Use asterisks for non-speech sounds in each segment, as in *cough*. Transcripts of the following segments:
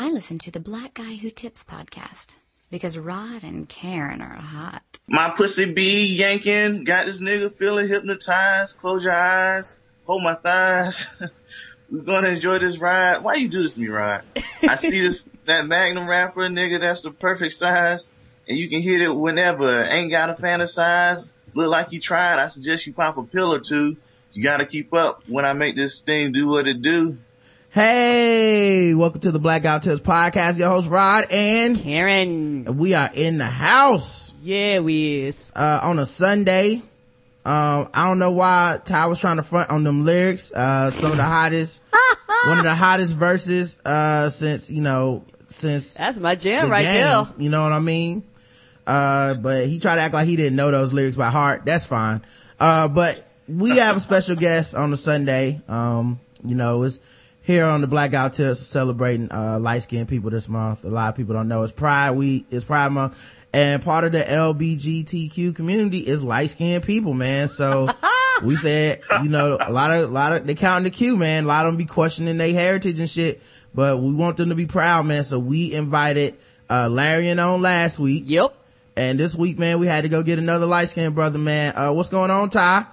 I listen to the Black Guy Who Tips podcast because Rod and Karen are hot. My pussy be yanking, got this nigga feeling hypnotized. Close your eyes, hold my thighs. *laughs* We're gonna enjoy this ride. Why you do this to me, Rod? I *laughs* see this, that Magnum wrapper, nigga, that's the perfect size. And you can hit it whenever. Ain't gotta fantasize. Look like you tried. I suggest you pop a pill or two. You gotta keep up when I make this thing do what it do. Hey, welcome to the Black Guy Who Tips podcast. Your host Rod and Karen. We are in the house. Yeah, we is. Uh, on a Sunday. Um, I don't know why Tye was trying to front on them lyrics. Uh, some of the hottest, *laughs* one of the hottest verses, uh, since, you know, since. That's my jam right game, there. You know what I mean? Uh, but he tried to act like he didn't know those lyrics by heart. That's fine. Uh, but we have a special *laughs* guest on the Sunday. Um, you know, it's, here on the Black Guy Who Tips celebrating uh, light skinned people this month. A lot of people don't know it's Pride Week, it's Pride Month, and part of the LBGTQ community is light skinned people, man. So *laughs* we said, you know, a lot of, a lot of, they count the queue, man. A lot of them be questioning their heritage and shit, but we want them to be proud, man. So we invited, uh, and on last week. Yep. And this week, man, we had to go get another light skinned brother, man. Uh, what's going on, Tye?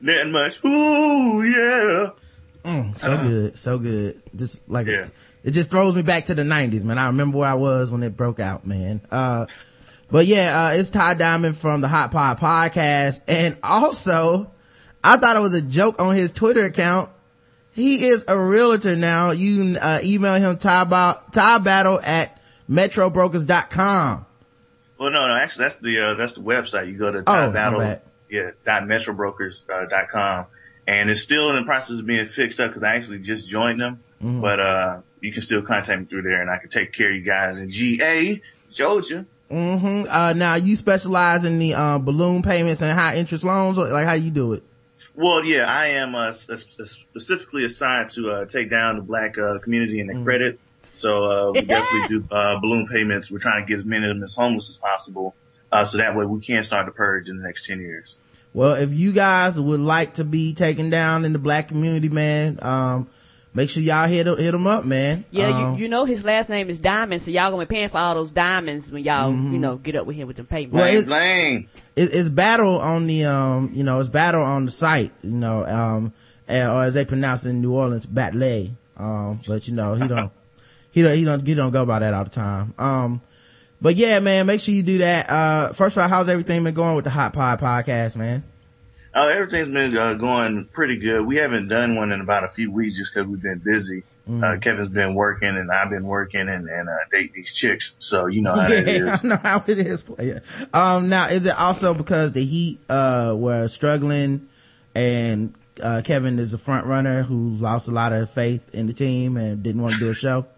Nothing much. Ooh, yeah. Mm, so good, so good. Just like Yeah. it just throws me back to the nineties, man. I remember where I was when it broke out, man. Uh, but yeah, uh, it's Tye Diamond from the Hot Pod podcast. And also, I thought it was a joke on his Twitter account. He is a realtor now. You can uh, email him Tye, ba- Tye Battle at metrobrokers.com. Well, no, no, actually, that's the uh, that's the website. You go to Oh, Battle, bad. yeah, dot metrobrokers uh, dot com, and it's still in the process of being fixed up because I actually just joined them. Mm-hmm. But uh, you can still contact me through there, and I can take care of you guys in GA, Georgia. hmm Uh, now you specialize in the, uh, balloon payments and high interest loans, like how you do it? Well, yeah, I am uh, s- s- specifically assigned to uh, take down the black uh, community and the credit. So uh, we definitely do uh, balloon payments. We're trying to get as many of them as homeless as possible, uh, so that way we can start the purge in the next ten years. Well, if you guys would like to be taken down in the black community, man, um, make sure y'all hit hit them up, man. Yeah, Um, you, you know his last name is Diamond, so y'all gonna be paying for all those diamonds when y'all, you know, get up with him with them payments. Well, Blame, it- blame. it, it's battle on the um, you know, it's battle on the site, you know, um, or as they pronounce it in New Orleans, Batley. Um, but you know, he don't, *laughs* he don't, he don't, he don't go by that all the time. Um, but yeah, man, make sure you do that. Uh, first of all, how's everything been going with the Hot Pod podcast, man? Oh, everything's been uh, going pretty good. We haven't done one in about a few weeks just because we've been busy. Uh, Kevin's been working and I've been working and, and uh, dating these chicks. So you know *laughs* how that yeah, is. I know how it is. player. Um, now is it also because the Heat uh were struggling, and uh Kevin is a front runner who lost a lot of faith in the team and didn't want to do a show? *laughs*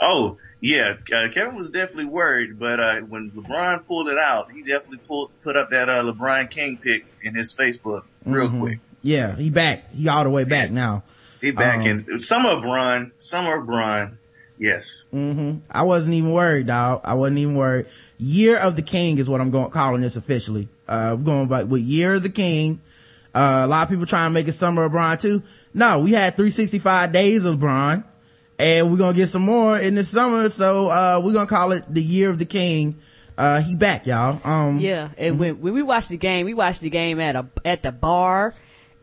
Oh, yeah. Uh, Kevin was definitely worried, but uh, when LeBron pulled it out, he definitely pulled put up that uh, LeBron King pic in his Facebook real Mhm. quick. Yeah, he back. He all the way back now. He back Um, in Summer of Bron, Summer of Bron. Yes. hmm I wasn't even worried, dog. I wasn't even worried. Year of the King is what I'm going calling this officially. Uh, we're going by with Year of the King. Uh, a lot of people trying to make it Summer of Bron too. No, we had 365 days of Bron, and we're gonna get some more in the summer. So uh, we're gonna call it the Year of the King. Uh, he back, y'all. Um, Yeah, and when when we watched the game, we watched the game at a at the bar.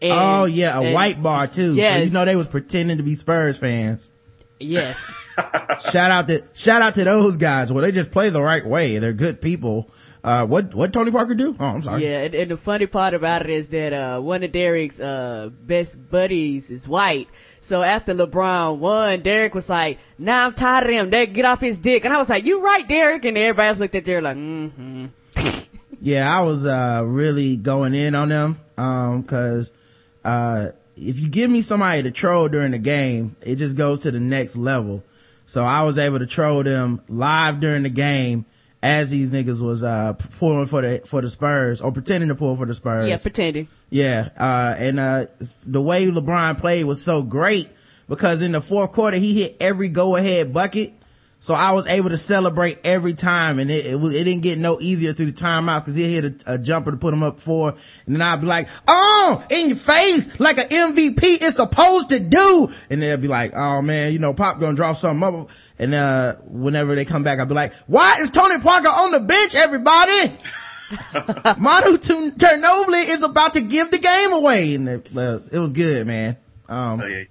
And, Oh yeah, a and- white bar too. So Yes. you know they was pretending to be Spurs fans. Yes. *laughs* shout out to shout out to those guys. Well, they just play the right way. They're good people. Uh, what what Tony Parker do? Oh, I'm sorry. Yeah, and, and the funny part about it is that uh, one of Derek's uh, best buddies is white. So after LeBron won, Derek was like, "Nah, I'm tired of him. They get off his dick." And I was like, "You right, Derek?" And everybody else looked at Derek like, "Mm-hmm." *laughs* Yeah, I was uh really going in on them um cuz uh if you give me somebody to troll during the game, it just goes to the next level. So I was able to troll them live during the game as these niggas was uh pulling for the for the Spurs or pretending to pull for the Spurs. Yeah, pretending. Yeah, uh, and, uh, the way LeBron played was so great because in the fourth quarter, he hit every go ahead bucket. So I was able to celebrate every time and it, it, it didn't get no easier through the timeouts because he hit a, a, jumper to put him up for. And then I'd be like, oh, in your face, like an MVP is supposed to do. And they'll be like, oh man, you know, Pop gonna draw something up. And, uh, whenever they come back, I'd be like, why is Tony Parker on the bench, everybody? *laughs* *laughs* Manu Ginobili is about to give the game away. And it, uh, it was good, man. Um, oh, yeah.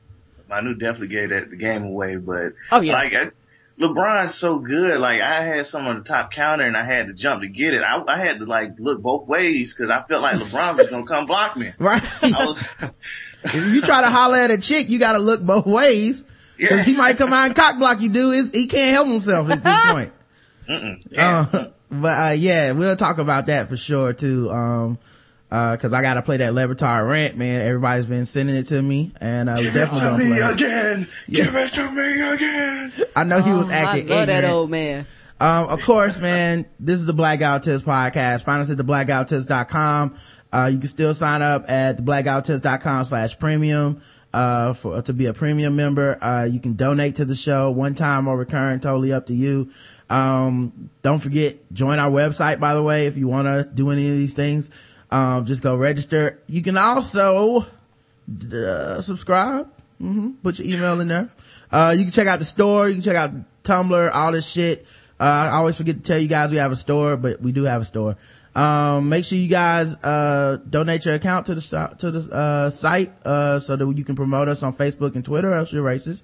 Manu definitely gave that the game away, but oh yeah, like I, LeBron's so good. Like I had some on the top counter and I had to jump to get it. I, I had to like look both ways because I felt like LeBron was gonna come block me. *laughs* Right. Was, *laughs* if you try to holler at a chick, you got to look both ways because yeah. he might come out and cock block you. Dude, he can't help himself at this point. Yeah. Uh, but uh, yeah, we'll talk about that for sure too. Um, uh, cause I gotta play that Le Batard rant, man. Everybody's been sending it to me and, uh, we're definitely gonna play it. again. Yeah. Give it to me again. I know he was acting oh, I love ignorant. that old man. Um, of course, man, this is the Black Guy Who Tips podcast. Find us at theblackguywhotips.com. Uh, you can still sign up at theblackguywhotips.com slash premium, uh, for, to be a premium member. Uh, you can donate to the show one time or recurring, totally up to you. Um, don't forget, join our website, by the way, if you want to do any of these things. Um, just go register. You can also, uh, subscribe. Mm-hmm. Put your email in there. Uh, you can check out the store. You can check out Tumblr, all this shit. Uh, I always forget to tell you guys we have a store, but we do have a store. Um, make sure you guys, uh, donate your account to the, to the, uh, site, uh, so that you can promote us on Facebook and Twitter, else you're racist.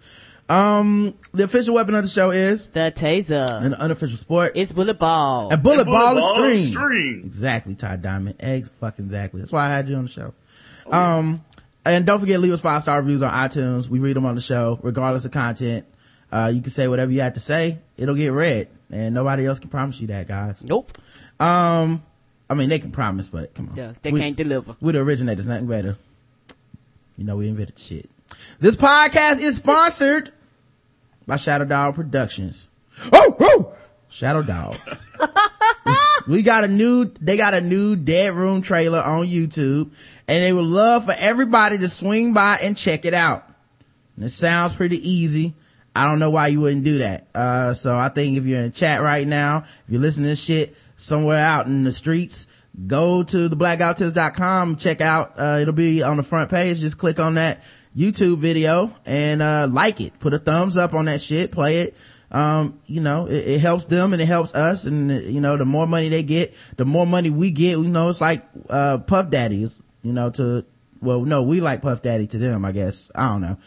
Um, the official weapon of the show is the taser. And the unofficial sport is bullet ball. And bullet, and bullet ball, ball extreme. extreme. Exactly, Tye Diamond. Eggs fucking exactly. That's why I had you on the show. Oh, um, and don't forget leave us five star reviews on iTunes. We read them on the show, regardless of content. Uh, you can say whatever you have to say. It'll get read. And nobody else can promise you that, guys. Nope. Um, I mean, they can promise, but come on. Yeah, they we, can't deliver. We're the originators, nothing better. You know, we invented shit. This podcast is sponsored by Shadow Dog Productions. Oh, oh! Shadow Dog. *laughs* we got a new, they got a new Dead Room trailer on YouTube and they would love for everybody to swing by and check it out. And it sounds pretty easy. I don't know why you wouldn't do that. Uh, so I think if you're in the chat right now, if you're listening to this shit somewhere out in the streets, go to the check out, uh, it'll be on the front page. Just click on that YouTube video and, uh, like it. Put a thumbs up on that shit. Play it. Um, you know, it, it, helps them and it helps us. And, you know, the more money they get, the more money we get. You know, it's like, uh, Puff Daddies, you know, to, well, no, we like Puff Daddy to them, I guess. I don't know.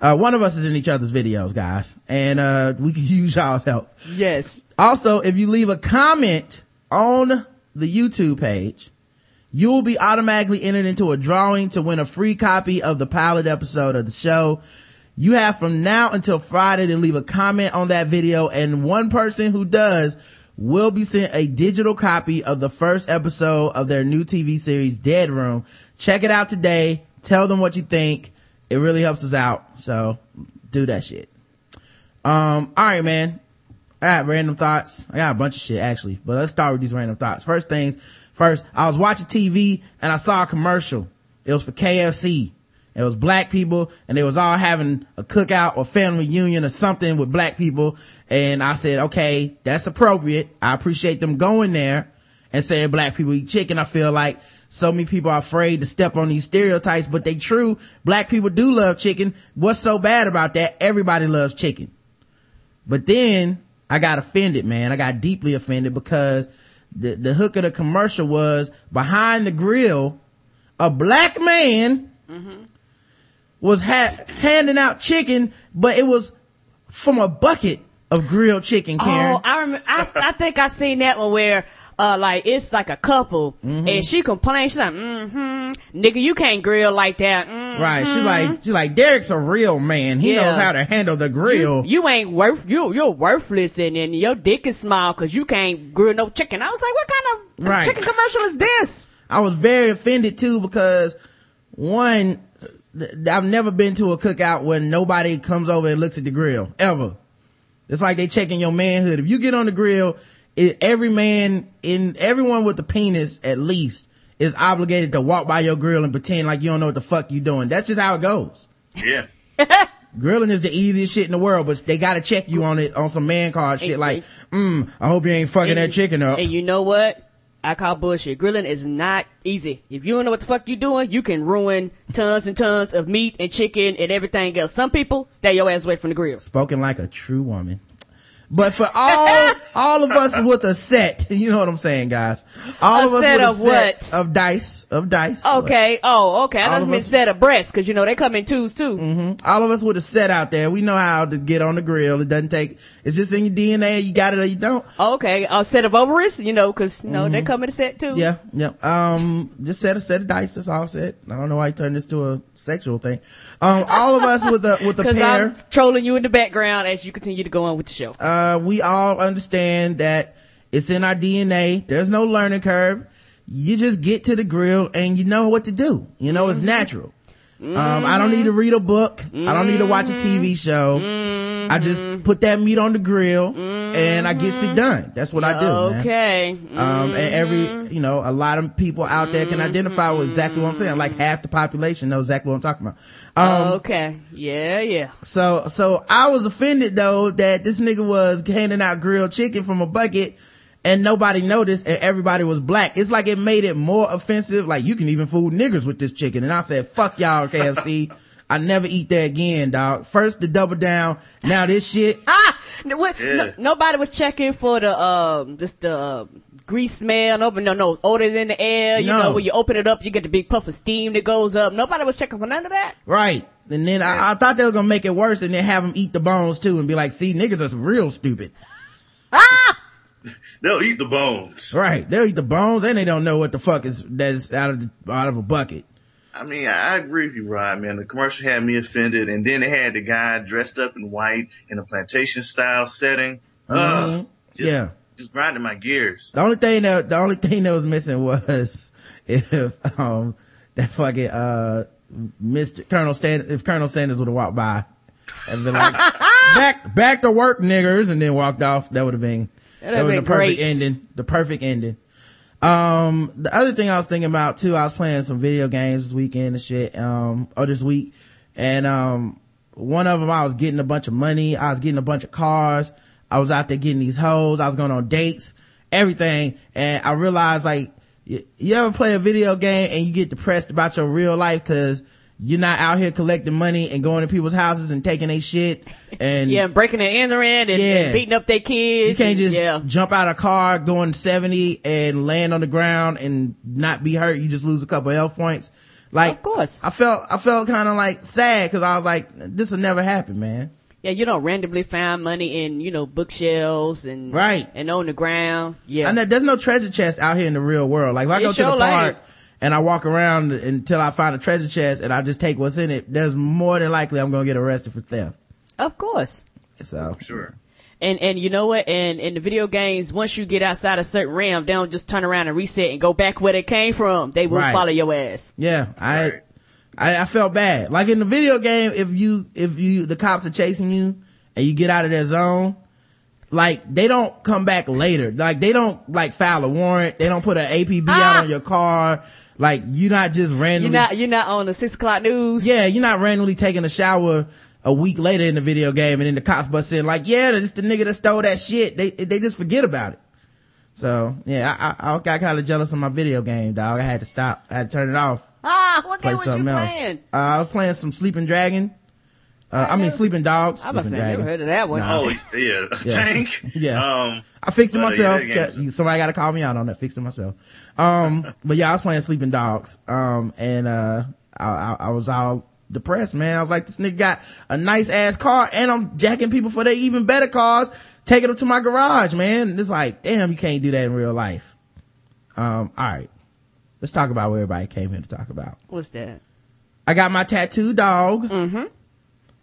Uh, one of us is in each other's videos, guys. And, uh, we could *laughs* use y'all's help. Yes. Also, if you leave a comment on the YouTube page, you will be automatically entered into a drawing to win a free copy of the pilot episode of the show. You have from now until Friday to leave a comment on that video and one person who does will be sent a digital copy of the first episode of their new TV series Dead Room. Check it out today. Tell them what you think. It really helps us out. So do that shit. Um, all right, man. I got random thoughts. I got a bunch of shit actually, but let's start with these random thoughts. First things, First, I was watching TV and I saw a commercial. It was for KFC. It was black people and they was all having a cookout or family reunion or something with black people. And I said, okay, that's appropriate. I appreciate them going there and saying black people eat chicken. I feel like so many people are afraid to step on these stereotypes, but they true. Black people do love chicken. What's so bad about that? Everybody loves chicken. But then I got offended, man. I got deeply offended because the, the hook of the commercial was behind the grill, a black man mm-hmm. was ha- handing out chicken, but it was from a bucket of grilled chicken, Karen. Oh, I remember, I, I think I seen that one where uh, like it's like a couple, mm-hmm. and she complains. She's like, "Mm-hmm, nigga, you can't grill like that." Mm-hmm. Right? She's like, she's like, Derek's a real man. He yeah. knows how to handle the grill. You, you ain't worth you. You're worthless, and, and your dick is small because you can't grill no chicken. I was like, what kind of right. chicken commercial is this? I was very offended too because one, I've never been to a cookout where nobody comes over and looks at the grill ever. It's like they checking your manhood. If you get on the grill it, every man in everyone with a penis at least is obligated to walk by your grill and pretend like you don't know what the fuck you're doing. That's just how it goes. Yeah. *laughs* Grilling is the easiest shit in the world, but they gotta check you on it on some man card shit And- like, mm, I hope you ain't fucking that chicken up. And you know what? I call bullshit. Grilling is not easy. If you don't know what the fuck you doing, you can ruin tons and tons of meat and chicken and everything else. Some people stay your ass away from the grill. Spoken like a true woman. But for all, all of us with a set, *laughs* you know what I'm saying, guys? All A of us set with a of set what? of dice, of dice. Okay. Oh, okay. I just meant set of breasts because you know they come in twos too. Mm-hmm. all of us with a set out there. We know how to get on the grill. It doesn't take, it's just in your DNA. You got it or you don't. Okay. A set of ovaries, you know, because you know they come in a set too. Mm-hmm. Yeah, yeah. Um, just set a set of dice. That's all set. I don't know why you turned this to a sexual thing. Um, all of us with a, with a *laughs* pair. I'm trolling you in the background as you continue to go on with the show. uh, Uh, we all understand that it's in our DNA. There's no learning curve. You just get to the grill and you know what to do. You know, it's mm-hmm. natural. Um, I don't need to read a book. I don't need to watch a TV show. I just put that meat on the grill and I gets it done. That's what I do. man. Okay. Um, and every, you know, a lot of people out there can identify with exactly what I'm saying. Like half the population knows exactly what I'm talking about. Um, okay. Yeah, yeah. so, so I was offended though that this nigga was handing out grilled chicken from a bucket and nobody noticed and everybody was black. It's like it made it more offensive. Like you can even fool niggers with this chicken. And I said, fuck y'all KFC. I never eat that again, dog. First the double down. Now this shit. *laughs* Ah, what- Yeah. no- nobody was checking for the um, just the uh, grease smell. No, no, no, odor in the air. You No. know, when you open it up, you get the big puff of steam that goes up. Nobody was checking for none of that. Right. And then I, I thought they were gonna make it worse and then have them eat the bones too and be like, see, niggas are real stupid. *laughs* They'll eat the bones. Right. They'll eat the bones and they don't know what the fuck is that's out of the, out of a bucket. I mean, I agree with you, Rod, man. The commercial had me offended, and then they had the guy dressed up in white in a plantation style setting. Mhm. just, Yeah. just grinding my gears. The only thing that, the only thing that was missing was *laughs* if, um, that fucking, uh, Mr. Colonel Sanders, if Colonel Sanders would have walked by and been like, *laughs* back, back to work niggers and then walked off, that would have been, that was the perfect great. ending, the perfect ending. Um, the other thing I was thinking about too, I was playing some video games this weekend and shit, um, or this week. And, um, one of them, I was getting a bunch of money. I was getting a bunch of cars. I was out there getting these hoes. I was going on dates, everything. And I realized like, you, you ever play a video game and you get depressed about your real life cause you're not out here collecting money and going to people's houses and taking their shit and *laughs* Yeah, breaking and entering and, Yeah. and beating up their kids. you can't just yeah. jump out of a car going 70 and land on the ground and not be hurt. You just lose a couple health points. Like, Of course. I felt, I felt kind of like sad cause I was like, this will never happen, man. Yeah, you don't randomly find money in, you know, bookshelves and Right. and on the ground. Yeah. I know there's no treasure chest out here in the real world. Like if I It go to the park. And I walk around until I find a treasure chest and I just take what's in it, there's more than likely I'm going to get arrested for theft. Of course. So, Sure. And and you know what? And in the video games, once you get outside a certain realm, they don't just turn around and reset and go back where they came from. They will Right. follow your ass. yeah, I, Right. I, I felt bad. Like in the video game, if you, if you, the cops are chasing you and you get out of their zone, like they don't come back later. Like they don't like file a warrant. They don't put an APB out Ah! on your car. Like you're not just randomly. You're not you're not on the six o'clock news. Yeah, you're not randomly taking a shower a week later in the video game and then the cops bust in like, yeah, that's the nigga that stole that shit. They, they just forget about it. So yeah, I, I, I got kind of jealous of my video game, dog. I had to stop. I had to turn it off. Ah, what game was you playing? Uh, I was playing some Sleeping Dragon. Uh, I mean, Sleeping Dogs. I was Sleeping saying, never heard of that one. Nah. Oh, yeah. *laughs* Yeah. Tank. *laughs* Yeah. Um, I fixed it But, uh, myself. yeah, Got- Somebody got to call me out on that. Fixed it myself. Um, *laughs* but yeah, I was playing Sleeping Dogs. Um, and, uh, I, I, I was all depressed, man. I was like, this nigga got a nice ass car and I'm jacking people for their even better cars, taking them to my garage, man. And it's like, damn, you can't do that in real life. Um, all right. Let's talk about what everybody came here to talk about. What's that? I got my tattoo dog. Mm-hmm.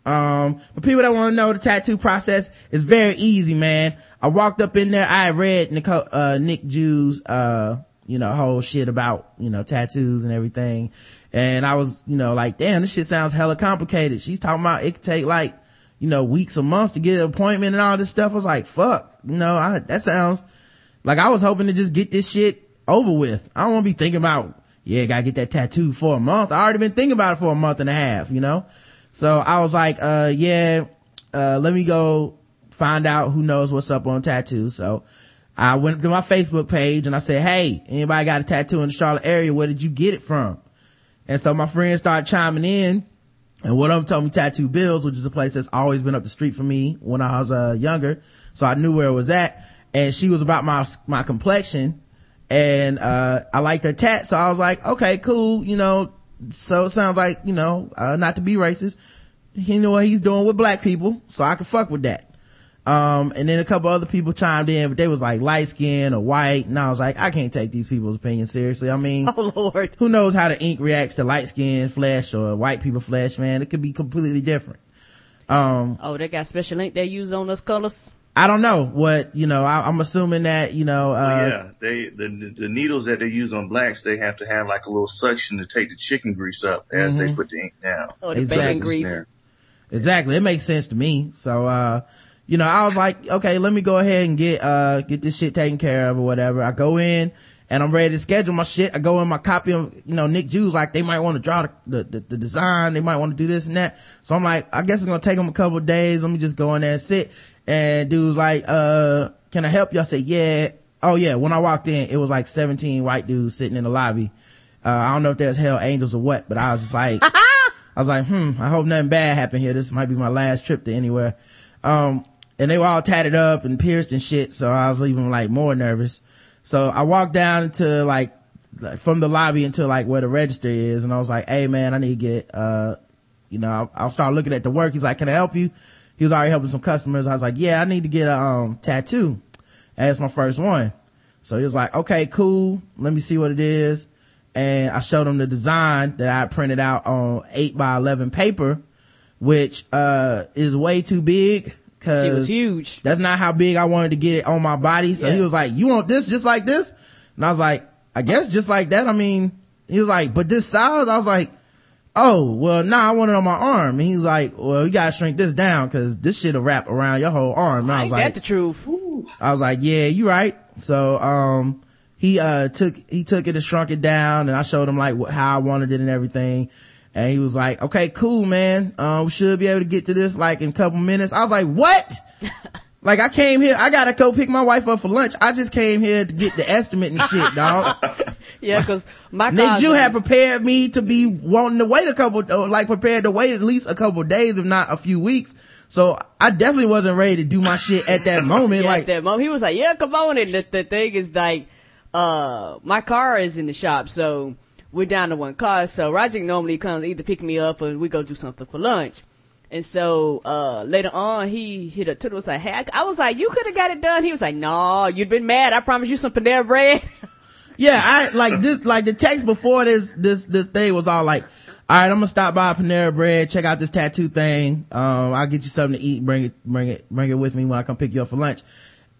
Um, for people that want to know the tattoo process is very easy, man. I walked up in there. I read Nicole, uh, Nick Jew's, uh, you know, whole shit about, you know, tattoos and everything. And I was, you know, like, damn, this shit sounds hella complicated. She's talking about it could take like, you know, weeks or months to get an appointment and all this stuff. I was like, fuck, you know, I, that sounds like I was hoping to just get this shit over with. I don't want to be thinking about, yeah, gotta get that tattoo for a month. I already been thinking about it for a month and a half, you know? So I was like, uh, yeah, uh, let me go find out who knows what's up on tattoos. So I went to my Facebook page and I said, Hey, anybody got a tattoo in the Charlotte area? Where did you get it from? And so my friends started chiming in and one of them told me Tattoo Bills, which is a place that's always been up the street for me when I was, uh, younger. So I knew where it was at. And she was about my, my complexion and, uh, I liked her tat. So I was like, okay, cool. You know, so it sounds like, you know, uh, not to be racist. He knew what he's doing with black people. So I can fuck with that. Um, and then a couple other people chimed in, but they was like light skin or white. And I was like, I can't take these people's opinion seriously. I mean, *laughs* Oh Lord. who knows how the ink reacts to light skin flesh or white people flesh, man. It could be completely different. Um, Oh, they got special ink they use on those colors. I don't know what, you know, I, I'm assuming that, you know, uh, yeah, they the the needles that they use on blacks, they have to have like a little suction to take the chicken grease up as Mm-hmm. they put the ink down. Oh, the Exactly. bacon grease. There. Exactly. It makes sense to me. So, uh, you know, I was like, okay, let me go ahead and get, uh, get this shit taken care of or whatever. I go in and I'm ready to schedule my shit. I go in my copy of, you know, Nick Jews, like they might want to draw the, the, the, the design. They might want to do this and that. So I'm like, I guess it's going to take them a couple of days. Let me just go in there and sit. And dude's like, uh, can I help you? I said, yeah. Oh yeah. When I walked in, it was like 17 white dudes sitting in the lobby. Uh, I don't know if there's hell angels or what, but I was just like, *laughs* I was like, hmm, I hope nothing bad happened here. This might be my last trip to anywhere. Um, and they were all tatted up and pierced and shit. So I was even like more nervous. So I walked down into like, like, from the lobby into like where the register is. And I was like, Hey man, I need to get, uh, you know, I'll, I'll start looking at the work. He's like, can I help you? He was already helping some customers. I was like, yeah, I need to get a, um, tattoo. It's my first one. So he was like, okay, cool. Let me see what it is. And I showed him the design that I printed out on eight by 11 paper, which, uh, is way too big. Cause She was huge. that's not how big I wanted to get it on my body. So Yeah. he was like, you want this just like this? And I was like, I guess just like that. I mean, he was like, but this size? I was like, oh, well, nah, I want it on my arm. And he's like, well, you gotta shrink this down cause this shit'll wrap around your whole arm. And I was Ain't like, that the truth? I was like, yeah, you right. So, um, he, uh, took, he took it and shrunk it down and I showed him like how I wanted it and everything. And he was like, okay, cool, man. Um, we should be able to get to this like in a couple minutes. I was like, what? *laughs* like I came here, I gotta go pick my wife up for lunch. I just came here to get the estimate and shit, dog. *laughs* Yeah, cause my Nick Jew had prepared me to be wanting to wait a couple, uh, like prepared to wait at least a couple days, if not a few weeks. So I definitely wasn't ready to do my shit at that *laughs* moment. yeah, like, at that moment, he was like, yeah, come on. And the, the thing is like, uh, my car is in the shop, so we're down to one car. So Roger normally comes either pick me up or we go do something for lunch. And so, uh, later on, he hit a to was like, hey, I, was like, you could have got it done. He was like, no, you'd been mad. I promised you some Panera bread. Yeah, I like this, like the text before this, this, this thing was all like, all right, I'm gonna stop by Panera Bread, check out this tattoo thing. Um, I'll get you something to eat, bring it, bring it, bring it with me when I come pick you up for lunch.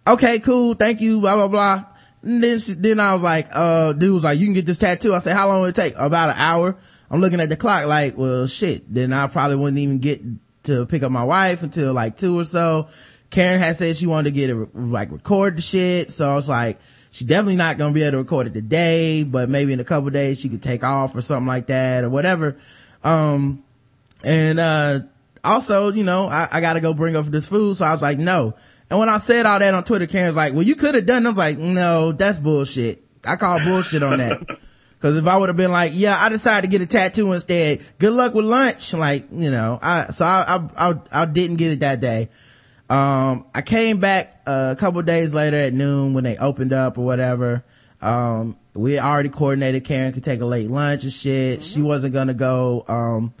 Okay, cool, thank you, blah, blah, blah. And then, she, then I was like, uh, dude was like, you can get this tattoo. I said, how long will it take? About an hour. I'm looking at the clock like, well, shit. Then I probably wouldn't even get to pick up my wife until like two or so. Karen had said she wanted to get it, like record the shit. So I was like, she's definitely not going to be able to record it today, but maybe in a couple days she could take off or something like that or whatever. Um, and, uh, also, you know, I, I gotta go bring up this food. So I was like, no. And when I said all that on Twitter, Karen's like, well, you could have done it. I was like, no, that's bullshit. I call bullshit on that. *laughs* Cause if I would have been like, yeah, I decided to get a tattoo instead. Good luck with lunch. Like, you know, I, so I, I, I, I didn't get it that day. Um, I came back a couple days later at noon when they opened up or whatever. Um, we already coordinated Karen could take a late lunch and shit. She wasn't gonna go, um,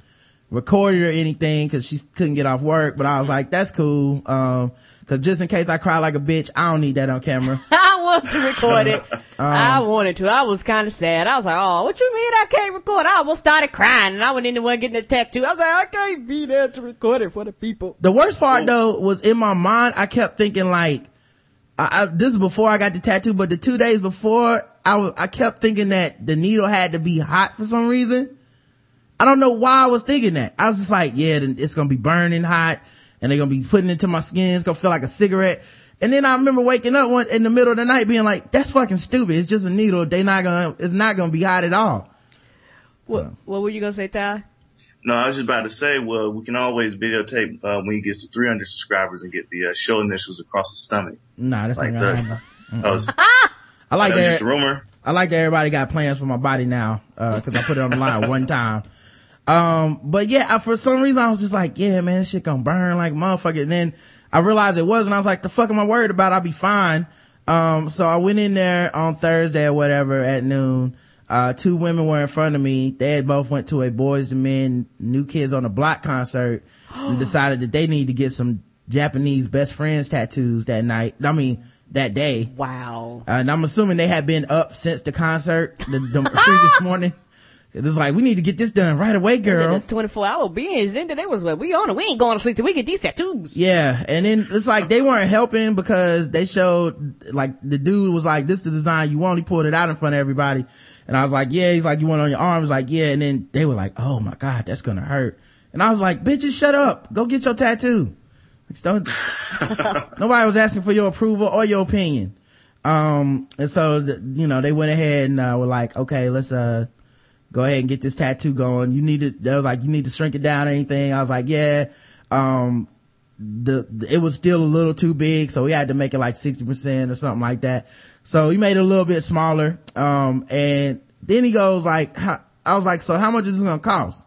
record it or anything cause she couldn't get off work, but I was like, that's cool. Um, cause just in case I cry like a bitch, I don't need that on camera. *laughs* I wanted to record it. *laughs* Um, I wanted to. I was kind of sad. I was like, oh, what you mean I can't record? I almost started crying and I wasn't the one getting the tattoo. I was like, I can't be there to record it for the people. The worst part though was in my mind, I kept thinking like, I, I, this is before I got the tattoo, but the two days before, I was, I kept thinking that the needle had to be hot for some reason. I don't know why I was thinking that. I was just like, yeah, then it's gonna be burning hot and they're gonna be putting it into my skin. It's gonna feel like a cigarette. And then I remember waking up one in the middle of the night being like, that's fucking stupid. It's just a needle. They not gonna, it's not gonna be hot at all. What, what were you going to say, Tye? No, I was just about to say, well, we can always videotape uh, when he gets to 300 subscribers and get the uh, show initials across the stomach. Nah, that's Like not gonna that. happen. *laughs* That was, I like that that. just a rumor. I like that everybody got plans for my body now, uh, cause I put it on the line one time. Um, but yeah, I, for some reason I was just like, yeah, man, this shit gonna burn like motherfucker. And then I realized it wasn't. I was like, the fuck am I worried about? I'll be fine. Um, so I went in there on Thursday or whatever at noon. Uh, two women were in front of me. They had both went to a Boyz II Men New Kids on the Block concert *gasps* and decided that they need to get some Japanese best friends tattoos that night. I mean, that day. Wow. Uh, and I'm assuming they had been up since the concert the, the *laughs* previous morning. Cause it's like, we need to get this done right away, girl. 24 hour binge. Then they was like, we on it. We ain't going to sleep till we get these tattoos. Yeah. And then it's like they weren't helping because they showed, like, the dude was like, this is the design you want. He pulled it out in front of everybody. And I was like, yeah. He's like, you want on your arms? Like, yeah. And then they were like, oh my God, that's gonna hurt. And I was like, bitches, shut up. Go get your tattoo. Like, don't, *laughs* nobody was asking for your approval or your opinion. Um, and so, the, you know, they went ahead and, uh, were like, okay, let's, uh, go ahead and get this tattoo going. You need to, they was like, you need to shrink it down or anything. I was like, yeah. Um, the, it was still a little too big, so we had to make it like 60% or something like that. So he made it a little bit smaller. Um, and then he goes like, I was like, so how much is this gonna cost?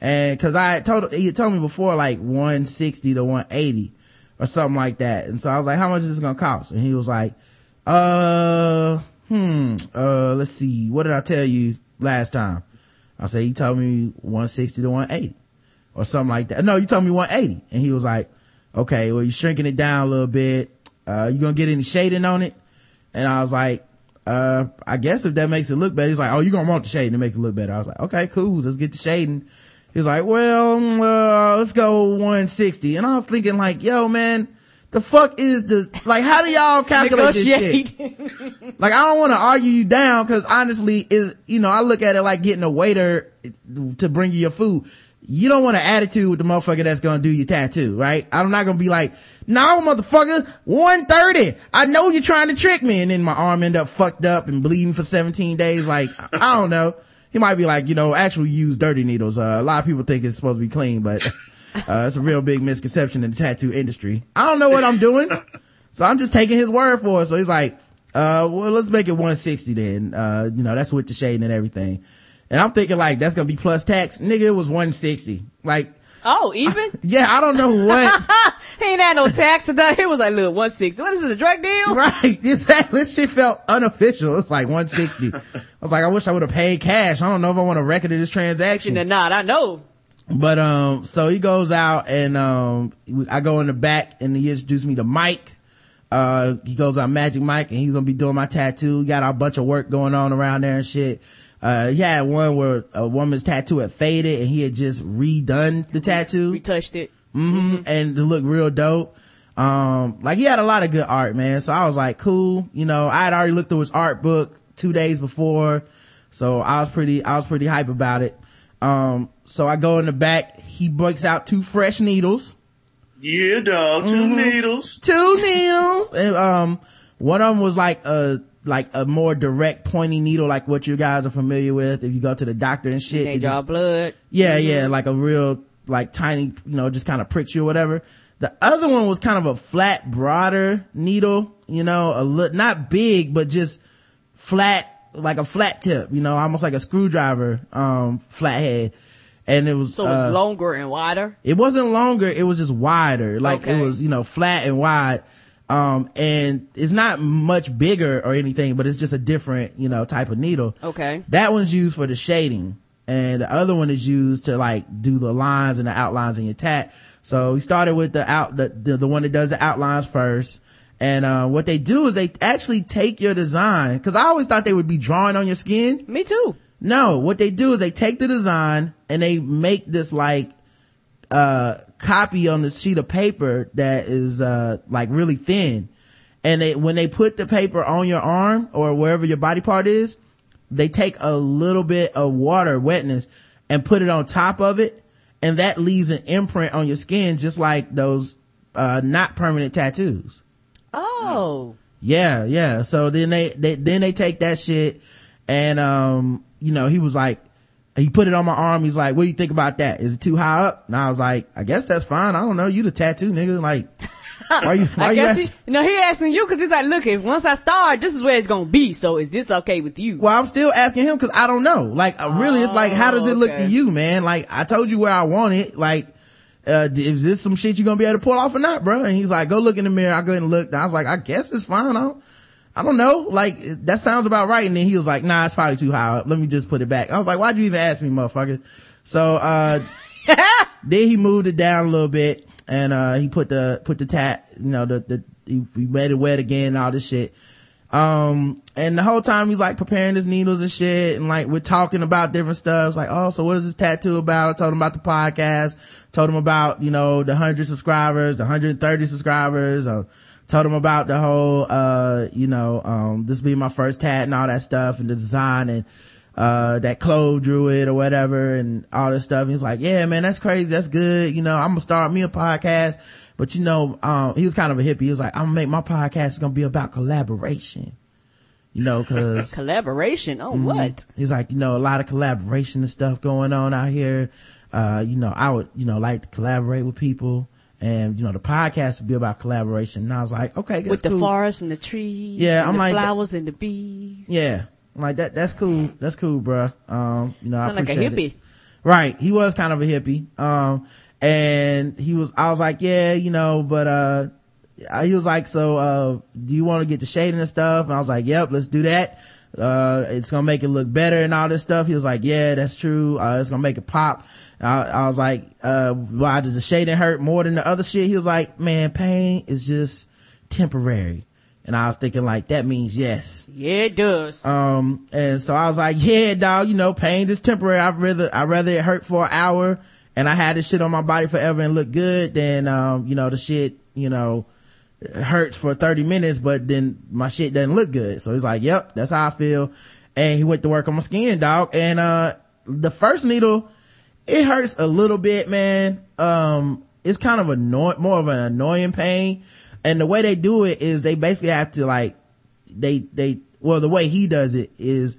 And cause I told, he told me before like 160 to 180 or something like that. And so I was like, how much is this gonna cost? And he was like, uh, hmm, uh, let's see. What did I tell you last time? I said, he told me 160 to 180 or something like that. No, you told me 180. And he was like, okay, well, you're shrinking it down a little bit. Uh, you gonna get any shading on it? And I was like, uh, I guess if that makes it look better. He's like, oh, you're gonna want the shading to make it look better. I was like, okay, cool. Let's get the shading. He's like, well, uh, let's go 160. And I was thinking like, yo, man, the fuck is the, like, how do y'all calculate this shit? *laughs* Like, I don't want to argue you down because honestly, is, you know, I look at it like getting a waiter to bring you your food. You don't want an attitude with the motherfucker that's gonna do your tattoo, right? I'm not gonna be like, no, motherfucker, 130. I know you're trying to trick me. And then my arm end up fucked up and bleeding for 17 days. Like, I don't know. He might be like, you know, actually use dirty needles. Uh, a lot of people think it's supposed to be clean, but, *laughs* uh, it's a real big misconception in the tattoo industry. I don't know what I'm doing. So I'm just taking his word for it. So he's like, uh, well, let's make it 160 then. Uh, you know, that's with the shading and everything. And I'm thinking like, that's gonna be plus tax. Nigga, it was 160. Like, oh, even? *laughs* yeah, I don't know what. *laughs* he ain't had no tax or nothing. He was like, look, 160. What is this, a drug deal? right. *laughs* Exactly. This shit felt unofficial. It's like 160. I was like, I wish I would have paid cash. I don't know if I want a record of this transaction. You're not, I know. But, um, so he goes out and, um, I go in the back and he introduced me to Mike. Uh, he goes on Magic Mike and he's gonna be doing my tattoo. We got a bunch of work going on around there and shit. Uh, he had one where a woman's tattoo had faded and he had just redone the tattoo Retouched it. Mm-hmm. and it looked real dope. Um, like he had a lot of good art, man. So I was like, cool. You know, I had already looked through his art book two days before. So I was pretty, I was pretty hype about it. Um, so I go in the back. He breaks out two fresh needles, Yeah, dog. 2 Mm-hmm. needles. two needles. And, um, one of them was like a, like a more direct pointy needle, like what you guys are familiar with. If you go to the doctor and shit, They it just draw blood. yeah, yeah, like a real, like tiny, you know, just kind of pricks you or whatever. The other one was kind of a flat, broader needle, you know, a li- not big, but just flat, like a flat tip, you know, almost like a screwdriver, um, flathead. And it was, So uh, it's longer and wider. it wasn't longer, it was just wider. Like Okay. it was, you know, flat and wide. Um, and it's not much bigger or anything, but it's just a different, you know, type of needle. Okay. That one's used for the shading. And the other one is used to like do the lines and the outlines in your tat. So we started with the out, the, the, the one that does the outlines first. And, uh, what they do is they actually take your design, cause I always thought they would be drawing on your skin. Me too. No, what they do is they take the design and they make this like, uh, copy on the sheet of paper that is, uh, like really thin. And they, when they put the paper on your arm or wherever your body part is, they take a little bit of water wetness and put it on top of it. And that leaves an imprint on your skin, just like those, uh, not permanent tattoos. Oh. Yeah, yeah. So then they, they then they take that shit and um, you know, he was like, he put it on my arm. He's like, what do you think about that? Is it too high up? And I was like, I guess that's fine. I don't know. You the tattoo nigga. Like, why you, *laughs* why I you guess asking? he, no, he asking you because he's like, look, if once I start, this is where it's gonna be. So is this okay with you? Well, I'm still asking him cause I don't know. Like, uh, really, it's like, how does it look to you, man? Like, I told you where I want it. Like, uh, is this some shit you're gonna be able to pull off or not, bro? And he's like, go look in the mirror. I go and look. And I was like, I guess it's fine. I don't, I don't know. Like, that sounds about right. And then he was like, nah, it's probably too high up. Let me just put it back. I was like, why'd you even ask me, motherfucker? So, uh, *laughs* then he moved it down a little bit and, uh, he put the, put the tat, you know, the, the, he, he made it wet again and all this shit. Um, and the whole time he's like preparing his needles and shit. And like, we're talking about different stuff. It's like, oh, so what is this tattoo about? I told him about the podcast, told him about, you know, the hundred subscribers, the 130 subscribers, uh, told him about the whole, uh, you know, um, this being my first tat and all that stuff and the design and, uh, that Clove drew it or whatever and all this stuff. He's like, yeah, man, that's crazy. That's good. You know, I'm gonna start me a podcast. But you know, um, he was kind of a hippie. He was like, I'm gonna make my podcast. It's gonna be about collaboration. You know, cause *laughs* Collaboration. Oh, Mm-hmm. what? He's like, you know, a lot of collaboration and stuff going on out here. Uh, you know, I would, you know, like to collaborate with people and, you know, the podcast would be about collaboration. And I was like, okay, that's With the cool. forest and the trees. Yeah, I'm the like- flowers and the bees. Yeah. I'm like that, that's cool. That's cool, bruh. Um, you know, I Sound like a hippie. it. Right. He was kind of a hippie. Um, and he was, I was like, yeah, you know, but, uh, he was like, so, uh, do you want to get the shading and stuff? And I was like, yep, let's do that. Uh, it's gonna make it look better and all this stuff. He was like, yeah, that's true. Uh, it's gonna make it pop. I, I was like, uh, why does the shading hurt more than the other shit? He was like, man, pain is just temporary. And I was thinking like, that means yes. Yeah, it does. Um, and so I was like, yeah, dog, you know, pain is temporary. I'd rather, I'd rather it hurt for an hour and I had this shit on my body forever and look good than, um, you know, the shit, you know, hurts for 30 minutes, but then my shit doesn't look good. So he's like, yep, that's how I feel. And he went to work on my skin, dog. And, uh, the first needle, it hurts a little bit, man. Um, it's kind of annoying, more of an annoying pain. And the way they do it is they basically have to like, they, they, well, the way he does it is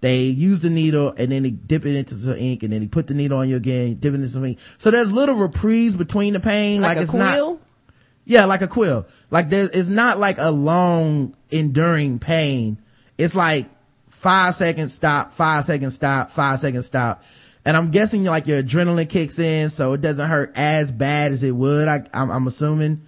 they use the needle and then they dip it into some ink and then he put the needle on you again, dip it into some ink. So there's little reprieves between the pain. like, Like, a it's not, quill? yeah, like a quill. Like there, it's not like a long enduring pain. It's like five seconds stop, five seconds stop, five seconds stop. And I'm guessing like your adrenaline kicks in, so it doesn't hurt as bad as it would. I, I'm, I'm assuming,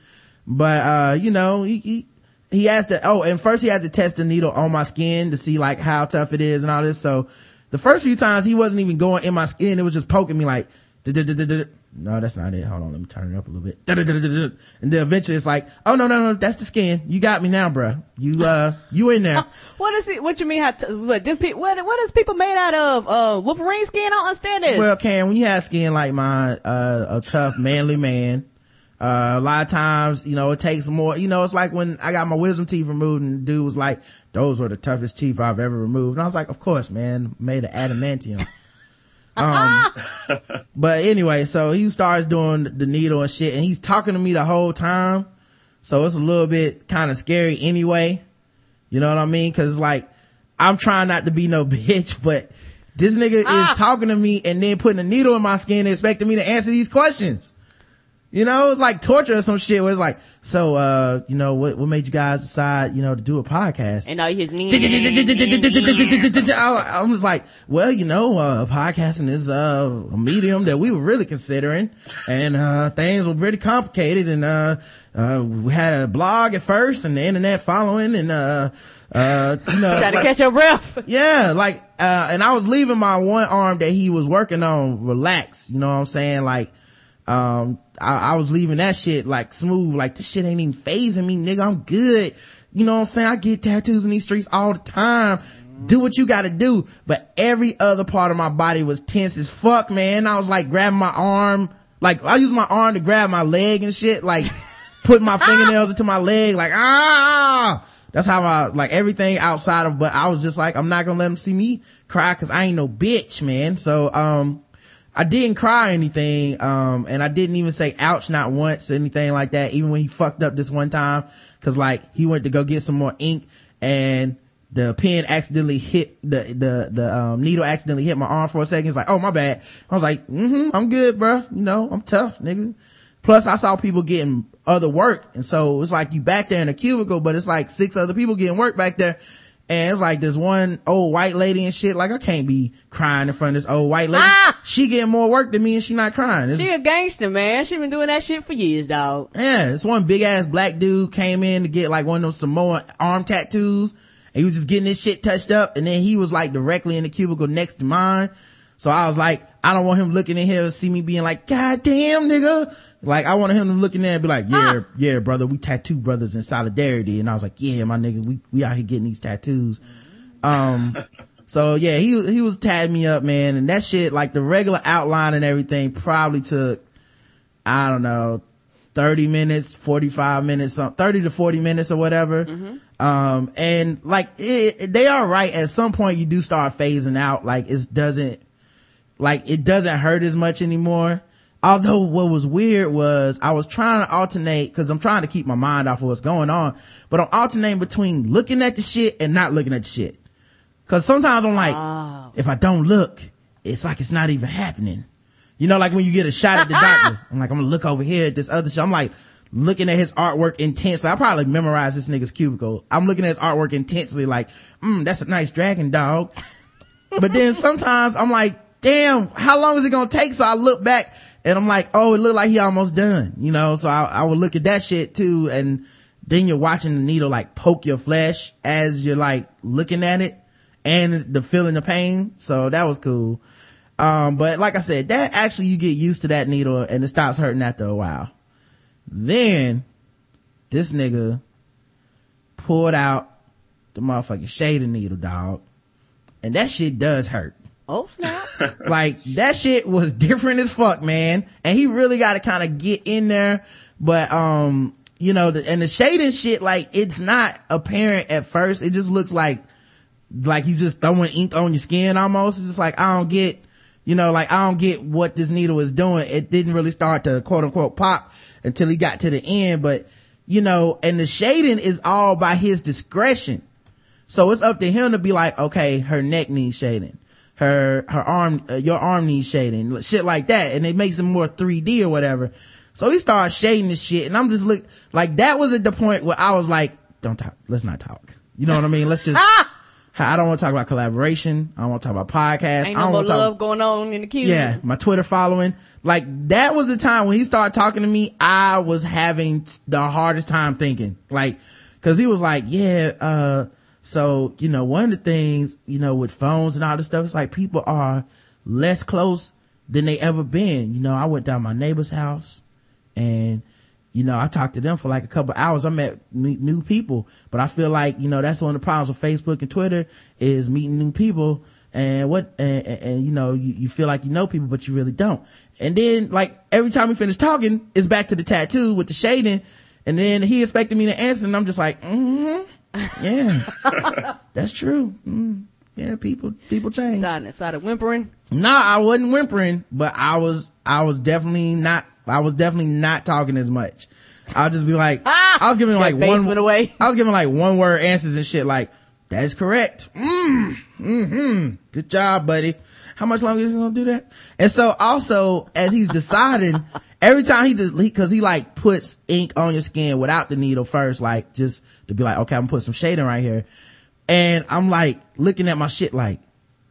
but uh, you know, he, he he has to. Oh, and first he had to test the needle on my skin to see like how tough it is and all this. So the first few times he wasn't even going in my skin; it was just poking me like. "Du-du-du-du-du-du." No, that's not it. Hold on, let me turn it up a little bit. And then eventually it's like, oh no, no, no, that's the skin. You got me now, bruh. You uh, you in there? *laughs* What is it? What you mean? How? T- what? Them pe- what? What is people made out of? Uh, Wolverine skin? I don't understand this. Well, Cam, when you have skin like mine, uh, a tough, manly man, uh, a lot of times, you know, it takes more, you know, it's like when I got my wisdom teeth removed and dude was like, those were the toughest teeth I've ever removed. And I was like, of course, man, made of adamantium. *laughs* um, *laughs* but anyway, so he starts doing the needle and shit and he's talking to me the whole time. So it's a little bit kind of scary anyway. You know what I mean? Cause it's like, I'm trying not to be no *laughs* bitch, but this nigga Ah. is talking to me and then putting a needle in my skin and expecting me to answer these questions. You know, it's like torture or some shit where it's like, so, uh, you know, what, what made you guys decide, you know, to do a podcast? and all his knees. *laughs* I was like, well, you know, uh, podcasting is, uh, a medium that we were really considering and, uh, things were pretty complicated and, uh, uh, we had a blog at first and the internet following and, uh, uh, you know, Trying to like- catch your breath. yeah, like, uh, and I was leaving my one arm that he was working on relax, you know what I'm saying? Like, um, I, I was leaving that shit like smooth, like this shit ain't even phasing me, nigga. I'm good. You know what I'm saying? I get tattoos in these streets all the time. Do what you gotta do. But every other part of my body was tense as fuck, man. I was like grabbing my arm, like I used my arm to grab my leg and shit, like *laughs* putting my fingernails into my leg, like ah. That's how I, like everything outside of, but I was just like, I'm not gonna let him see me cry cause I ain't no bitch, man. So, um, I didn't cry anything, um, and I didn't even say ouch not once, anything like that, even when he fucked up this one time, cause like, he went to go get some more ink, and the pen accidentally hit the the the um, needle accidentally hit my arm for a second. It's like, oh my bad. I was like, mm-hmm, I'm good, bro. You know, I'm tough, nigga. Plus, I saw people getting other work, and so it's like you back there in a cubicle, but it's like six other people getting work back there. And it's like this one old white lady and shit. Like I can't be crying in front of this old white lady. Ah! She getting more work than me and she not crying. It's, She a gangster, man. She been doing that shit for years, dog. yeah, this one big ass black dude came in to get like one of those Samoan arm tattoos. And he was just getting his shit touched up. And then he was like directly in the cubicle next to mine. So I was like, I don't want him looking in here and see me being like, God damn, nigga. Like, I wanted him to look in there and be like, yeah, yeah, brother, we tattoo brothers in solidarity. And I was like, yeah, my nigga, we, we out here getting these tattoos. Um, *laughs* so yeah, he, he was tagging me up, man. And that shit, like the regular outline and everything probably took, I don't know, 30 minutes, 45 minutes, 30 to 40 minutes or whatever. Um, and like it, they are right. At some point you do start phasing out. Like it doesn't, like it doesn't hurt as much anymore. Although what was weird was I was trying to alternate cause I'm trying to keep my mind off of what's going on, but I'm alternating between looking at the shit and not looking at the shit. Cause sometimes I'm like, if I don't look, it's like it's not even happening. You know, like when you get a shot at the *laughs* doctor, I'm like, I'm gonna look over here at this other shit. I'm like looking at his artwork intensely. I probably memorized this nigga's cubicle. I'm looking at his artwork intensely like, mm, that's a nice dragon dog. *laughs* but then sometimes I'm like, damn, how long is it gonna take? So I look back and I'm like, oh, it looked like he almost done, you know? So I, I would look at that shit too. And then you're watching the needle like poke your flesh as you're like looking at it and the feeling the pain. So that was cool. Um, but like I said, that actually you get used to that needle and it stops hurting after a while. Then this nigga pulled out the motherfucking shading needle, dog. And that shit does hurt. Oh snap! like that shit was different as fuck, man. And he really got to kind of get in there. But, um, you know, the, and the shading shit, like it's not apparent at first. It just looks like, like he's just throwing ink on your skin almost. It's just like, I don't get, you know, like I don't get what this needle is doing. It didn't really start to quote unquote pop until he got to the end. But, you know, and the shading is all by his discretion. So it's up to him to be like, okay, her neck needs shading. Her, her arm, uh, your arm needs shading. Shit like that. And it makes it more 3D or whatever. So he started shading this shit. And I'm just look, like that was at the point where I was like, don't talk. Let's not talk. You know what I mean? Let's just, *laughs* I don't want to talk about collaboration. I don't want to talk about podcasts. Ain't I no don't want to talk love going on in the queue. yeah, my Twitter following. Like that was the time when he started talking to me, I was having the hardest time thinking. Like, cause he was like, yeah, uh, so, you know, one of the things, you know, with phones and all this stuff, it's like people are less close than they ever been. You know, I went down my neighbor's house and, you know, I talked to them for like a couple hours. I met new people, but I feel like, you know, that's one of the problems with Facebook and Twitter is meeting new people and what, and, and, and, you know, you, you feel like you know people, but you really don't. And then like every time we finish talking, it's back to the tattoo with the shading. And then he expected me to answer and I'm just like, mm-hmm. Yeah, *laughs* that's true. Mm, yeah, people, people change. Started, started whimpering. Nah, I wasn't whimpering, but I was, I was definitely not, I was definitely not talking as much. I'll just be like, *laughs* I was giving like one, away. I was giving like one word answers and shit like, that is correct. Mm, mm-hmm. Good job, buddy. How much longer is he gonna do that? And so also, as he's deciding, every time he does, he, cause he like puts ink on your skin without the needle first, like just to be like, okay, I'm gonna put some shading right here. And I'm like looking at my shit like,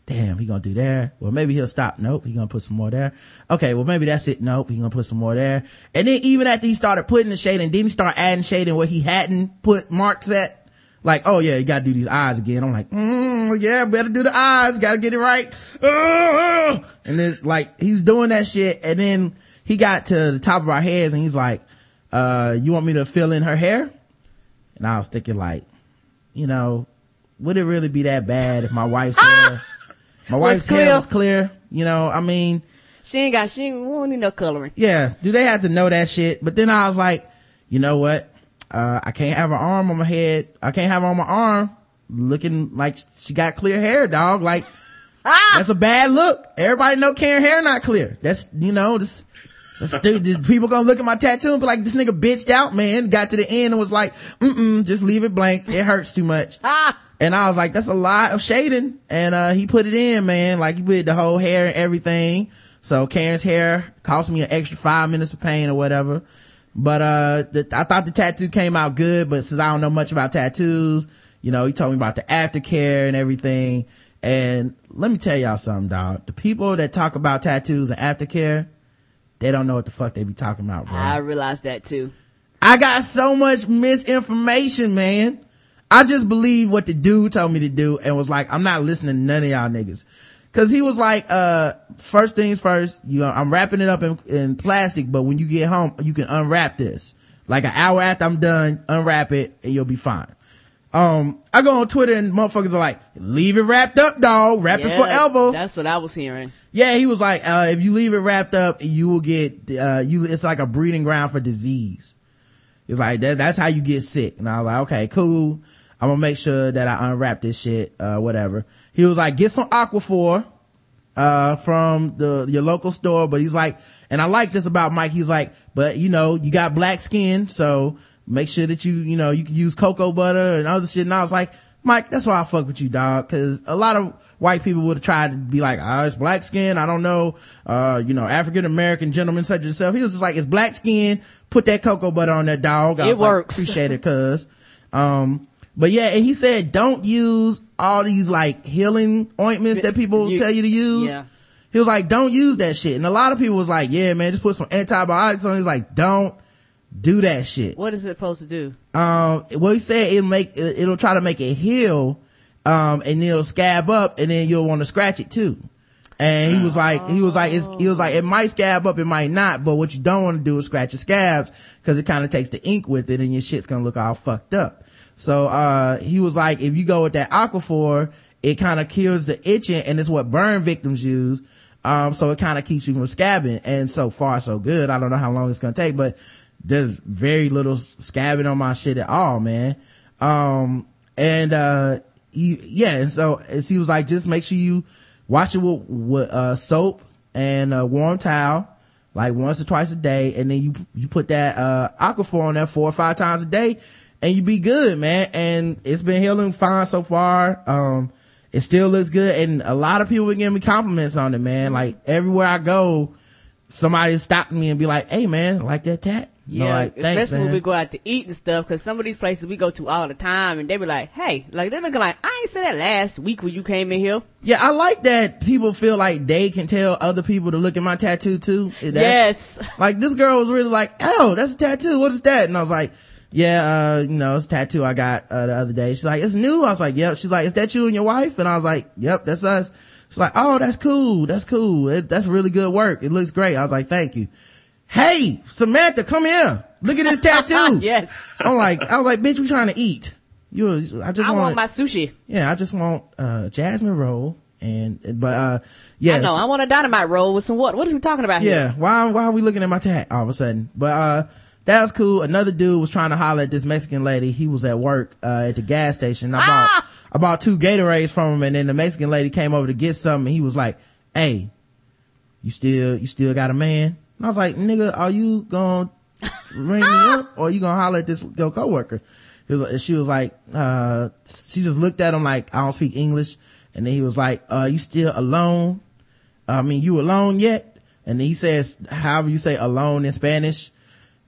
damn, he gonna do there. Well, maybe he'll stop. Nope. He gonna put some more there. Okay. Well, maybe that's it. Nope. He gonna put some more there. And then even after he started putting the shading, then he start adding shading where he hadn't put marks at. Like, oh yeah, you gotta do these eyes again. I'm like, mm, yeah, better do the eyes. Gotta get it right. And then like, he's doing that shit. And then he got to the top of our heads and he's like, uh, you want me to fill in her hair? And I was thinking like, you know, would it really be that bad if my wife's *laughs* hair, my wife's hair was clear? You know, I mean, She ain't got, she ain't, we don't need no coloring. yeah, do they have to know that shit? But then I was like, you know what? Uh, I can't have her arm on my head. I can't have her on my arm looking like she got clear hair, dog. Like, *laughs* that's a bad look. Everybody know Karen hair not clear. That's, you know, this, Dude, people gonna look at my tattoo and be like, this nigga bitched out, man. Got to the end and was like, mm-mm, just leave it blank. It hurts too much. *laughs* Ah. And I was like, that's a lot of shading. And, uh, he put it in, man. Like he put the whole hair and everything. So Karen's hair cost me an extra five minutes of pain or whatever. But, uh, the, I thought the tattoo came out good, but since I don't know much about tattoos, you know, he told me about the aftercare and everything. And let me tell y'all something, dog. The people that talk about tattoos and aftercare, they don't know what the fuck they be talking about, bro. I realized that too. I got so much misinformation, man. I just believe what the dude told me to do and was like, I'm not listening to none of y'all niggas. Cause he was like, uh, first things first, you know, I'm wrapping it up in, in plastic, but when you get home, you can unwrap this. Like an hour after I'm done, unwrap it and you'll be fine. Um, I go on Twitter and motherfuckers are like, leave it wrapped up, dog. Wrap it Yeah, forever. That's what I was hearing. Yeah, he was like, uh, if you leave it wrapped up, you will get, uh, you, it's like a breeding ground for disease. It's like, that, that's how you get sick. And I was like, okay, cool. I'm gonna make sure that I unwrap this shit, uh, whatever. He was like, get some Aquaphor, uh, from the, your local store. But he's like, and I like this about Mike. He's like, but you know, you got black skin, so make sure that you, you know, you can use cocoa butter and other shit. And I was like, Mike, that's why I fuck with you, dog. Cause a lot of white people would have tried to be like, ah, it's black skin. I don't know. Uh, you know, African American gentleman such as yourself. He was just like, it's black skin. Put that cocoa butter on that dog. I It was like, works. Appreciate it, cuz. Um, but yeah, and he said, don't use all these like healing ointments that people You- tell you to use. Yeah. He was like, don't use that shit. And a lot of people was like, yeah, man, just put some antibiotics on. He's like, don't do that shit. What is it supposed to do? Um, well, he said it'll make, it'll try to make it heal, um, and it'll scab up and then you'll want to scratch it too. And he was like, he was like, it's, he was like, it might scab up, it might not, but what you don't want to do is scratch your scabs because it kind of takes the ink with it and your shit's gonna look all fucked up. So, uh, he was like, if you go with that Aquaphor, it kind of kills the itching and it's what burn victims use. Um, so it kind of keeps you from scabbing. And so far, so good. I don't know how long it's gonna take, but there's very little scabbing on my shit at all, man. Um, and, uh, he, yeah, and so he was like, just make sure you wash it with, with, uh, soap and a warm towel, like once or twice a day. And then you, you put that, uh, Aquaphor on there four or five times a day and you be good, man. And it's been healing fine so far. Um, it still looks good. And a lot of people been giving me compliments on it, man. Like everywhere I go, somebody stop me and be like, Hey man, like that tat? Yeah, like, thanks, especially when we go out to eat and stuff, cause some of these places we go to all the time and they be like, hey, like they're looking like, I ain't said that last week when you came in here. Yeah, I like that people feel like they can tell other people to look at my tattoo too. That's- yes. Like this girl was really like, oh, that's a tattoo. What is that? And I was like, yeah, uh, you know, it's a tattoo I got, uh, the other day. She's like, it's new. I was like, yep. She's like, is that you and your wife? And I was like, yep, that's us. She's like, oh, that's cool. That's cool. It, that's really good work. It looks great. I was like, thank you. Hey, Samantha, come here. Look at this tattoo. *laughs* yes. I'm like, I was like, bitch, we trying to eat. You, I just I want, want my sushi. yeah, I just want, uh, jasmine roll and, but, uh, yeah. I know. I want a dynamite roll with some what? What are we talking about here? Yeah. Why, why are we looking at my tat all of a sudden? But, uh, that was cool. Another dude was trying to holler at this Mexican lady. He was at work, uh, at the gas station. I bought, Ah! I bought two Gatorades from him and then the Mexican lady came over to get something. And he was like, Hey, you still, you still got a man? And I was like, nigga, are you gonna ring me up or are you gonna holler at this, your coworker? He was, she was like, uh, she just looked at him like, I don't speak English. And then he was like, uh, you still alone? I mean, you alone yet? And he says, however you say alone in Spanish.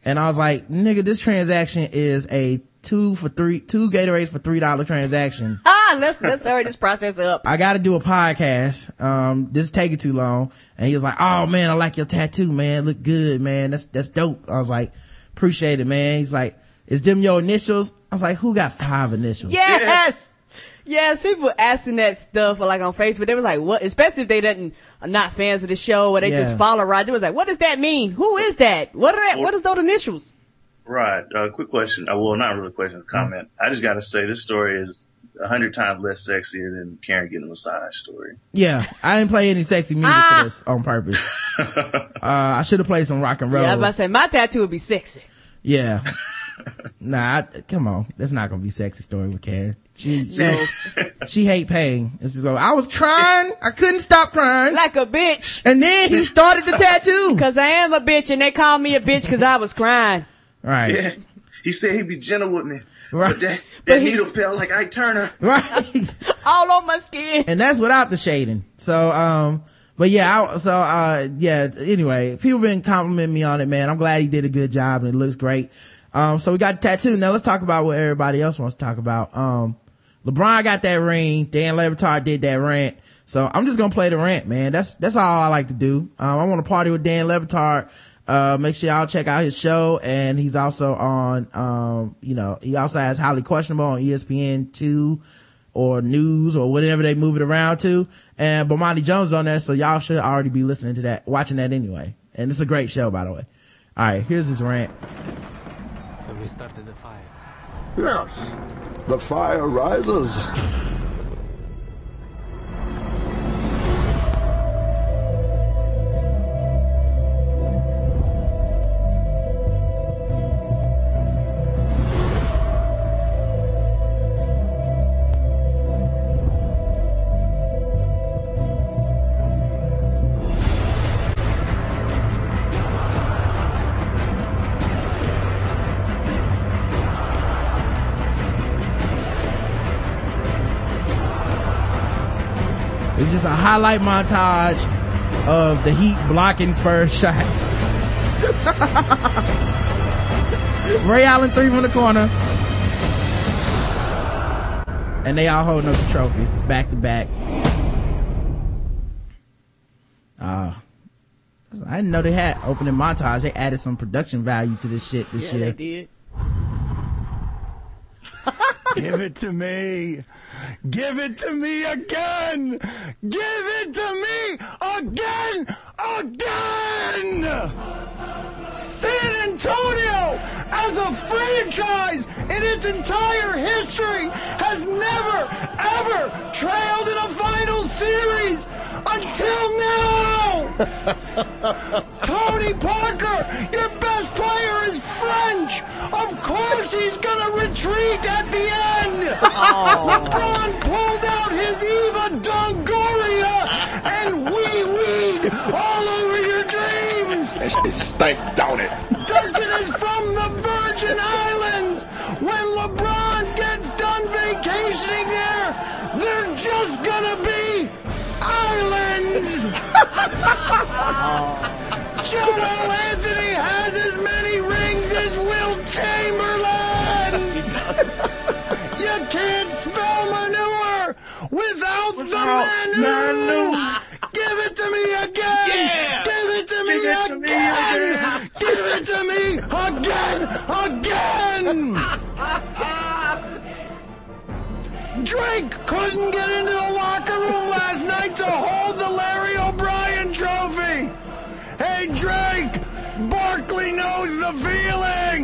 And I was like, nigga, this transaction is a two for three, two Gatorades for three dollar transaction. *laughs* Let's, let's hurry this process up. I gotta do a podcast. Um, this is taking too long. And he was like, oh man, I like your tattoo, man. Look good, man. That's, that's dope. I was like, appreciate it, man. He's like, is them your initials? I was like, who got five initials? Yes. Yes, people asking that stuff like on Facebook. They was like, what, especially if they didn't, are not fans of the show or they Yeah. just follow Roger. They was like, what does that mean? Who is that? What are that? What is those initials? Right. Uh, quick question. Uh, well, not really a question, it's a comment. I just got to say this story is a hundred times less sexier than Karen getting a massage story. Yeah. I didn't play any sexy music Ah. for this on purpose. *laughs* uh, I should have played some rock and roll. Yeah, I was about to say, my tattoo would be sexy. Yeah. *laughs* Nah, I, come on. That's not gonna be sexy story with Karen. She, she, No. she hate pain. It's just, I was crying. I couldn't stop crying. like a bitch. And then he started the tattoo. *laughs* Cause I am a bitch and they call me a bitch cause I was crying. Right. Yeah. He said he'd be gentle with me. Right. But that, But that he- needle felt like Ike Turner. *laughs* Right. *laughs* All on my skin. and that's without the shading. So, um, but yeah, I, so, uh, yeah, anyway, people been complimenting me on it, man. I'm glad he did a good job and it looks great. Um, so we got the tattoo. Now let's talk about what everybody else wants to talk about. Um, LeBron got that ring. Dan Le Batard did that rant. So I'm just gonna play the rant, man. That's, that's all I like to do. Um, I want to party with Dan Le Batard. Uh, make sure y'all check out his show. And he's also on, um, you know, he also has highly questionable on ESPN 2 or news or whatever they move it around to. And Bomani Jones on there. So y'all should already be listening to that, watching that anyway. And it's a great show, by the way. All right. Here's his rant. Have we started the fire? Yes, the fire rises. It's just a highlight montage of the Heat blocking Spurs shots. *laughs* Ray Allen three from the corner. And they all holding up the trophy back to back. Uh, I didn't know they had opening montage. They added some production value to this shit this Yeah, year. they did. *laughs* Give it to me. Give it to me again. Give it to me again. Again. San Antonio, as a franchise in its entire history, has never, ever trailed in a final series until now. *laughs* Tony Parker, your best player is French. Of course he's gonna retreat at the end. Oh. LeBron pulled out his Eva Longoria and wee weed all over your dreams. That shit stank, don't it? Duncan is from the Virgin Islands. When LeBron gets done vacationing there, they're just gonna be islands. Joel Anthony has as many rings as Wilt Chamberlain. *laughs* he does. You can't spell manure without the manure. Give it to me again. Give it to me Give it to me again. again. Give it to me again. Again. Drake couldn't get into the locker room last night to hold the Barkley the feeling. *laughs*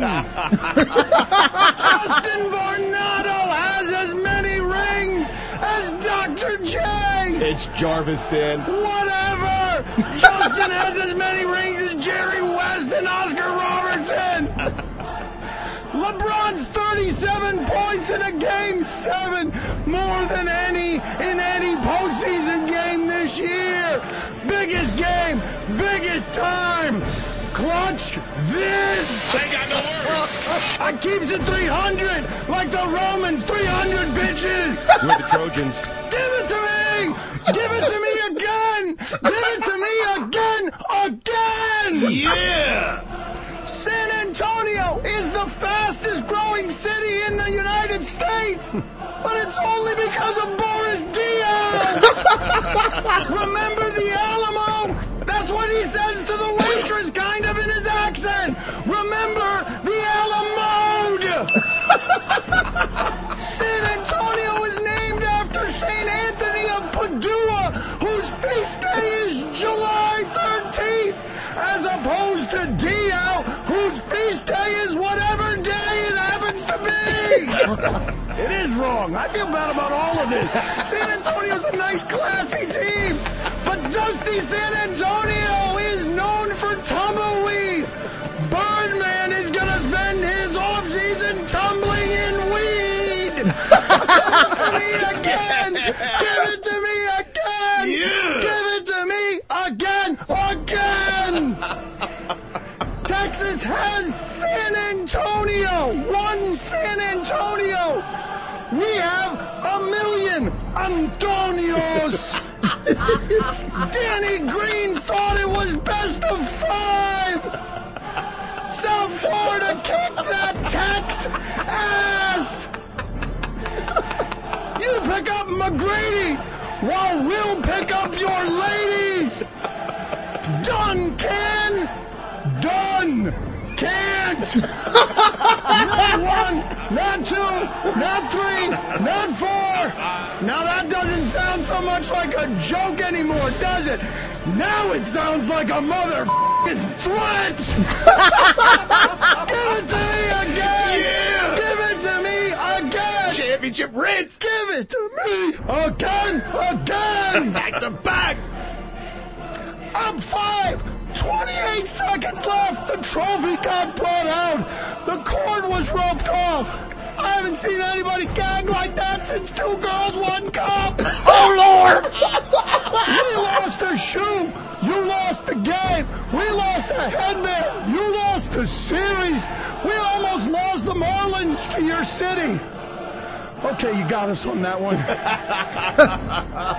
Justin Varnado has as many rings as Dr. J. It's Jarvis, Dan. Whatever. Justin has as many rings as Jerry West and Oscar Robertson. LeBron's 37 points in a game seven, more than any in any postseason game this year. Biggest game, biggest time. Clutch this. *laughs* I ain't got no words. I keeps it 300 like the Romans, 300 bitches. *laughs* We're the Trojans. Give it to me! Give it to me again! Give it to me again! Again! Yeah! San Antonio is the fastest growing city in the United States, but it's only because of Boris Diaw. *laughs* Remember the Alamo? That's what he says to the waitress, kind of in his accent. Remember the Alamo? *laughs* San Antonio is named after St. Anthony of Padua, whose feast day is July 13th, as opposed to Diaw, whose feast day is whatever day it happens to be. *laughs* it is wrong. I feel bad about all of this. San Antonio's a nice, classy team, Dusty San Antonio is known for tumbleweed. Birdman is gonna spend his offseason *laughs* to me again. Give it to me again. Give it to me again. Again. Texas has San Antonio. One San Antonio. We have a million Antonios. *laughs* *laughs* Danny Green thought it was best of five. South Florida kicked that Tex ass. You pick up McGrady while we'll pick up your ladies. Done can. Done can't. *laughs* not one, not two, not three, not four. Now that doesn't sound so much like a joke anymore, does it? Now it sounds like a mother threat. *laughs* Give it to me again. Yeah! Give it to me again. Championship Ritz! Give it to me again, again. Back to back! Up five. 28 seconds left. The trophy got brought out. The cord was roped off. I haven't seen anybody gag like that since two girls, one cup. *laughs* Oh, Lord! we lost a shoe. You lost the game. We lost a headband. You lost the series. We almost lost the Marlins to your city. Okay, you got us on that one. *laughs*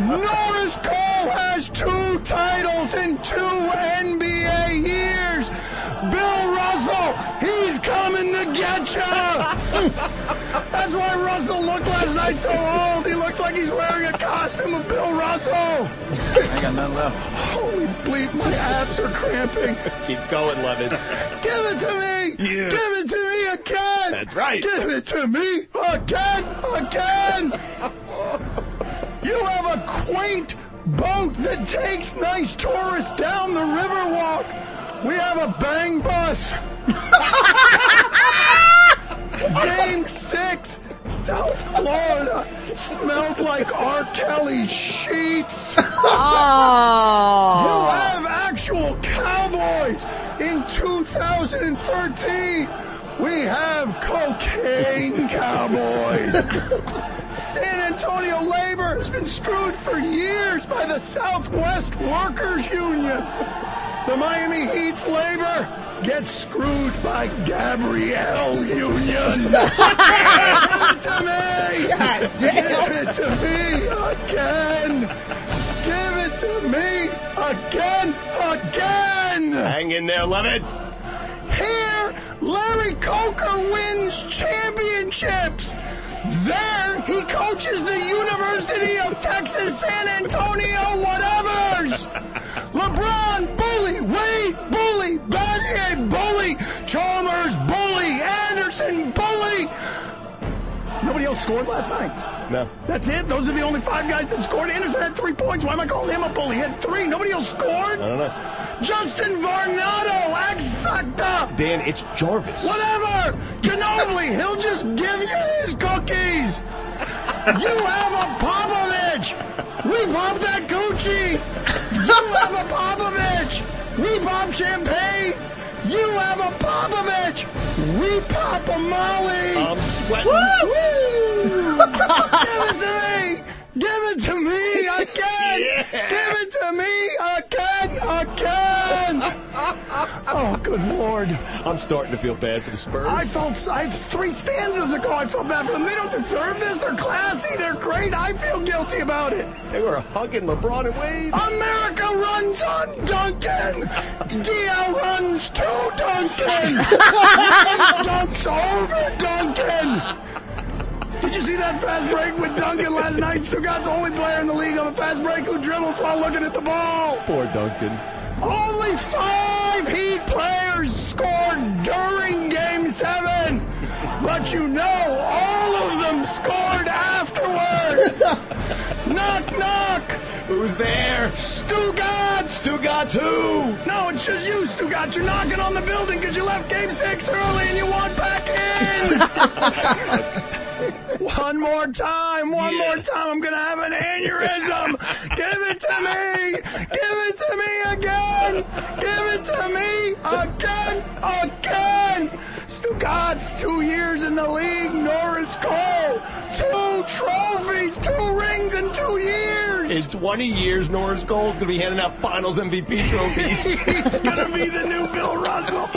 Norris Cole has two titles in two NBA years. Bill Russell, he's coming to get you. *laughs* That's why Russell looked last night so old. He looks like he's wearing a costume of Bill Russell. I got none left. Holy bleep, my abs are cramping. Keep going, Levitz. Give it to me. Yeah. Give it to me again. That's right. Give it to me again, again. You have a quaint boat that takes nice tourists down the Riverwalk. We have a bang bus. *laughs* Game six, South Florida smelled like R. Kelly's sheets. You Oh. have actual cowboys in 2013. We have cocaine *laughs* cowboys. *laughs* San Antonio labor has been screwed for years by the Southwest Workers Union. The Miami Heat's labor gets screwed by Gabrielle Union. *laughs* Give it to me. Give it to me again. Give it to me again, again. Hang in there, Levitz! Here, Larry Coker wins championships. There, he coaches the University of Texas San Antonio whatevers. *laughs* LeBron, bully. Wade, bully. Battier, bully. Chalmers, bully. Anderson, bully. Nobody else scored last night. No. That's it. Those are the only five guys that scored. Anderson had three points. Why am I calling him a bully? He had three. Nobody else scored. I don't know. Justin Varnado, X Factor. Dan, it's Jarvis. Whatever! Ginobili, he'll just give you his cookies! You have a Popovich! We pop that Gucci! You have a Popovich! We pop champagne! You have a Popovich! We pop a Molly! I'm sweating. Woo! *laughs* Give it to me! Give it to me again! *laughs* Give it to me again! Again! *laughs* Oh, good lord. I'm starting to feel bad for the Spurs. I felt I, three stanzas ago. I felt bad for them. They don't deserve this. They're classy. They're great. I feel guilty about it. they were hugging LeBron and Wade. America runs on Duncan. DL runs to Duncan. *laughs* Dunks over Duncan. Did you see that fast break with Duncan last night? Stugotz the only player in the league on the fast break who dribbles while looking at the ball. Poor Duncan. Only five Heat players scored during Game 7. But you know, all of them scored afterward. *laughs* knock, knock. Who's there? Stugotz. Stugotz who? No, it's just you, Stugotz. You're knocking on the building because you left Game 6 early and you want back in. *laughs* One more time, one more time. I'm gonna have an aneurysm. Give it to me. Give it to me again. Give it to me again, again. Stugotz two years in the league. Norris Cole, two trophies, two rings, and two years. In 20 years, Norris Cole's gonna be handing out Finals MVP trophies. *laughs* He's gonna be the new Bill Russell.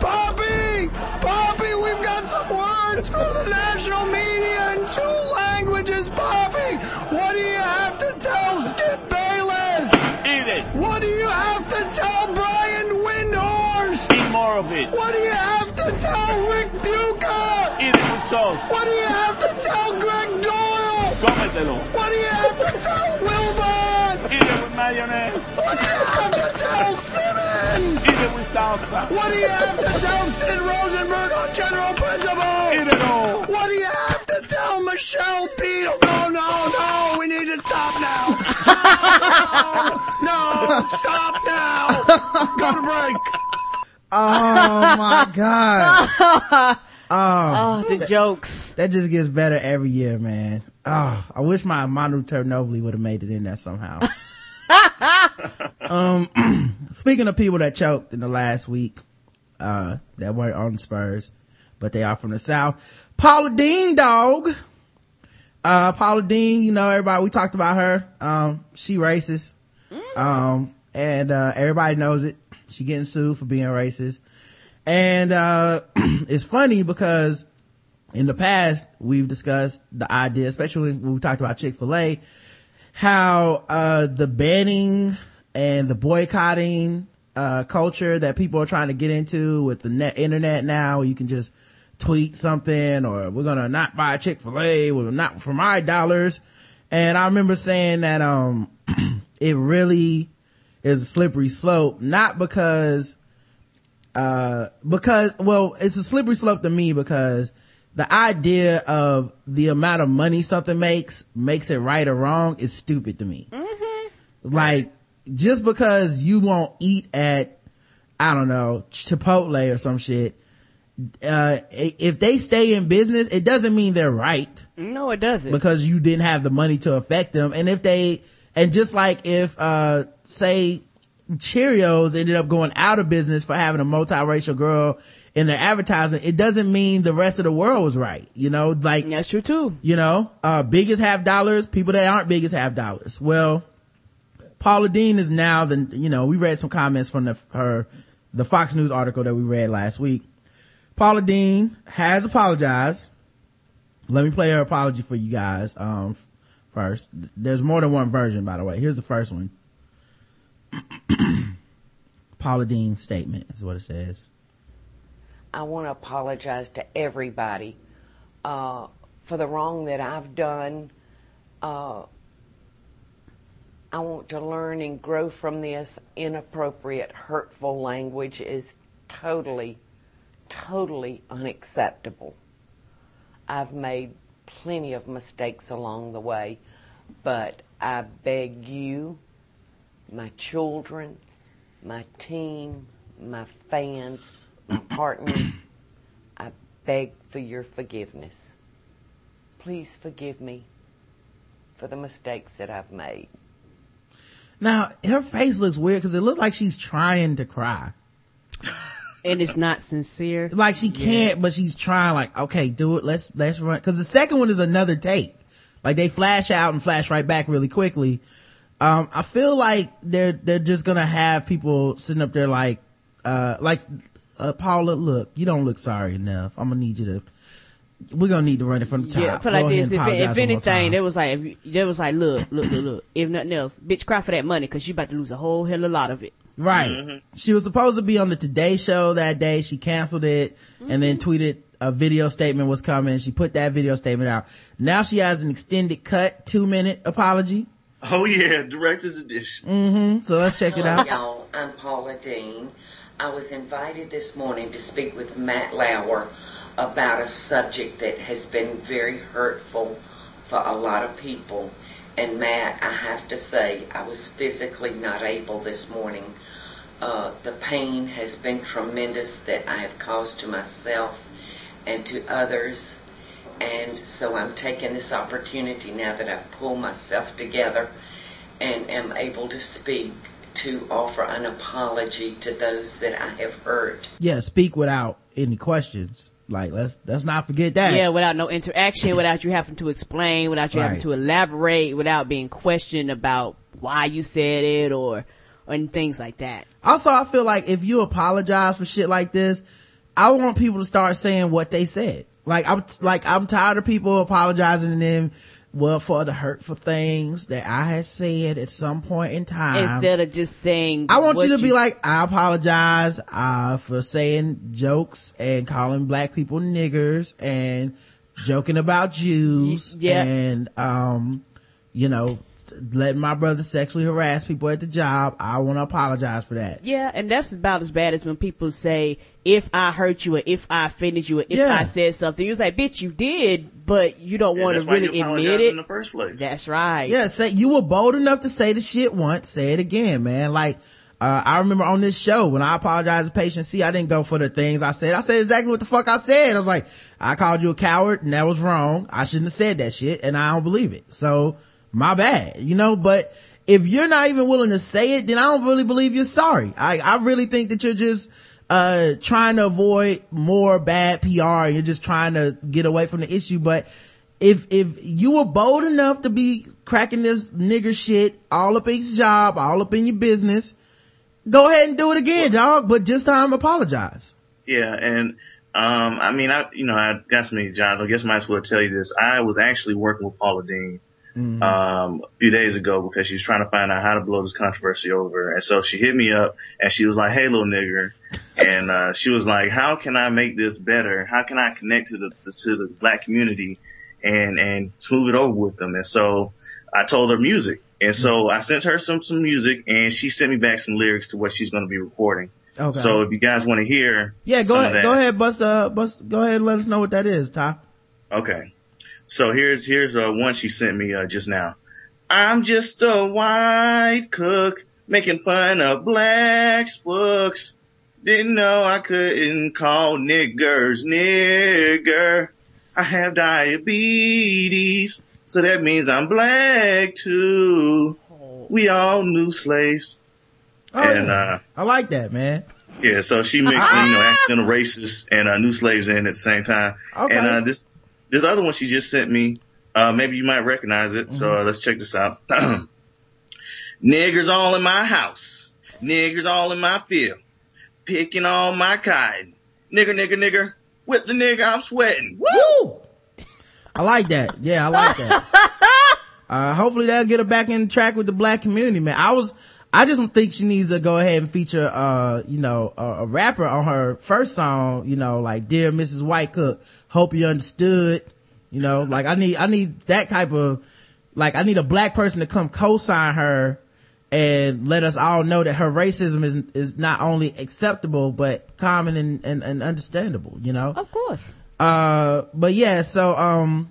Poppy, Poppy, we've got some words for the national media in two languages. Poppy, what do you have to tell Skip Bayless? Eat it. What do you have to tell Brian Windhorst? Eat more of it. What do you have to tell Rick Bucher? Eat it with sauce. What do you have to tell Gregg Doyel? Cómetelo. What do you have to tell Wilbon? Eat it with mayonnaise. What do you have to tell Simmons? Eat it with salsa. What do you have to tell Sid Rosenberg on general principle? Eat it all. What do you have to tell Michelle Beadle? No, no, no, we need to stop now. No, no, stop now. Go to break. Oh my god. *laughs* Oh, the jokes. That just gets better every year, man. Oh, I wish my Manu Ginobili would have made it in there somehow. *laughs* um, *clears throat* speaking of people that choked in the last week, uh, that weren't on the Spurs, but they are from the South. Paula Deen, dog. Uh, Paula Deen, you know, everybody, we talked about her. Um, she racist. Um, and, uh, everybody knows it. She getting sued for being racist. And, uh, *clears throat* it's funny because in the past, we've discussed the idea, especially when we talked about Chick-fil-A, how, uh, the banning and the boycotting, uh, culture that people are trying to get into with the net internet now, you can just tweet something or we're gonna not buy Chick-fil-A, we're not for my dollars. And I remember saying that, um, *clears throat* it really is a slippery slope, not because uh, because, well, it's a slippery slope to me because the idea of the amount of money something makes, makes it right or wrong is stupid to me. Like, just because you won't eat at, I don't know, Chipotle or some shit, uh, if they stay in business, it doesn't mean they're right No, it doesn't. because you didn't have the money to affect them. And if they, and just like if, uh, say Cheerios ended up going out of business for having a multiracial girl in their advertisement, it doesn't mean the rest of the world was right. You know, like, That's true too. you know, uh, big as half dollars, people that aren't big as half dollars. Well, Paula Deen is now the, you know, we read some comments from the, her, the Fox News article that we read last week. Paula Deen has apologized. Let me play her apology for you guys, um, first. There's more than one version, by the way. Here's the first one. *coughs* Paula Deen's statement is what it says. I want to apologize to everybody uh, for the wrong that I've done. Uh, I want to learn and grow from this. Inappropriate, hurtful language is totally, totally unacceptable. I've made plenty of mistakes along the way, but I beg you, my children, my team, my fans, my *coughs* partners, I beg for your forgiveness. Please forgive me for the mistakes that I've made. Now, her face looks weird because it looks like she's trying to cry. And it's not sincere. like she can't, but she's trying like, okay, do it. Let's, let's run. Cause the second one is another take. Like they flash out and flash right back really quickly. Um, I feel like they're, they're just gonna have people sitting up there like, uh, like, uh, Paula, look, you don't look sorry enough. I'm gonna need you to, we're gonna need to run it from the top. Yeah, I feel like ahead this. If, if anything, time. there was like, if, there was like, look, look, look, look. If nothing else, bitch, cry for that money because you about to lose a whole hell of a lot of it. Right. She was supposed to be on the Today Show that day. She canceled it and then tweeted a video statement was coming. She put that video statement out. Now she has an extended cut, two minute apology. *laughs* Oh yeah, director's edition. Mm, So let's check it Hello, out. y'all. I'm Paula Deen. I was invited this morning to speak with Matt Lauer about a subject that has been very hurtful for a lot of people. And Matt, I have to say, I was physically not able this morning. Uh, the pain has been tremendous that I have caused to myself and to others. And so I'm taking this opportunity now that I've pulled myself together and am able to speak to offer an apology to those that I have hurt. Yeah, speak without any questions. Like let's let's not forget that. Yeah, without no interaction, without you having to explain, without you having to elaborate, without being questioned about why you said it or and things like that. Also, I feel like if you apologize for shit like this, I want people to start saying what they said. Like I'm like I'm tired of people apologizing and then well for the hurtful things that I had said at some point in time. Instead of just saying, I want you to be like, I apologize uh, for saying jokes and calling black people niggers and joking about Jews yeah. and um, you know, letting my brother sexually harass people at the job. I want to apologize for that. Yeah, and that's about as bad as when people say, if I hurt you or if I offended you or if Yeah. I said something. You was like, bitch, you did, but you don't want to really you admit it. in the first place. That's right. Yeah, say you were bold enough to say the shit once, say it again, man. Like, uh, I remember on this show when I apologized to patient C, I didn't go for the things I said. I said exactly what the fuck I said. I was like, I called you a coward and that was wrong. I shouldn't have said that shit and I don't believe it. So my bad, you know, but if you're not even willing to say it, then I don't really believe you're sorry. I, I really think that you're just, uh, trying to avoid more bad PR and you're just trying to get away from the issue. But if if you were bold enough to be cracking this nigger shit all up in your job, all up in your business, go ahead and do it again, dog. But this time apologize. Yeah, and um, I mean, I you know, I got so many jobs. I guess I might as well tell you this. I was actually working with Paula Deen um, a few days ago because she was trying to find out how to blow this controversy over, and so she hit me up and she was like, "Hey, little nigger," and uh, she was like, "How can I make this better? How can I connect to the to the black community and and smooth it over with them?" And so I told her music. And so I sent her some, some music and she sent me back some lyrics to what she's going to be recording. Okay. So if you guys want to hear, yeah, go ahead. that- Go ahead, bust. Uh, bust. Go ahead and let us know what that is, Tye. Okay. So here's here's uh, one she sent me uh, just now. I'm just a white cook making fun of black books. Didn't know I couldn't call niggers nigger. I have diabetes, so that means I'm black too. We all knew slaves. Oh, and yeah. uh I like that, man. yeah, so she mixed, you know, *laughs* accidental racist and uh, new slaves in at the same time. Okay. And uh, this this other one she just sent me, uh, maybe you might recognize it. So Mm-hmm. uh, let's check this out. *clears throat* Niggers all in my house. Niggers all in my field. Picking all my cotton. Nigger, nigger, nigger. With the nigger, I'm sweating. Woo! I like that. Yeah, I like that. *laughs* uh, hopefully that'll get her back in track with the black community, man. I was, I just think she needs to go ahead and feature, uh, you know, a, a rapper on her first song, you know, like Dear Mrs. White Cook. Hope you understood. You know, like I need, I need that type of, like I need a black person to come co-sign her and let us all know that her racism is, is not only acceptable, but common and, and, and understandable, you know? Of course. Uh, but yeah, so, um,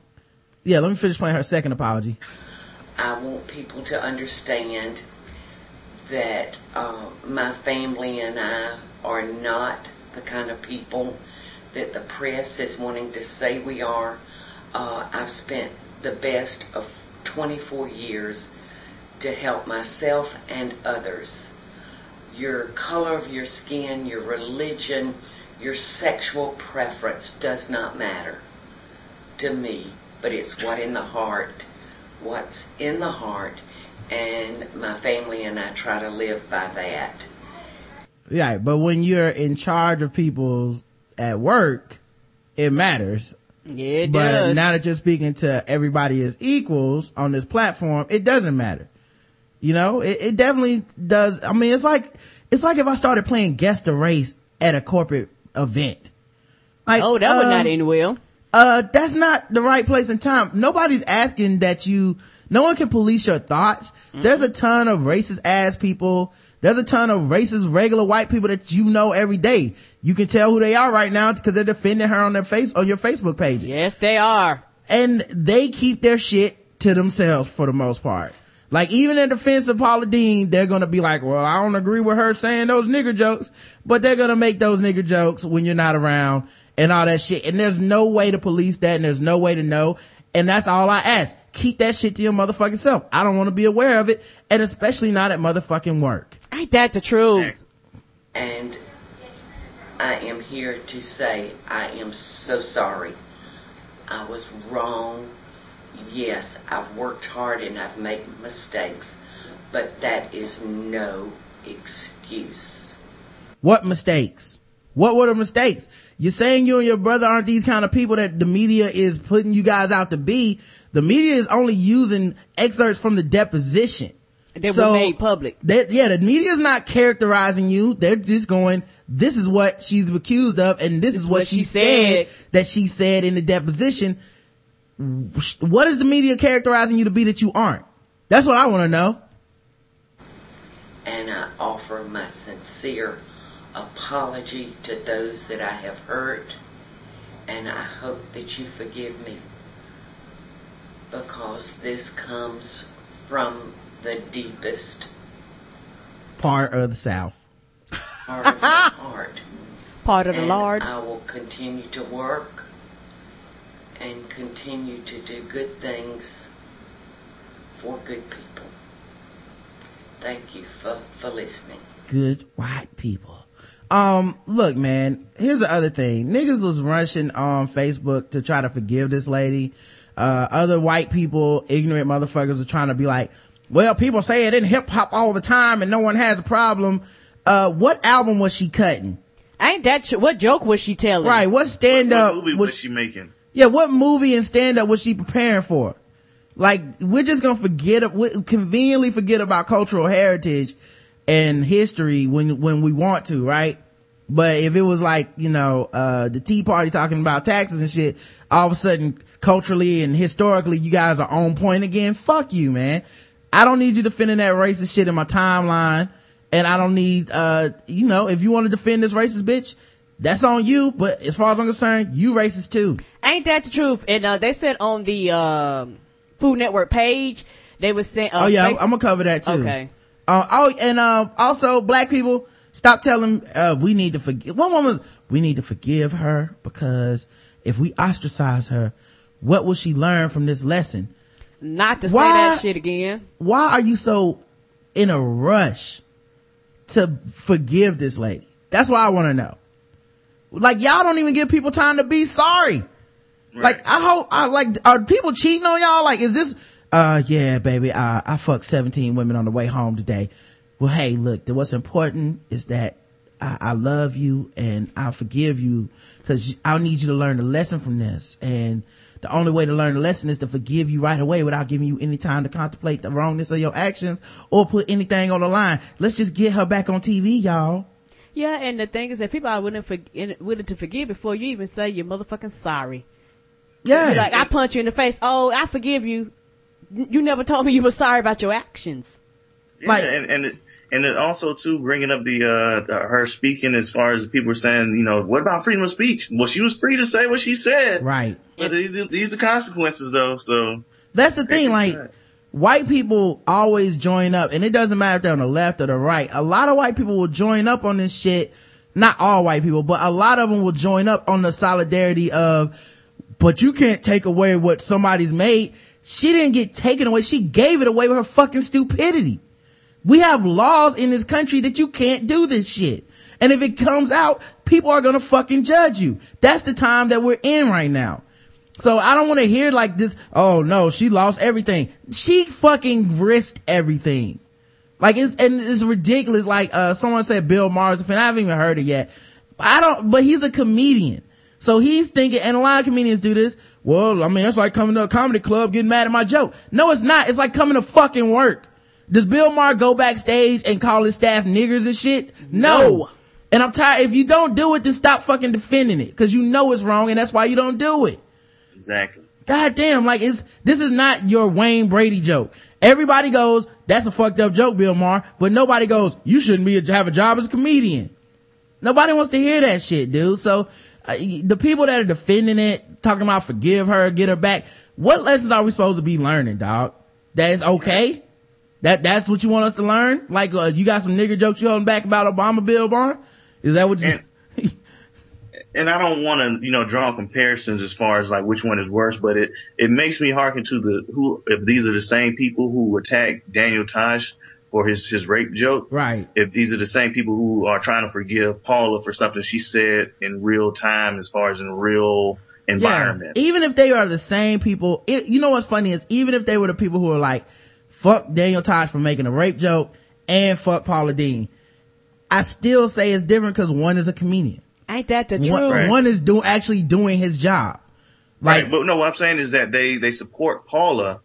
yeah, let me finish playing her second apology. I want people to understand that uh, my family and I are not the kind of people that the press is wanting to say we are. Uh, I've spent the best of 24 years to help myself and others. Your color of your skin, your religion, your sexual preference does not matter to me, but it's what in the heart, what's in the heart, and my family and I try to live by that. Yeah, but when you're in charge of people at work, it matters. Yeah, it but does. now that you're speaking to everybody as equals on this platform, it doesn't matter. You know, it, it definitely does. I mean, it's like, it's like if I started playing guess the race at a corporate event. Like, oh, that would not end well. uh, that's not the right place and time. Nobody's asking that you, no one can police your thoughts. There's a ton of racist ass people. There's a ton of racist regular white people that you know every day. You can tell who they are right now because they're defending her on their face, on your Facebook pages. Yes, they are. And they keep their shit to themselves for the most part. Like even in defense of Paula Deen, they're gonna be like, well, I don't agree with her saying those nigger jokes, but they're gonna make those nigger jokes when you're not around and all that shit. And there's no way to police that and there's no way to know. And that's all I ask. Keep that shit to your motherfucking self. I don't want to be aware of it. And especially not at motherfucking work. Ain't that the truth? And I am here to say I am so sorry. I was wrong. Yes, I've worked hard and I've made mistakes, but that is no excuse. What mistakes? What were the mistakes? You're saying you and your brother aren't these kind of people that the media is putting you guys out to be. The media is only using excerpts from the deposition. That were made public. That, yeah, the media is not characterizing you. They're just going, this is what she's accused of and this, is what, she, said, that she said in the deposition. What is the media characterizing you to be that you aren't? That's what I want to know. And I offer my sincere apology to those that I have hurt, and I hope that you forgive me because this comes from the deepest Part of the South. part of my heart. *laughs* Part of the and Lord. I will continue to work and continue to do good things for good people. Thank you for, for listening. Good white people. Um, look, man, here's the other thing. Niggas was rushing on Facebook to try to forgive this lady. Uh, other white people, ignorant motherfuckers are trying to be like, well, people say it in hip hop all the time and no one has a problem. Uh, what album was she cutting? Ain't that tr- what joke was she telling? Right. What stand up movie was she making? yeah, what movie and stand up was she preparing for? Like, we're just gonna forget, we conveniently forget about cultural heritage and history when, when we want to, right? But if it was like, you know, uh, the Tea Party talking about taxes and shit, all of a sudden, culturally and historically, you guys are on point again. Fuck you, man. I don't need you defending that racist shit in my timeline. And I don't need, uh, you know, if you want to defend this racist bitch, that's on you. But as far as I'm concerned, you racist too. Ain't that the truth? And uh, they said on the um, Food Network page, they was saying. Uh, oh yeah, I'm gonna cover that too. Okay. Uh, oh, and uh, also black people stop telling uh, we need to forgive. One woman, we need to forgive her because if we ostracize her, what will she learn from this lesson? Not to Why- say that shit again. Why are you so in a rush to forgive this lady? That's what I want to know. Like y'all don't even give people time to be sorry. Like I hope I like are people cheating on y'all? Like is this uh yeah baby uh, I fucked 17 women on the way home today. Well hey look the- what's important is that I, I love you and I forgive you because I need you to learn a lesson from this and the only way to learn a lesson is to forgive you right away without giving you any time to contemplate the wrongness of your actions or put anything on the line. Let's just get her back on TV y'all. Yeah, and the thing is that people are willing, for, willing to forgive before you even say you're motherfucking sorry. Yeah. You're like, I punch you in the face. Oh, I forgive you. You never told me you were sorry about your actions. Yeah, Like- and and it, and it also too bringing up the uh her speaking as far as people were saying, you know, what about freedom of speech? Well, she was free to say what she said, right. but these these are the consequences though. So That's the thing, like, white people always join up, and it doesn't matter if they're on the left or the right. A lot of white people will join up on this shit. Not all white people, but a lot of them will join up on the solidarity of, but you can't take away what somebody's made. She didn't get taken away. She gave it away with her fucking stupidity. We have laws in this country that you can't do this shit. And if it comes out, people are gonna fucking judge you. That's the time that we're in right now. So I don't want to hear like this, oh no, she lost everything. She fucking risked everything. Like it's, and it's ridiculous. Like, uh, someone said Bill Maher's a fan. I haven't even heard it yet. I don't, but he's a comedian. So he's thinking, and a lot of comedians do this. Well, I mean, that's like coming to a comedy club getting mad at my joke. No, it's not. It's like coming to fucking work. Does Bill Maher go backstage and call his staff niggers and shit? No. No. And I'm tired. If you don't do it, then stop fucking defending it. Cause you know it's wrong and that's why you don't do it. exactly. God damn, like it's, this is not your Wayne Brady joke. Everybody goes, that's a fucked up joke, Bill Maher, but nobody goes, you shouldn't be, a, have a job as a comedian. Nobody wants to hear that shit, dude. So, the people that are defending it, talking about forgive her, get her back, what lessons are we supposed to be learning, dog? That is okay? That, that's what you want us to learn? Like, uh, you got some nigger jokes you holding back about Obama, Bill Maher? Is that what you, and I don't want to, you know, draw comparisons as far as like which one is worse, but it, it makes me hearken to the, who, if these are the same people who attacked Daniel Tosh for for his, his rape joke. Right. If these are the same people who are trying to forgive Paula for something she said in real time as far as in real environment. Yeah. Even if they are the same people, it, you know what's funny is even if they were the people who are like, fuck Daniel Tosh for making a rape joke and fuck Paula Deen, I still say it's different because one is a comedian. Ain't that the One, truth? Right. one is doing actually doing his job. Like, right. But no, what I'm saying is that they, they support Paula,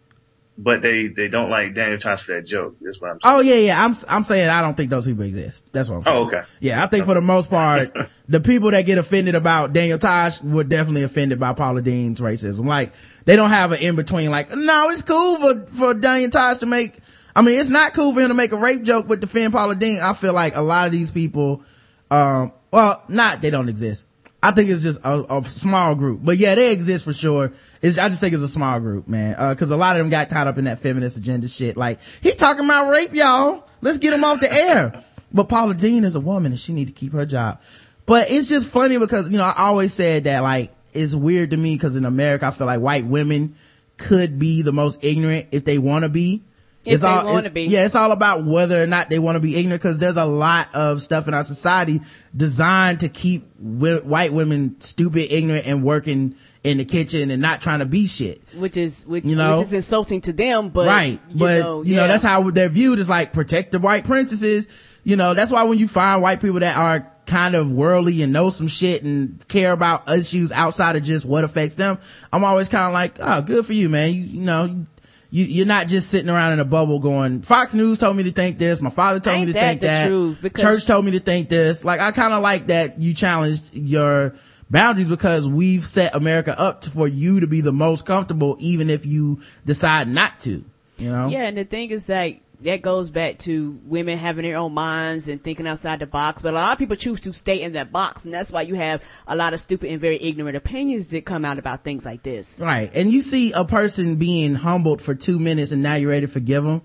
but they, they don't like Daniel Tosh for that joke. That's what I'm saying. oh yeah, yeah. I'm I'm saying I don't think those people exist. That's what I'm saying. Oh, okay. Yeah, I think for the most part, *laughs* the people that get offended about Daniel Tosh were definitely offended by Paula Deen's racism. Like, they don't have an in between. Like, no, it's cool for for Daniel Tosh to make. I mean, it's not cool for him to make a rape joke but defend Paula Deen. I feel like a lot of these people, um, well, not they don't exist. I think it's just a, a small group, but yeah, they exist for sure. It's, I just think it's a small group, man. Uh, cause a lot of them got caught up in that feminist agenda shit. Like, he talking about rape, y'all. Let's get him off the air. But Paula Deen is a woman and she need to keep her job. But it's just funny because, you know, I always said that like, it's weird to me because in America, I feel like white women could be the most ignorant if they want to be. If it's all, wanna it- be. Yeah, it's all about whether or not they want to be ignorant because there's a lot of stuff in our society designed to keep wi- white women stupid, ignorant, and working in the kitchen and not trying to be shit. which is which, You know? which is insulting to them, but right. you But, know, you know, that's how they're viewed as like protect the white princesses. You know, that's why when you find white people that are kind of worldly and know some shit and care about issues outside of just what affects them, I'm always kind of like, oh, good for you, man. You, you know, you, you're not just sitting around in a bubble going, Fox News told me to think this, my father told Ain't me to that think the that, truth? Because- church told me to think this. Like, I kind of like that you challenged your boundaries because we've set America up to, for you to be the most comfortable even if you decide not to, you know? Yeah, and the thing is that that goes back to women having their own minds and thinking outside the box. But a lot of people choose to stay in that box, and that's why you have a lot of stupid and very ignorant opinions that come out about things like this. Right. And you see a person being humbled for two minutes and now you're ready to forgive them.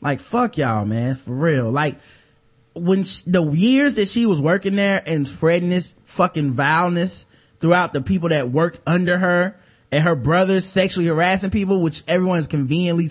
Like, fuck y'all, man. For real. Like, when sh- the years that she was working there and spreading this fucking vileness throughout the people that worked under her and her brothers sexually harassing people, which everyone's conveniently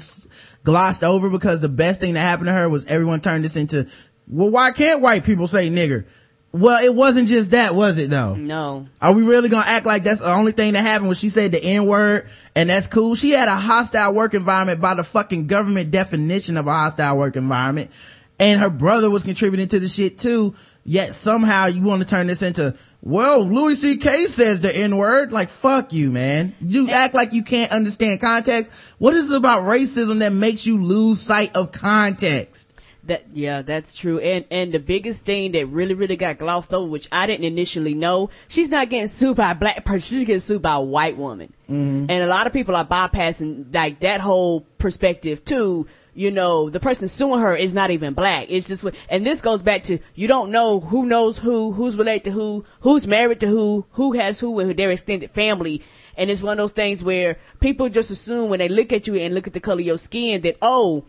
glossed over because the best thing that happened to her was everyone turned this into, well, why can't white people say nigger? Well, it wasn't just that, was it though? No. Are we really gonna act like that's the only thing that happened when she said the N word and that's cool? She had a hostile work environment by the fucking government definition of a hostile work environment. And her brother was contributing to the shit too. Yet somehow you want to turn this into, well, Louis C.K. says the N word. Like, fuck you, man. You act like you can't understand context. What is it about racism that makes you lose sight of context? That yeah, that's true. And and the biggest thing that really really got glossed over, which I didn't initially know, she's not getting sued by a black person. She's getting sued by a white woman. Mm-hmm. And a lot of people are bypassing like that whole perspective too. You know, the person suing her is not even black. It's just and this goes back to you don't know who knows who, who's related to who, who's married to who, who has who with their extended family. And it's one of those things where people just assume when they look at you and look at the color of your skin that, oh,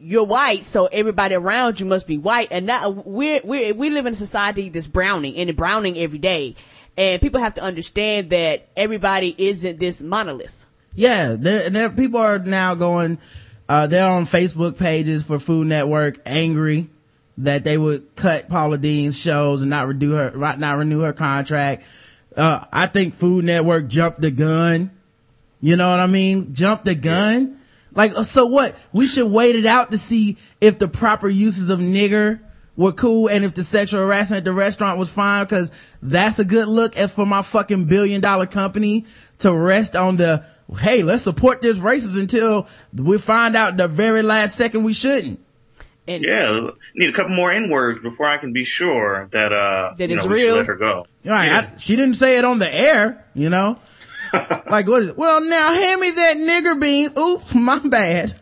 you're white, so everybody around you must be white. And not, we're, we're, we live in a society that's browning and browning every day. And people have to understand that everybody isn't this monolith. Yeah, there, people are now going, uh, they're on Facebook pages for Food Network angry that they would cut Paula Deen's shows and not renew her, not renew her contract. Uh, I think Food Network jumped the gun. You know what I mean? Jumped the gun. Like, uh, so what? We should wait it out to see if the proper uses of nigger were cool and if the sexual harassment at the restaurant was fine because that's a good look as for my fucking billion dollar company to rest on the, hey, let's support this racist until we find out the very last second we shouldn't. And Yeah, need a couple more N words before I can be sure that uh That you it's know, we real. let her go. Right. Yeah. I, she didn't say it on the air, you know? *laughs* like, what is it? Well, now hand me that nigger bean. Oops, my bad.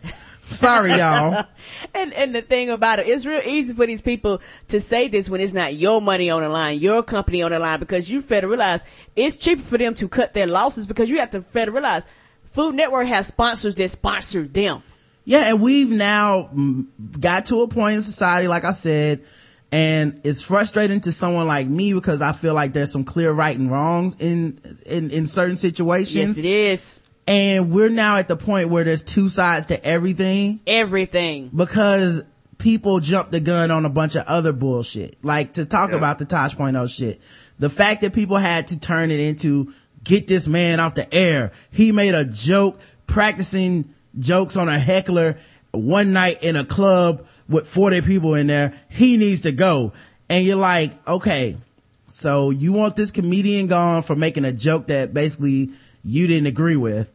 Sorry, y'all. *laughs* And and the thing about it, it's real easy for these people to say this when it's not your money on the line, your company on the line, because you federalize. it's cheaper for them to cut their losses because you have to fail to realize Food Network has sponsors that sponsor them. Yeah, and we've now mm, got to a point in society, like I said, and it's frustrating to someone like me because I feel like there's some clear right and wrongs in, in, in certain situations. Yes, it is. And we're now at the point where there's two sides to everything Everything. because people jump the gun on a bunch of other bullshit. Like to talk Yeah. about the Tosh Point oh shit. The fact that people had to turn it into get this man off the air. He made a joke practicing jokes on a heckler one night in a club with 40 people in there. He needs to go. And you're like, okay, so you want this comedian gone for making a joke that basically you didn't agree with.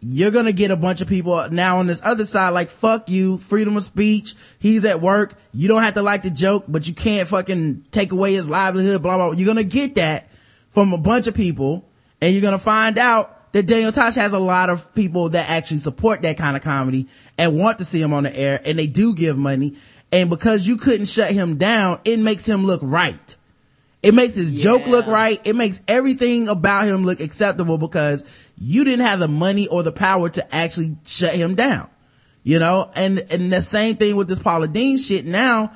You're gonna get a bunch of people now on this other side like, fuck you, freedom of speech. He's at work. You don't have to like the joke, but you can't fucking take away his livelihood, blah, blah. blah. You're gonna get that from a bunch of people and you're gonna find out that Daniel Tosh has a lot of people that actually support that kind of comedy and want to see him on the air and they do give money. And because you couldn't shut him down, it makes him look right. It makes his joke look right. It makes everything about him look acceptable because you didn't have the money or the power to actually shut him down. You know, and, and the same thing with this Paula Deen shit. Now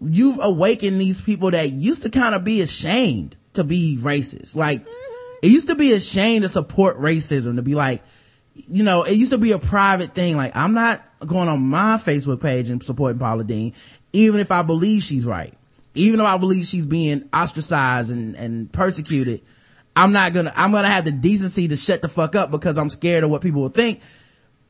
you've awakened these people that used to kind of be ashamed to be racist. Like it used to be a shame to support racism, to be like, you know, it used to be a private thing. Like I'm not going on my Facebook page and supporting Paula Deen, even if I believe she's right. Even though I believe she's being ostracized and, and persecuted, I'm not gonna, I'm gonna have the decency to shut the fuck up because I'm scared of what people will think.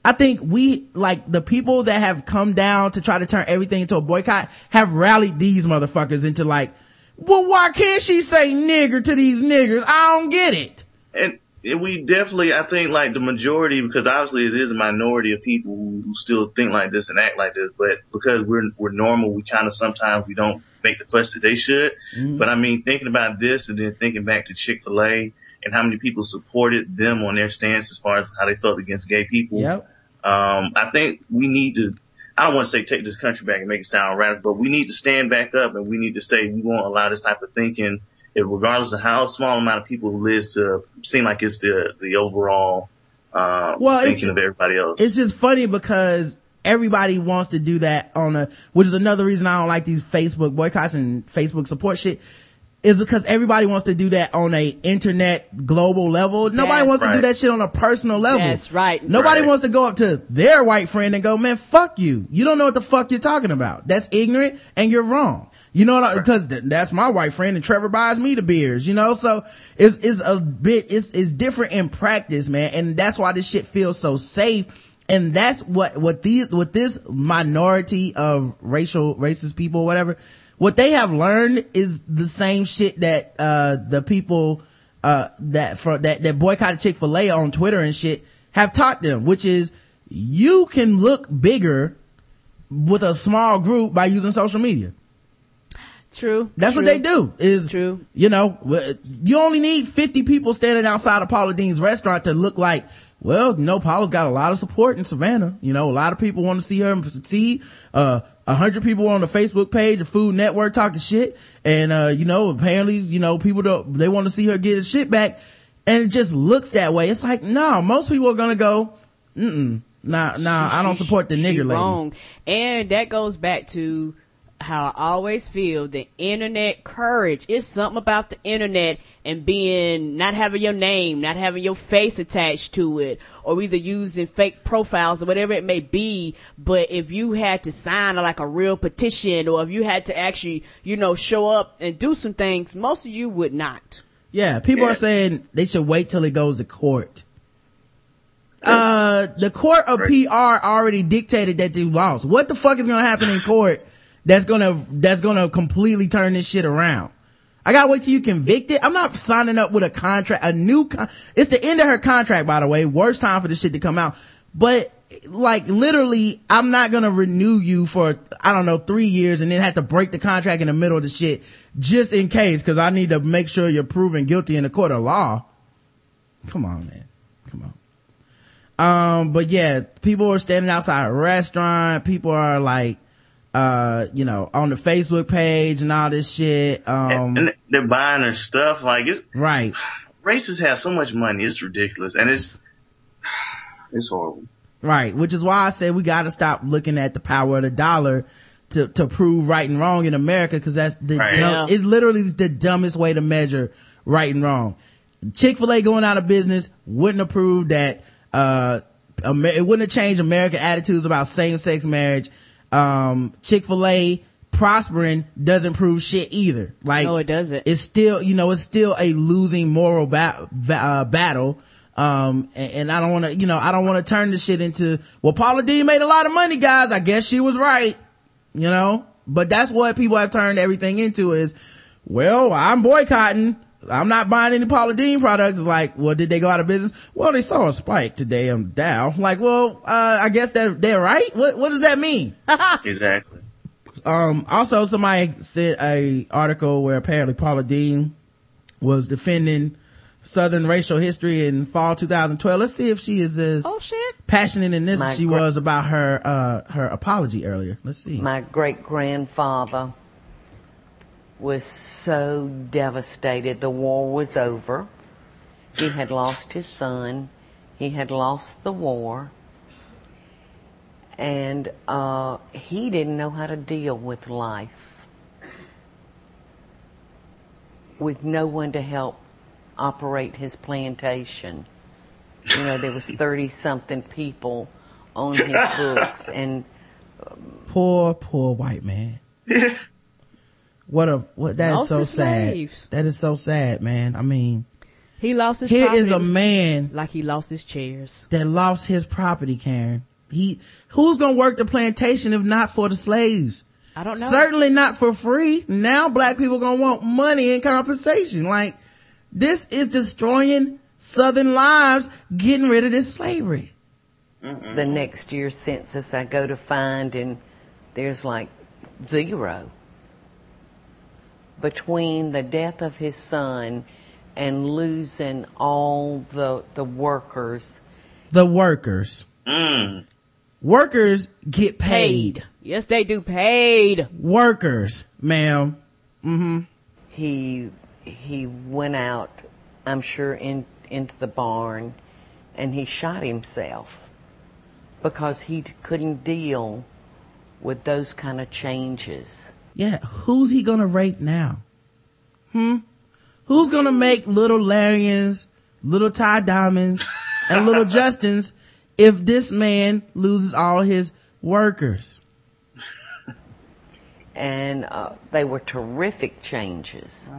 I think we, like the people that have come down to try to turn everything into a boycott have rallied these motherfuckers into like, well, why can't she say nigger to these niggers? I don't get it. and we definitely, I think, like the majority, because obviously it is a minority of people who, who still think like this and act like this, but because we're we're normal, we kind of sometimes we don't make the fuss that they should. But I mean, thinking about this and then thinking back to Chick Fil A and how many people supported them on their stance as far as how they felt against gay people. Yep. Um, I think we need to, I don't want to say take this country back and make it sound radical, but we need to stand back up and we need to say we won't allow this type of thinking, if regardless of how small amount of people who lives to seem like it's the, the overall, uh, Well, thinking of everybody else. It's just funny because everybody wants to do that on a, which is another reason I don't like these Facebook boycotts and Facebook support shit. Is because everybody wants to do that on a internet global level. Nobody That's wants to do that shit on a personal level. That's right. Nobody Right. wants to go up to their white friend and go, man, fuck you. You don't know what the fuck you're talking about. That's ignorant and you're wrong. You know what? Because th- that's my white friend and Trevor buys me the beers, you know? So it's, it's a bit, it's, it's different in practice, man. And that's why this shit feels so safe. And that's what, what these, what this minority of racial, racist people, whatever, what they have learned is the same shit that, uh, the people, uh, that for, that, that boycotted Chick-fil-A on Twitter and shit have taught them, which is you can look bigger with a small group by using social media. True. That's what they do is, True. you know, you only need 50 people standing outside of Paula Deen's restaurant to look like, well, you know, Paula's got a lot of support in Savannah. You know, a lot of people want to see her and succeed. Uh, a hundred people on the Facebook page, of Food Network talking shit. And, uh, you know, apparently, you know, people don't, they want to see her get her shit back. And it just looks that way. It's like, no, most people are going to go, mm-mm, nah, nah, I don't support the she nigger lady. Wrong. And that goes back to how I always feel the internet courage. is something about the internet and being, not having your name, not having your face attached to it, or either using fake profiles or whatever it may be. But if you had to sign like a real petition or if you had to actually, you know, show up and do some things, most of you would not. Yeah, people Yeah. are saying they should wait till it goes to court. Uh, the court of PR already dictated that they lost. What the fuck is gonna happen in court that's gonna, that's gonna completely turn this shit around? I gotta wait till you convict it. I'm not signing up with a contract, a new con- it's the end of her contract, by the way. Worst time for this shit to come out. But, like, literally, I'm not gonna renew you for, I don't know, three years and then have to break the contract in the middle of the shit just in case, cause I need to make sure you're proven guilty in the court of law. Come on, man. Come on. Um, but yeah, people are standing outside a restaurant. People are like, uh, you know, on the Facebook page and all this shit. Um, and they're buying their stuff. Like it's, right. racists have so much money. It's ridiculous. And it's, it's horrible. Right. Which is why I say we gotta stop looking at the power of the dollar to, to prove right and wrong in America cause that's the, Right. dumb, Yeah. it literally is the dumbest way to measure right and wrong. Chick-fil-A going out of business wouldn't have proved that, uh, Amer- it wouldn't have changed American attitudes about same-sex marriage. Um, Chick-fil-A prospering doesn't prove shit either. Like, No, it doesn't. It's still, you know, it's still a losing moral ba- uh, battle. Um, and, and I don't want to, you know, I don't want to turn this shit into, well, Paula Deen made a lot of money, guys. I guess she was right, you know, but that's what people have turned everything into is, well, I'm boycotting. I'm not buying any Paula Deen products. It's like, well, did they go out of business? Well, they saw a spike today on Dow. Like, well, uh, I guess that they're right. What, what does that mean? *laughs* Exactly. Um, also somebody said a article where apparently Paula Deen was defending Southern racial history in fall 2012. Let's see if she is as Oh shit. passionate in this My as she gra- was about her, uh, her apology earlier. Let's see. My great grandfather was so devastated. The war was over. He had lost his son. He had lost the war. And uh, he didn't know how to deal with life with no one to help operate his plantation. You know, there was 30 something people on his *laughs* books and poor, poor white man. *laughs* what a, what, that is Lost so his sad. slaves. That is so sad, man. I mean, He lost his here property is a man like he lost his chairs. that lost his property, Karen. He, who's gonna work the plantation if not for the slaves? I don't know. Certainly not for free. Now black people gonna want money in compensation. Like, this is destroying southern lives, getting rid of this slavery. the next year's census I go to find and there's like zero. Between the death of his son and losing all the the workers, The workers. Mm. Workers get paid. Yes, they do paid. Workers, ma'am. Mm-hmm. he he went out, I'm sure in into the barn and he shot himself because he couldn't deal with those kind of changes. Yeah, who's he gonna rape now? Hmm? Who's gonna make little Larians, little Tye Diamonds, and little *laughs* Justins if this man loses all his workers? and uh, they were terrific changes.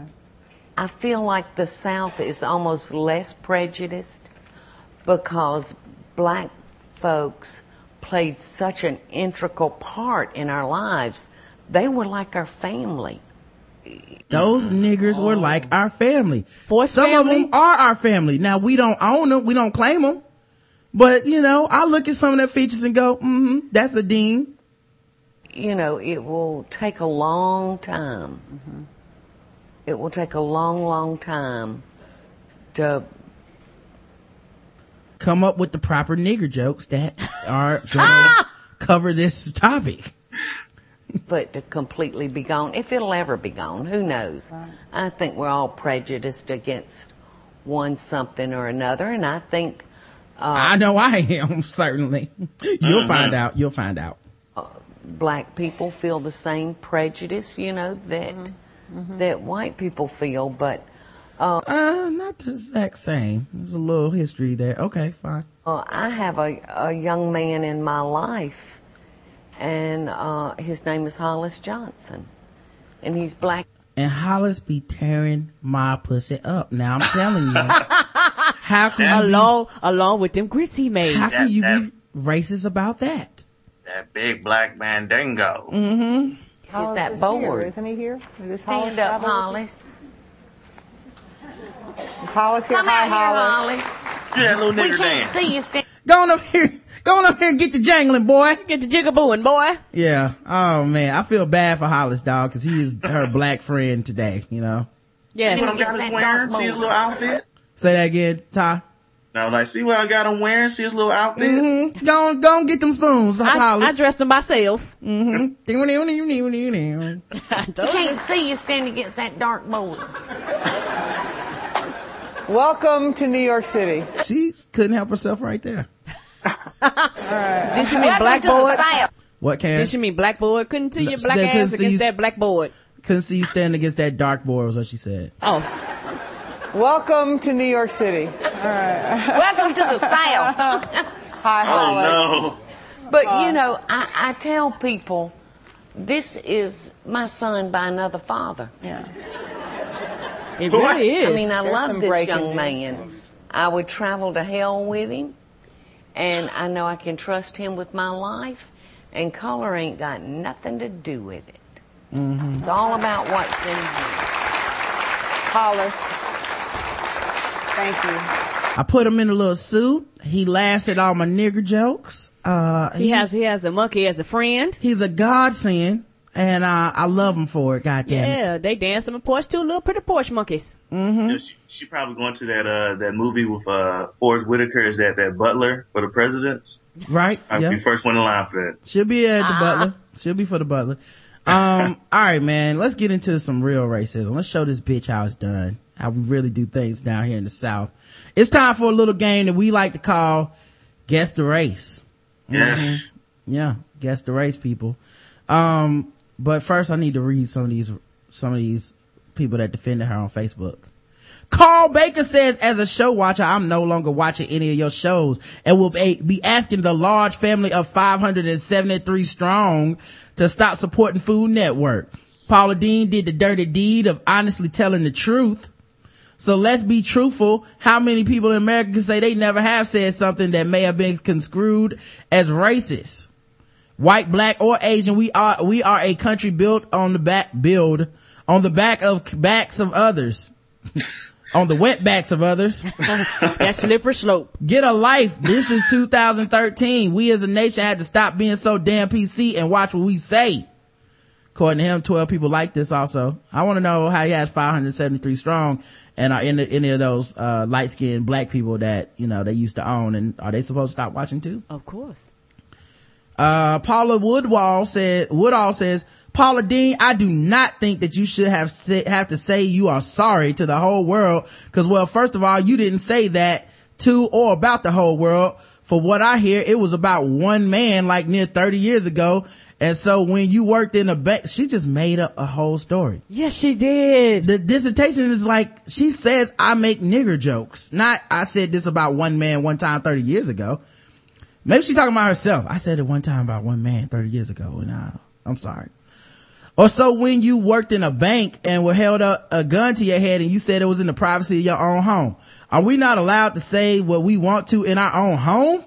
I feel like the South is almost less prejudiced because black folks played such an integral part in our lives. They were like our family. Those niggers were like our family. Forced Some family? of them are our family. Now we don't own them, we don't claim them. But you know, I look at some of their features and go, mm-hmm, that's a dean. You know, it will take a long time. It will take a long, long time to Come up with the proper nigger jokes that are *laughs* gonna cover this topic. But to completely be gone. If it'll ever be gone, who knows? I think we're all prejudiced against one something or another, and I think uh, I know I am, *laughs* certainly. You'll mm-hmm. find out, you'll find out. Uh, black people feel the same prejudice, you know, that mm-hmm. Mm-hmm. that white people feel, but uh, uh, not the exact same. There's a little history there. Okay, fine. uh, I have a, a young man in my life, and uh, his name is Hollis Johnson, and he's black. And Hollis be tearing my pussy up. Now I'm telling you. *laughs* how can you be, Along, along with them grits he made. how can That- you that- be racist about that? That big black mandingo. Mm-hmm. Is that board? Isn't he here? Is Hollis Stand up, traveling? Hollis. Is Hollis here? Come Hi, out Hollis. here, Hollis. Do that little We can't dance. see you stand. Go on up here. Go on up here and get the jangling, boy. Get the jigabooing, boy. Yeah. Oh man, I feel bad for Hollis, dog, cause he is her black friend today, you know? Yes. See what I got him wearing? See his little outfit? Say that again, Tye. Now, like, see what I got him wearing? See his little outfit? Mm-hmm. Go on, go on get them spoons, I, I Hollis. dressed him myself. mm-hmm. *laughs* You can't see you standing against that dark board. Welcome to New York City. she couldn't help herself right there. Did she mean Welcome to blackboard? What can Did she mean blackboard? Couldn't see No, your black ass against you- that blackboard. couldn't see you standing against that dark board was what she said. Oh, Welcome to New York City. Welcome to the South. *laughs* Hi, oh, Hollis. Oh, But you know, I, I tell people, this is my son by another father. Yeah. It really is. I mean, I There's love this young news. man. I would travel to hell with him, and I know I can trust him with my life. And color ain't got nothing to do with it. Mm-hmm. It's all about what's in you. Hollis. Thank you. I put him in a little suit. He laughs at all my nigger jokes. Uh, he has he has a monkey as a friend. He's a godsend, and uh, I love them for it. God damn it. Yeah, they dance on the porch too, little pretty porch monkeys. Mm-hmm. Yeah, she, she probably going to that uh that movie with uh Forest Whitaker is that that Butler for the presidents. Right? I'll Yeah. be first one in line for that. She'll be at the Ah. butler. She'll be for the butler. Um, *laughs* all right, man. Let's get into some real racism. Let's show this bitch how it's done. How we really do things down here in the South. It's time for a little game that we like to call Guess the Race. Yes. Yeah, guess the race, people. Um, but first I need to read some of these, some of these people that defended her on Facebook. Carl Baker says, as a show watcher, I'm no longer watching any of your shows and will be asking the large family of 573 strong to stop supporting Food Network. Paula Deen did the dirty deed of honestly telling the truth. So let's be truthful. How many people in America can say they never have said something that may have been construed as racist? White, black, or Asian, we are, we are a country built on the back, build on the back of backs of others. *laughs* on the wet backs of others. *laughs* that slippery slope. Get a life. This is 2013. We as a nation had to stop being so damn PC and watch what we say. According to him, 12 people like this also. I want to know how he has 573 strong and are in any of those, uh, light skinned black people that, you know, they used to own and are they supposed to stop watching too? Of course. Uh, Paula Woodwall said, Woodall says, Paula Deen, I do not think that you should have say, have to say you are sorry to the whole world. Cause well, first of all, you didn't say that to or about the whole world. For what I hear, it was about one man like near 30 years ago. And so when you worked in a bank, she just made up a whole story. Yes, she did. The dissertation is like, she says I make nigger jokes. Not, I said this about one man one time 30 years ago. Maybe she's talking about herself. I said it one time about one man 30 years ago and uh, I'm sorry. Or so when you worked in a bank and were held up a gun to your head and you said it was in the privacy of your own home. Are we not allowed to say what we want to in our own home?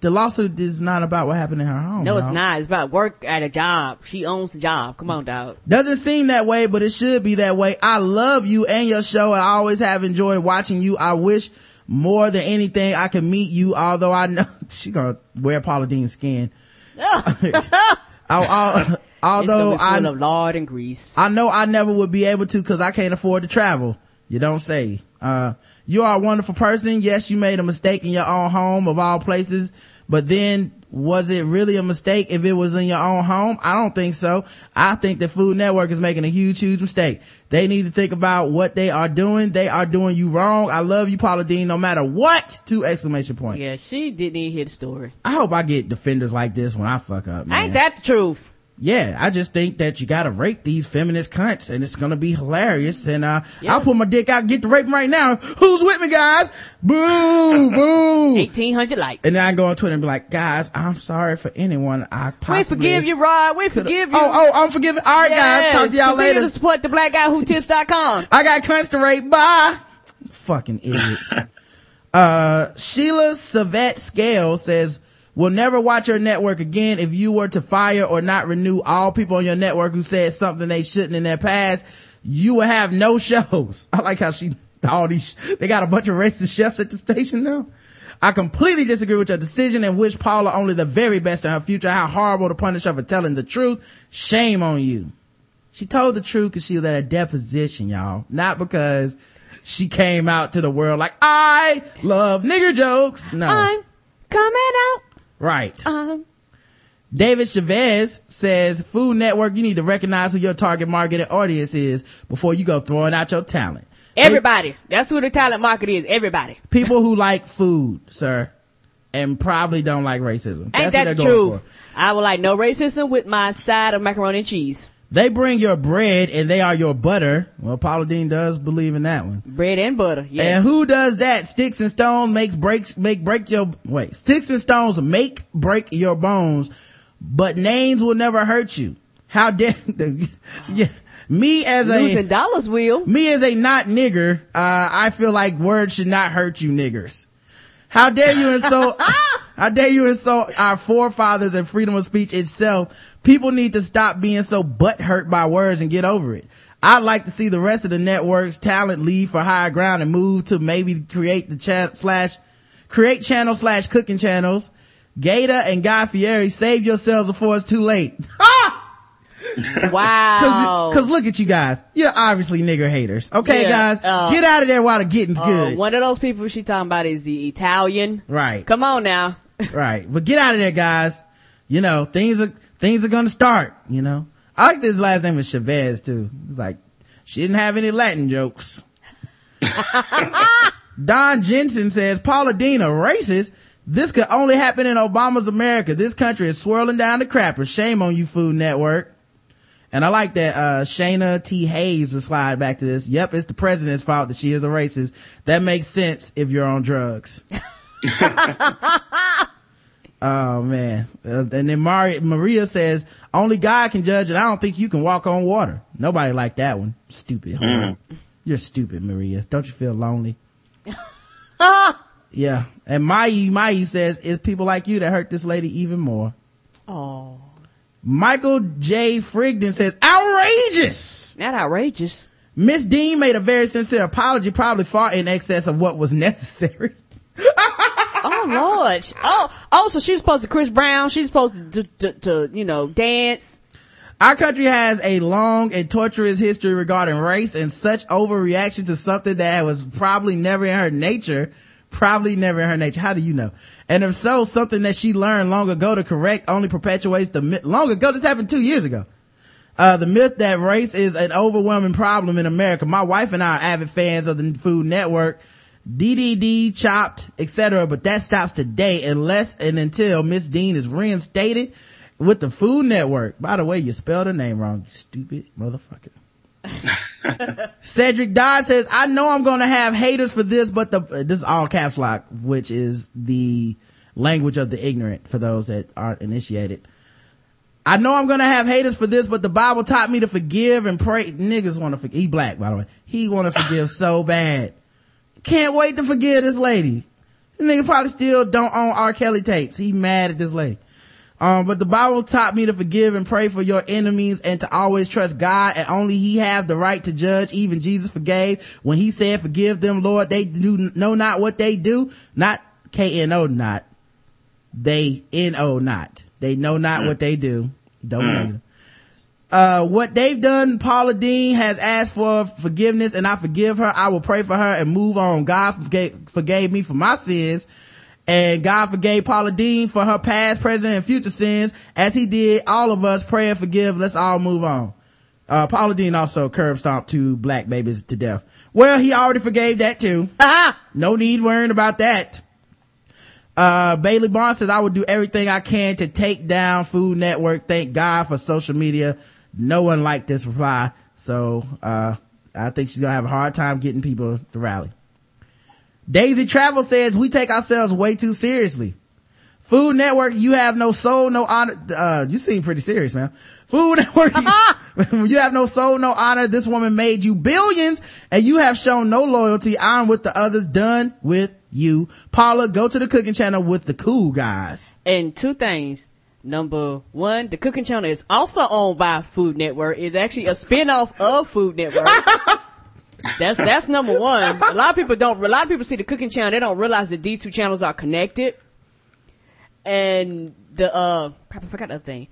The lawsuit is not about what happened in her home. No, it's not. It's about work at a job. She owns the job. Come on, dog. Doesn't seem that way, but it should be that way. I love you and your show. I always have enjoyed watching you. I wish more than anything I can meet you, although I know *laughs* she gonna wear Paula Deen's skin. *laughs* I- I- although I be full of lard and grease. I know I never would be able to cause I can't afford to travel. You don't say. Uh, you are a wonderful person. Yes, you made a mistake in your own home of all places, but then was it really a mistake if it was in your own home? I don't think so. I think the Food Network is making a huge, huge mistake. They need to think about what they are doing. They are doing you wrong. I love you, Paula Deen, no matter what. Two exclamation points. Yeah, she didn't even hear the story. I hope I get defenders like this when I fuck up, man. Ain't that the truth? Yeah, I just think that you gotta rape these feminist cunts and it's gonna be hilarious. And, uh, Yeah. I'll pull my dick out and get to rape right now. Who's with me, guys? Boo, *laughs* boo. 1800 likes. And then I go on Twitter and be like, guys, I'm sorry for anyone I possibly. we forgive you, Rod. We forgive you. Oh, oh, I'm forgiving. All right, guys. Talk to y'all Continue later. to support the black guy who tips.com. *laughs* I got cunts to rape. Bye. Fucking idiots. *laughs* uh, Sheila Savette Scale says, will never watch your network again if you were to fire or not renew all people on your network who said something they shouldn't in their past. You will have no *laughs* shows. I like how she, all these, they got a bunch of racist chefs at the station now. I completely disagree with your decision and wish Paula only the very best in her future. How horrible to punish her for telling the truth. Shame on you. She told the truth because she was at a deposition, y'all. Not because she came out to the world like, I love nigger jokes. No. I'm coming out. Right. Um, David Chavez says, Food Network, you need to recognize who your target market and audience is before you go throwing out your talent. everybody. That's who the talent market is. Everybody. People who like food, sir, and probably don't like racism. Ain't That's that the truth? I would like no racism with my side of macaroni and cheese. They bring your bread and they are your butter. Well, Paula Deen does believe in that one. Bread and butter. Yes. And who does that? Sticks and stones makes breaks, make break your, wait, sticks and stones make break your bones, but names will never hurt you. How dare, *laughs* yeah, me as a, Losing dollars will. me as a not nigger, uh, I feel like words should not hurt you niggers. How dare you insult, *laughs* how dare you insult our forefathers and freedom of speech itself? People need to stop being so butthurt by words and get over it. I'd like to see the rest of the network's talent leave for higher ground and move to maybe create the chat slash, create channel slash cooking channels. Giada and Guy Fieri, save yourselves before it's too late. *laughs* *laughs* Wow. Cause, cause look at you guys. You're obviously nigger haters. Okay, Yeah, guys? uh, get out of there while the getting's Uh, good. one of those people she talking about is the Italian. Right. Come on now. *laughs* right. But get out of there, guys. You know, things are, things are gonna start, you know. I like this last name is Chavez too. It's like, she didn't have any Latin jokes. *laughs* Don Jensen says, Paula Deen a racist. This could only happen in Obama's America. This country is swirling down the crapper. Shame on you, Food Network. And I like that, uh, Shayna T. Hayes replied back to this. Yep, it's the president's fault that she is a racist. That makes sense if you're on drugs. *laughs* oh man. Uh, and then Mari- Maria says, only God can judge and I don't think you can walk on water. Nobody liked that one. Stupid. whore. You're stupid, Maria. Don't you feel lonely? *laughs* yeah. And Mai Mai says, it's people like you that hurt this lady even more. Oh, Michael J. Frigden says, outrageous! not outrageous. Miss Dean made a very sincere apology, probably far in excess of what was *laughs* necessary. Oh Lord. Oh, oh, so she's supposed to Chris Brown. She's supposed to, to, to, you know, dance. Our country has a long and torturous history regarding race and such overreaction to something that was probably never in her nature. Probably never in her nature. How do you know? And if so, something that she learned long ago to correct only perpetuates the myth. Long ago, this happened two years ago. Uh, the myth that race is an overwhelming problem in America. My wife and I are avid fans of the Food Network, DDD, Chopped, etc. But that stops today unless and until Miss Dean is reinstated with the Food Network. By the way, you spelled her name wrong, you stupid motherfucker. *laughs* Cedric Dodd says, I know I'm going to have haters for this, but the, this is all caps lock, which is the language of the ignorant for those that aren't initiated. I know I'm gonna have haters for this, but the Bible taught me to forgive and pray. Niggas wanna forgive. He black, by the way. He wanna forgive so *laughs* bad. Can't wait to forgive this lady. The nigga probably still don't own R. Kelly tapes. He mad at this lady. Um, but the Bible taught me to forgive and pray for your enemies and to always trust God and only he have the right to judge. Even Jesus forgave when he said, forgive them, Lord. They do know not what they do. Not K-N-O not. They N-O not. They know not what they do. Don't negative. Uh, what they've done, Paula Deen has asked for forgiveness and I forgive her. I will pray for her and move on. God forgave, forgave me for my sins and God forgave Paula Deen for her past, present, and future sins as he did all of us. Pray and forgive. Let's all move on. Uh, Paula Deen also curb stomped two black babies to death. Well, he already forgave that too. no need worrying about that. Uh, Bailey Barnes says, I would do everything I can to take down Food Network. Thank God for social media. No one liked this reply. So, uh, I think she's gonna have a hard time getting people to rally. Daisy Travel says, we take ourselves way too seriously. Food Network, you have no soul, no honor. Uh, you seem pretty serious, man. Food *laughs* Network, you, *laughs* you have no soul, no honor. This woman made you billions and you have shown no loyalty. I'm with the others done with you. Paula, go to the cooking channel with the cool guys. And two things. Number one, the cooking channel is also owned by Food Network. It's actually a spinoff of Food Network. *laughs* that's that's number one. A lot of people don't. A lot of people see the cooking channel. They don't realize that these two channels are connected. And the uh, crap, I forgot the other thing.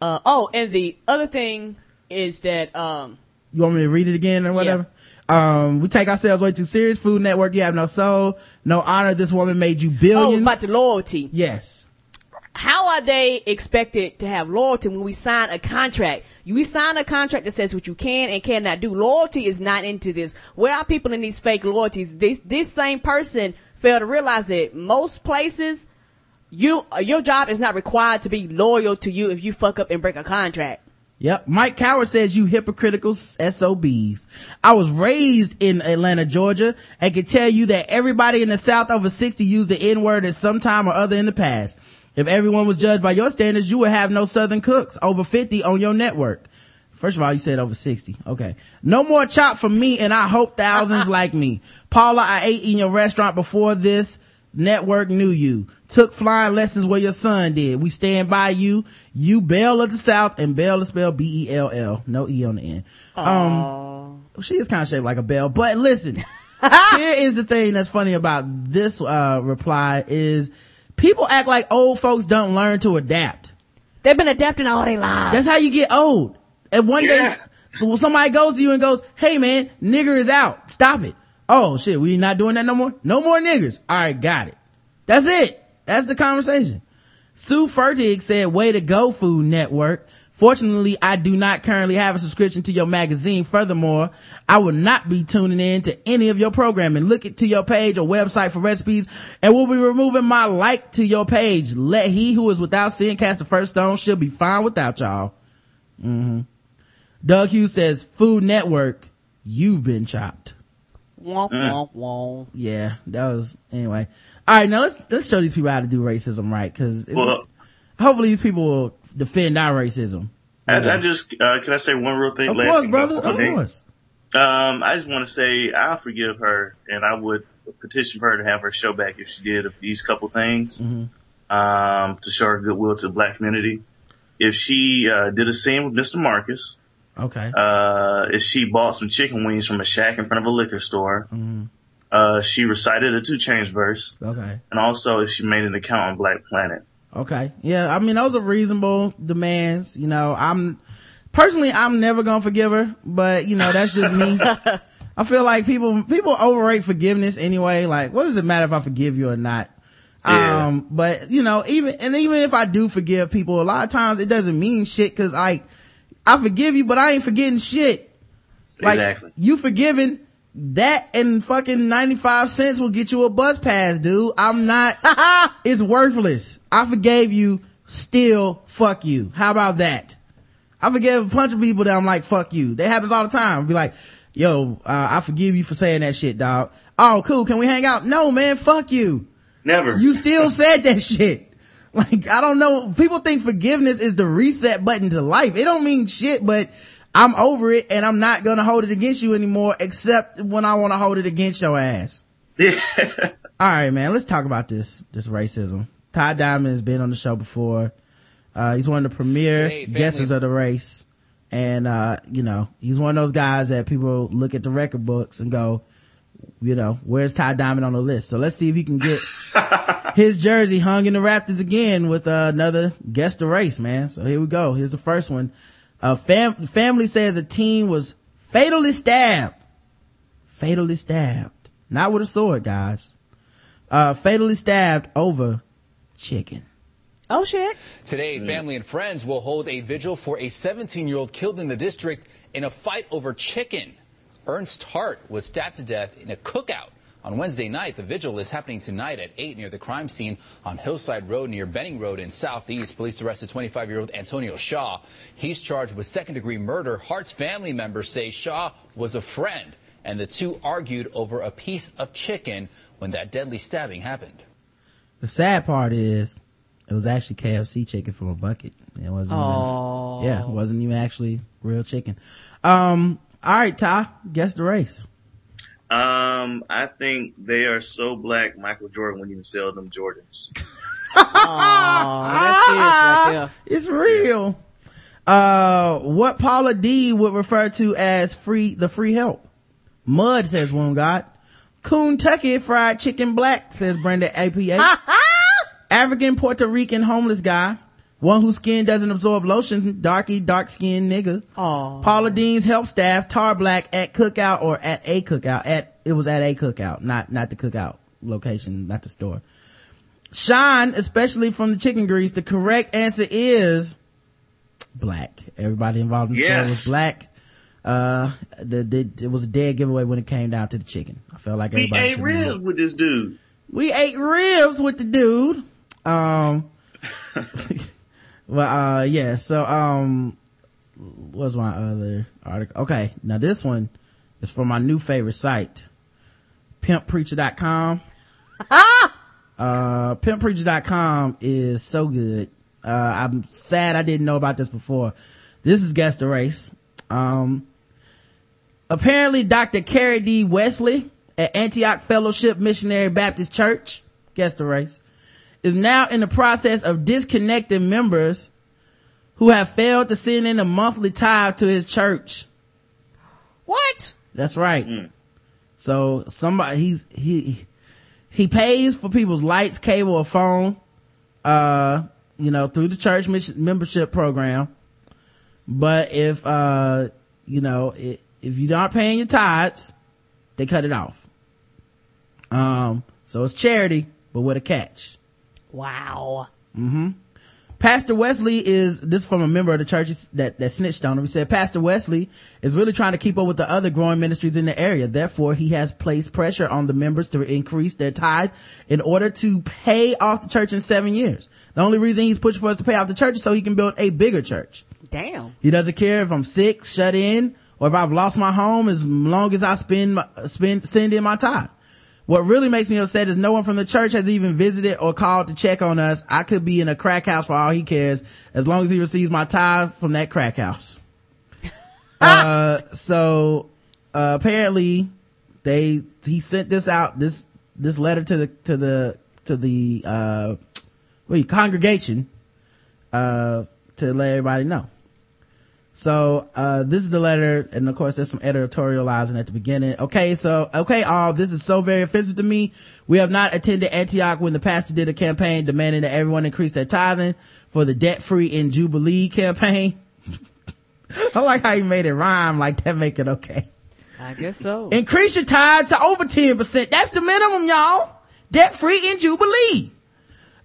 Uh, oh, and the other thing is that um, You want me to read it again or whatever? Um, we take ourselves way too serious. Food Network, you have no soul, no honor. This woman made you oh, billions. about the loyalty. yes. How are they expected to have loyalty when we sign a contract? We sign a contract that says what you can and cannot do. Loyalty is not into this. Where are people in these fake loyalties? This, this same person failed to realize that most places, you, your job is not required to be loyal to you if you fuck up and break a contract. Yep. Mike Coward says you hypocritical SOBs. I was raised in Atlanta, Georgia and can tell you that everybody in the South over 60 used the N word at some time or other in the past. If everyone was judged by your standards, you would have no Southern cooks over 50 on your network. First of all, you said over 60. Okay. No more chop for me and I hope thousands *laughs* like me. Paula, I ate in your restaurant before this network knew you. Took flying lessons where your son did. We stand by you. You Belle of the South and Bell is spelled B-E-L-L. No E on the end. Um, she is kind of shaped like a bell, but listen, *laughs* here is the thing that's funny about this, uh, reply is people act like old folks don't learn to adapt. They've been adapting all their lives. That's how you get old. And one Yeah. day, so somebody goes to you and goes, hey man, nigger is out. Stop it. Oh shit, we not doing that no more? No more niggers. Alright, got it. That's it. That's the conversation. Sue Fertig said, way to go, Food Network. Fortunately, I do not currently have a subscription to your magazine. Furthermore, I will not be tuning in to any of your programming. Look it to your page or website for recipes and we'll be removing my like to your page. Let he who is without sin cast the first stone. She'll be fine without y'all. Mm-hmm. Doug Hughes says, Food Network, you've been chopped. Womp, womp, womp. Yeah, that was, anyway. Alright, now let's, let's show these people how to do racism right, cause it- Well, hopefully these people will defend our racism. I, I just uh, can I say one real thing? Of course, brother, of course. Um, I just want to say I'll forgive her, and I would petition for her to have her show back if she did these couple things, Mm-hmm. um, to show her goodwill to the black community. If she uh, did the same with Mr. Marcus, Okay. uh, if she bought some chicken wings from a shack in front of a liquor store, Mm-hmm. uh, she recited a 2 Chainz verse, Okay. and also if she made an account on Black Planet. Okay. Yeah, I mean, those are reasonable demands. You know, I'm, personally, I'm never gonna forgive her, but you know, that's just me. *laughs* I feel like people, people overrate forgiveness anyway. Like, what does it matter if I forgive you or not? Yeah. Um, but you know, even, and even if I do forgive people, a lot of times it doesn't mean shit cause like, I forgive you, but I ain't forgetting shit. Like, Exactly. you forgiven that and fucking 95 cents will get you a bus pass, dude. I'm not, *laughs* it's worthless. I forgave you, still fuck you. How about that? I forgive a bunch of people that I'm like, fuck you. That happens all the time. I'll be like, yo, uh, I forgive you for saying that shit, dog. Oh, cool. Can we hang out? No, man, fuck you. Never. You still said that shit. Like, I don't know. People think forgiveness is the reset button to life. It don't mean shit, but I'm over it and I'm not gonna hold it against you anymore except when I wanna hold it against your ass. Yeah. *laughs* Alright, man, let's talk about this, this racism. Tye Diamond has been on the show before. Uh, he's one of the premier Today, family- guessers of the race. And, uh, you know, he's one of those guys that people look at the record books and go, you know, where's Tye Diamond on the list? So let's see if he can get *laughs* his jersey hung in the rafters again with uh, another guest of the race, man. So here we go. Here's the first one. Uh, fam- family says a teen was fatally stabbed. Fatally stabbed. Not with a sword, guys. Uh, fatally stabbed over chicken. Oh shit. Today, family and friends will hold a vigil for a 17 year old killed in the district in a fight over chicken. Ernst Hart was stabbed to death in a cookout on Wednesday night. The vigil is happening tonight at 8 near the crime scene on Hillside Road near Benning Road in Southeast. Police arrested 25 year old Antonio Shaw. He's charged with second degree murder. Hart's family members say Shaw was a friend and the two argued over a piece of chicken when that deadly stabbing happened. The sad part is it was actually KFC chicken from a bucket. It wasn't Aw. even, yeah, it wasn't even actually real chicken. Um, all right, Tye, guess the race. Um, I think they are so black. Michael Jordan wouldn't even sell them Jordans. Aw, that's serious right *laughs* there. It's real. Uh, what Paula D would refer to as free, the free help. Mud says one God. Kentucky fried chicken black says Brenda APA. *laughs* African Puerto Rican homeless guy. One whose skin doesn't absorb lotion. Darky, dark skinned nigga. Aw. Paula Deen's help staff, tar black at cookout or at a cookout. At, it was at a cookout, not, not the cookout location, not the store. Sean, especially from the chicken grease, the correct answer is black. Everybody involved in the story Yes. was black. Uh, the, the, it was a dead giveaway when it came down to the chicken. I felt like We everybody ate should ribs with this dude. We ate ribs with the dude. Um, *laughs* well, uh, yeah, so, um, what's my other article? Okay, now this one is from my new favorite site, pimppreacher.com. Ah! *laughs* Uh, pimppreacher.com is so good. Uh, I'm sad I didn't know about this before. This is Guess the Race. Um, apparently Dr. Karry D. Wesley at Antioch Fellowship Missionary Baptist Church, Guess the Race, is now in the process of disconnecting members who have failed to send in a monthly tithe to his church. What? That's right. So somebody, he's, he, he pays for people's lights, cable, or phone, uh, you know, through the church membership program. But if, uh, you know, i if you're not paying your tithes, they cut it off. Um, so it's charity, but with a catch. Wow. Mm-hmm. Pastor Wesley is, this is from a member of the church that, that snitched on him. He said, Pastor Wesley is really trying to keep up with the other growing ministries in the area. Therefore, he has placed pressure on the members to increase their tithe in order to pay off the church in seven years. The only reason he's pushing for us to pay off the church is so he can build a bigger church. Damn. He doesn't care if I'm sick, shut in, or if I've lost my home as long as I spend, my, spend, send in my tithe. What really makes me upset is no one from the church has even visited or called to check on us. I could be in a crack house for all he cares, as long as he receives my tithe from that crack house. *laughs* uh, so, uh, apparently they, he sent this out, this, this letter to the, to the, to the, uh, wait, congregation, uh, to let everybody know. So, uh, this is the letter, and of course, there's some editorializing at the beginning. Okay, so, okay, all, this is so very offensive to me. We have not attended Antioch when the pastor did a campaign demanding that everyone increase their tithing for the debt-free in Jubilee campaign. *laughs* I like how you made it rhyme like that make it okay. I guess so. Increase your tithe to over 10%. That's the minimum, y'all. Debt-free in Jubilee.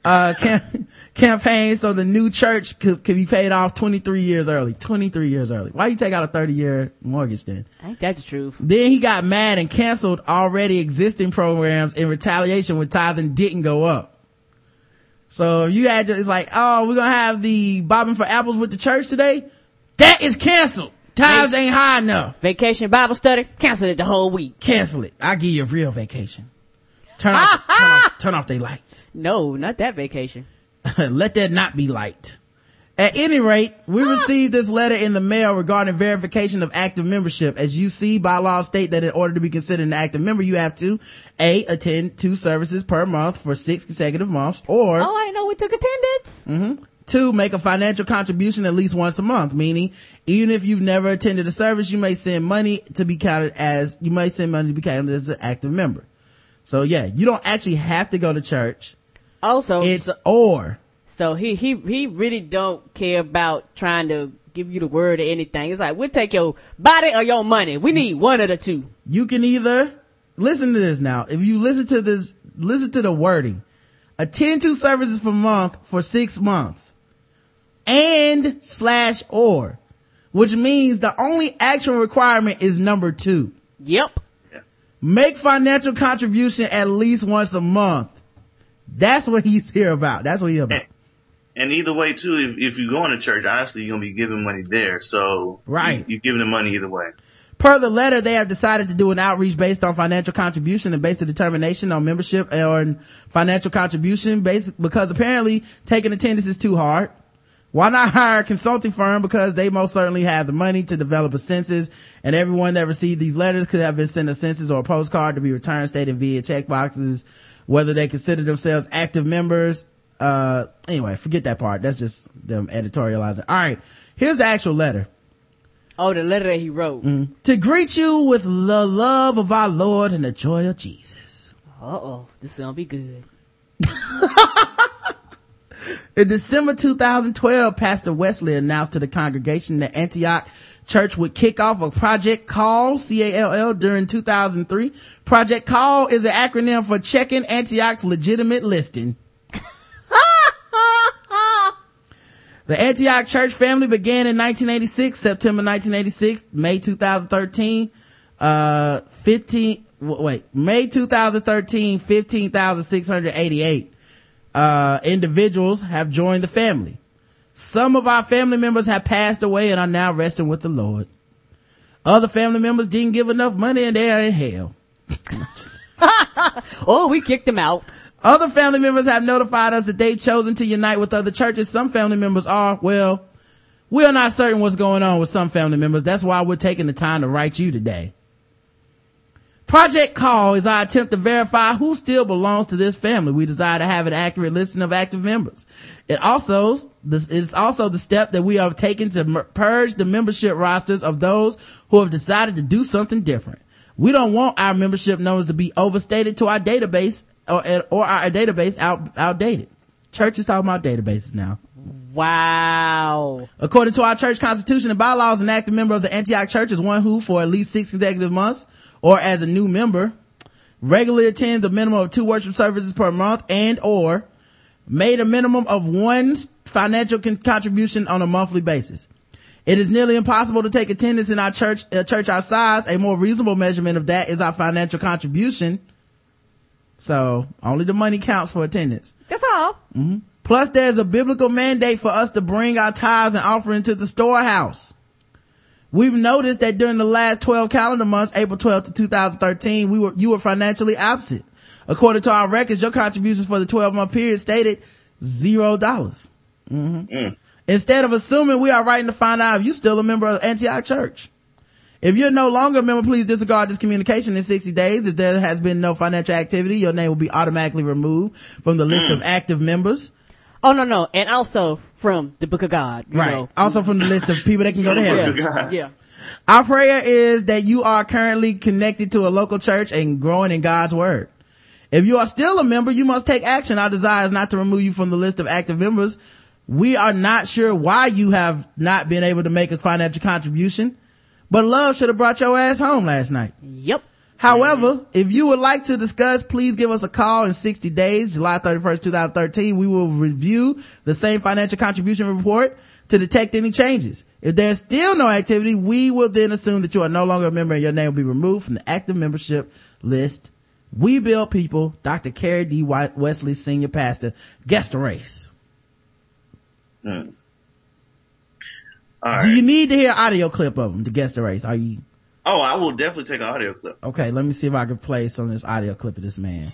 Uh, cam- *laughs* campaign so the new church could, could be paid off 23 years early. 23 years early. Why you take out a 30 year mortgage then? Ain't that the truth? Then he got mad and canceled already existing programs in retaliation when tithing didn't go up. So you had, it's like, oh, we're gonna have the bobbing for apples with the church today? That is canceled. Tithes ain't high enough. Vacation Bible study, cancel it the whole week. Cancel it. I give you a real vacation. Turn off, turn off, turn off their lights. No, not that vacation. *laughs* Let that not be light. At any rate, we received this letter in the mail regarding verification of active membership. As you see, bylaws state that in order to be considered an active member, you have to A, attend two services per month for six consecutive months, or Oh, I know we took attendance. Mm-hmm. Two, make a financial contribution at least once a month, meaning even if you've never attended a service, you may send money to be counted as, you may send money to be counted as an active member. So yeah, you don't actually have to go to church. Also, It's or. So he, he, he really don't care about trying to give you the word or anything. It's like, we'll take your body or your money. We need one of the two. You can either listen to this now. If you listen to this, listen to the wording. Attend two services per month for six months and slash or, which means the only actual requirement is number two. Yep. Make financial contribution at least once a month. That's what he's here about. That's what he's about. And either way, too, if, if you're going to church, obviously you're gonna be giving money there. So Right. you, you're giving them money either way. Per the letter, they have decided to do an outreach based on financial contribution and based a determination on membership or financial contribution based because apparently taking attendance is too hard. Why not hire a consulting firm? Because they most certainly have the money to develop a census and everyone that received these letters could have been sent a census or a postcard to be returned stating via check boxes whether they consider themselves active members. Uh, anyway, forget that part. That's just them editorializing. All right. Here's the actual letter. Oh, the letter that he wrote. To greet you with the love of our Lord and the joy of Jesus. Uh oh, this is gonna be good. *laughs* In December 2012, Pastor Wesley announced to the congregation that Antioch Church would kick off a project called C-A-L-L during 2003. Project Call is an acronym for checking Antioch's legitimate listing. The Antioch church family began in 1986, September 1986, May 2013, uh, 15, wait, May 2013, 15,688, uh, individuals have joined the family. Some of our family members have passed away and are now resting with the Lord. Other family members didn't give enough money and they are in hell. *laughs* oh, we kicked them out. Other family members have notified us that they've chosen to unite with other churches. Some family members are, well, we are not certain what's going on with some family members. That's why we're taking the time to write you today. Project Call is our attempt to verify who still belongs to this family. We desire to have an accurate listing of active members. It also, this it's also the step that we have taken to purge the membership rosters of those who have decided to do something different. We don't want our membership numbers to be overstated to our database or, or our database out, outdated. Church is talking about databases now. Wow. According to our church constitution and bylaws, an active member of the Antioch church is one who, for at least six consecutive months, or as a new member, regularly attends a minimum of two worship services per month and or made a minimum of one financial con- contribution on a monthly basis. It is nearly impossible to take attendance in our church, uh, church our size. A more reasonable measurement of that is our financial contribution. So only the money counts for attendance. That's all. Mm-hmm. Plus there's a biblical mandate for us to bring our tithes and offering to the storehouse. We've noticed that during the last 12 calendar months, April 12 to 2013, we were, you were financially absent. According to our records, your contributions for the 12 month period stated zero dollars. Mm-hmm. Instead of assuming we are writing to find out if you're still a member of Antioch Church. If you're no longer a member, please disregard this communication in 60 days. If there has been no financial activity, your name will be automatically removed from the list of active members. Oh no no, and also from the Book of God. You right. Know. Also from the list of people that can go to heaven. Yeah. yeah. Our prayer is that you are currently connected to a local church and growing in God's word. If you are still a member, you must take action. Our desire is not to remove you from the list of active members. We are not sure why you have not been able to make a financial contribution, but love should have brought your ass home last night. Yep. However, if you would like to discuss, please give us a call in 60 days, July 31st, 2013. We will review the same financial contribution report to detect any changes. If there's still no activity, we will then assume that you are no longer a member and your name will be removed from the active membership list. We build people, Dr. Karry D. Wesley, senior pastor, guest race. Hmm. Do you need to hear audio clip of them to guess the race? Are you? Oh, I will definitely take an audio clip. Okay, let me see if I can play some of this audio clip of this man.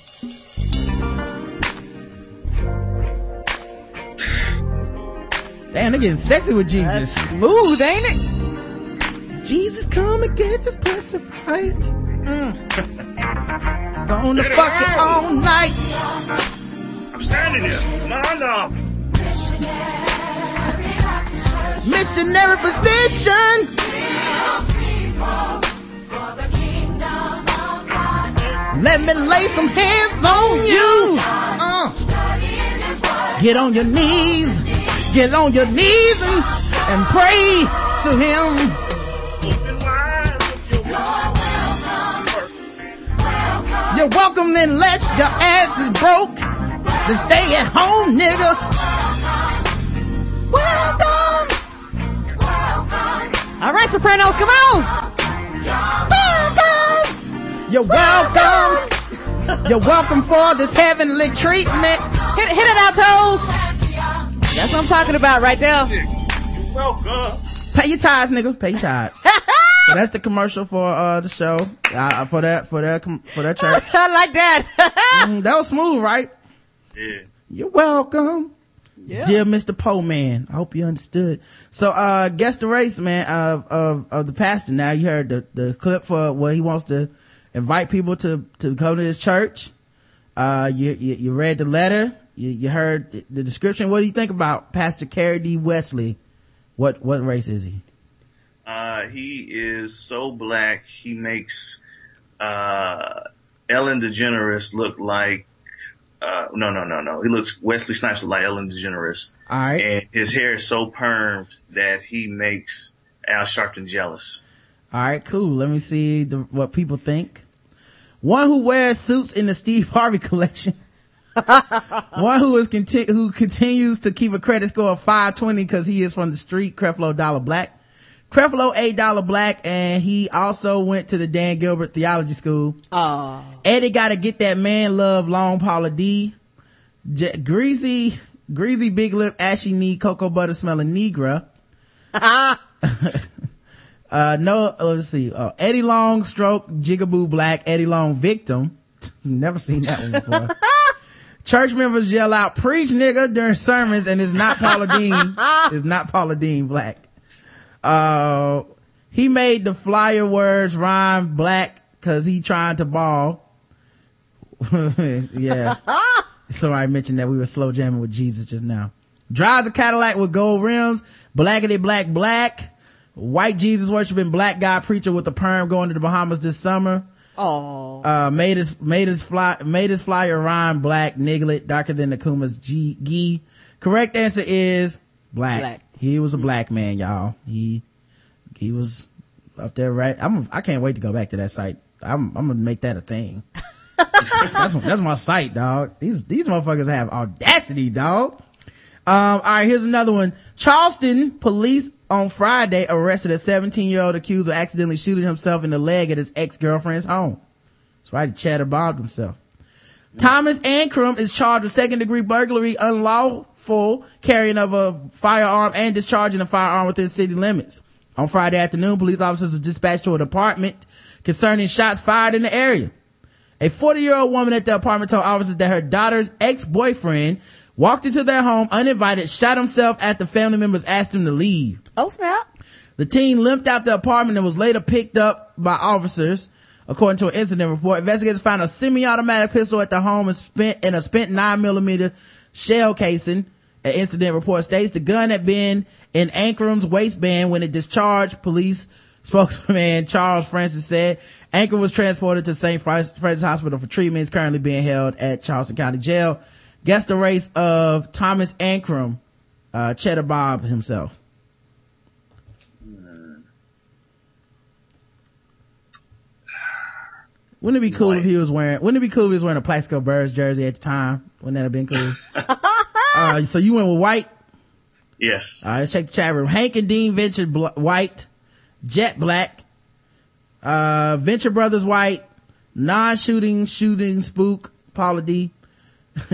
Damn, they're getting sexy with Jesus. That's smooth, ain't it? Jesus, come and get this pussy right. Mm. Gonna fuck it all night. I'm standing here. Come on now. Missionary position. Let me lay some hands on you. Uh. Get on your knees. Get on your knees and, and pray to him. You're welcome unless your ass is broke. Then stay at home, nigga. Welcome. All right, Sopranos, come on. Welcome. You're welcome. You're welcome for this heavenly treatment. Hit, hit it out, toes. That's what I'm talking about right there. You're welcome. Pay your tithes, nigga. Pay your tithes. *laughs* so that's the commercial for uh the show uh, for that for that for that *laughs* church. I like that. *laughs* Mm, that was smooth, right? Yeah. You're welcome. Yeah. Dear Mr. Poe Man, I hope you understood. So, uh, guess the race, man, of, of, of the pastor. Now you heard the, the clip for where he wants to invite people to, to come to his church. Uh, you, you, you read the letter. You, you heard the description. What do you think about Pastor Karry D. Wesley? What, what race is he? Uh, he is so black, he makes, uh, Ellen DeGeneres look like, uh, no, no, no, no. He looks, Wesley Snipes like Ellen DeGeneres. All right. And his hair is so permed that he makes Al Sharpton jealous. All right, cool. Let me see the, what people think. One who wears suits in the Steve *laughs* Harvey collection. *laughs* One who is conti- who continues to keep a credit score of 520 because he is from the street, Creflo Dollar Black. Creflo eight dollar black and he also went to the Dan Gilbert Theology School. Oh. Eddie gotta get that man love long Paula D. Greasy greasy big lip, ashy knee, cocoa butter smelling negra. *laughs* *laughs* uh, no, let's see. Uh, Eddie Long stroke, jigaboo black, Eddie Long victim. *laughs* Never seen that one before. Church members yell out, preach nigga during sermons and it's not Paula Deen. it's not Paula Deen black. Uh, he made the flyer words rhyme black cause he trying to ball. *laughs* yeah. *laughs* Somebody mentioned that we were slow jamming with Jesus just now. Drives a Cadillac with gold rims, blackety black black. White Jesus worshiping black guy preacher with a perm going to the Bahamas this summer. Oh. Uh, made his, made his fly, made his flyer rhyme black, niglet, darker than the Kuma's G, Gee. Correct answer is black. Black. He was a black man, y'all. He, he was up there, right? I'm, I can't wait to go back to that site. I'm, I'm gonna make that a thing. *laughs* that's, that's my site, dog. These, these motherfuckers have audacity, dog. Um, all right, here's another one. Charleston police on Friday arrested a 17 year old accused of accidentally shooting himself in the leg at his ex-girlfriend's home. That's right, he chatter bombed himself. Thomas Ancrum is charged with second degree burglary, unlawful carrying of a firearm and discharging a firearm within city limits. On Friday afternoon, police officers were dispatched to an apartment concerning shots fired in the area. A 40 year old woman at the apartment told officers that her daughter's ex-boyfriend walked into their home uninvited, shot himself after family members asked him to leave. Oh snap. The teen limped out the apartment and was later picked up by officers. According to an incident report, investigators found a semi-automatic pistol at the home and spent in a spent nine millimeter shell casing. An incident report states the gun had been in Ankrum's waistband when it discharged. Police spokesman *laughs* Charles Francis said Ankrum was transported to St. Francis Hospital for treatment. He's currently being held at Charleston County Jail. Guess the race of Thomas Ankrum, uh, Cheddar Bob himself. Wouldn't it be cool if he was wearing, wouldn't it be cool if he was wearing a Plaxico Burress jersey at the time? Wouldn't that have been cool? *laughs* uh, so you went with white? Yes. All right, let's check the chat room. Hank and Dean Venture bl- white, Jet black, uh, Venture Brothers white, non-shooting shooting spook, Paula D. *laughs*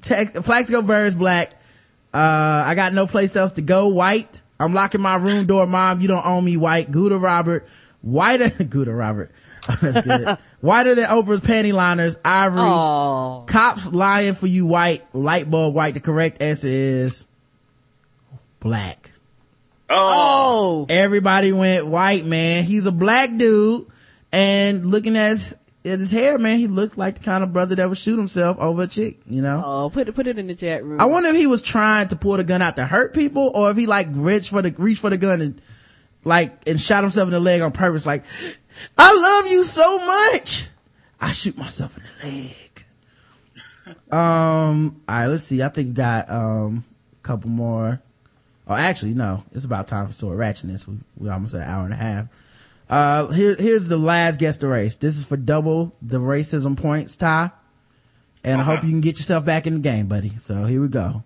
Tech, Plaxico Burress black. Uh, I got no place else to go white. I'm locking my room door, mom. You don't own me white. Gouda Robert. Whiter, *laughs* Gouda Robert. *laughs* That's good. Whiter than Oprah's panty liners, ivory. Oh. Cops lying for you white, light bulb white. The correct answer is black. Oh. oh. Everybody went white, man. He's a black dude. And looking at his, at his hair, man, he looked like the kind of brother that would shoot himself over a chick, you know? Oh, put it, put it in the chat room. I wonder if he was trying to pull the gun out to hurt people or if he like reached for the, reached for the gun and like, and shot himself in the leg on purpose. Like, I love you so much. I shoot myself in the leg. Um, all right, let's see. I think we got, um, a couple more. Oh, actually, no, it's about time for sword ratchetness. We, we almost at an hour and a half. Uh, here, here's the last guess the race. This is for double the racism points, Tye. And I hope you can get yourself back in the game, buddy. So here we go.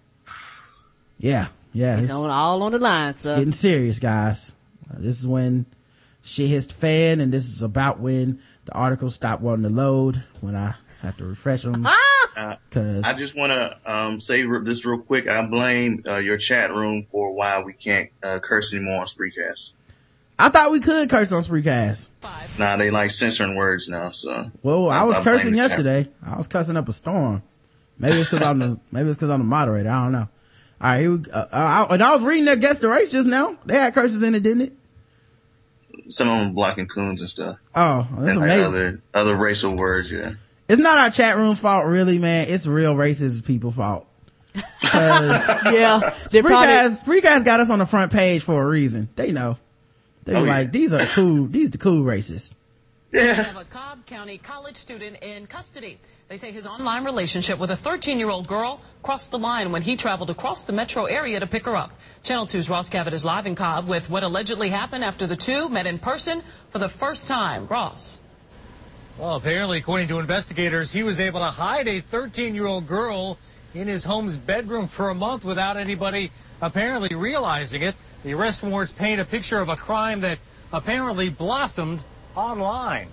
Yeah, yeah. It's on, all on the line, It's sir. getting serious, guys. This is when shit hits the fan, and this is about when the articles stop wanting to load, when I have to refresh them. Uh, Cause I just want to um, say this real quick. I blame uh, your chat room for why we can't uh, curse anymore on Spreecast. I thought we could curse on Spreecast. Nah, they like censoring words now. So Well, I was I'm cursing yesterday. I was cussing up a storm. Maybe it's cause I'm the, *laughs* maybe it's cause I'm the moderator. I don't know. All right, here we, uh, uh, I, and I was reading their guest the race just now. They had curses in it, didn't it? Some of them blocking coons and stuff. Oh, that's and like amazing. other other racial words. Yeah. It's not our chat room fault, really, man. It's real racist people fault. *laughs* Yeah, they probably, Spreecast, Spreecast got us on the front page for a reason. They know. They were Oh, yeah. like, these are cool, these the cool racists. Yeah. Have a Cobb County college student in custody. They say his online relationship with a 13-year-old girl crossed the line when he traveled across the metro area to pick her up. Channel 2's Ross Cavitt is live in Cobb with what allegedly happened after the two met in person for the first time. Ross. Well, apparently, according to investigators, he was able to hide a 13 year old girl in his home's bedroom for a month without anybody apparently realizing it. The arrest warrants paint a picture of a crime that apparently blossomed online.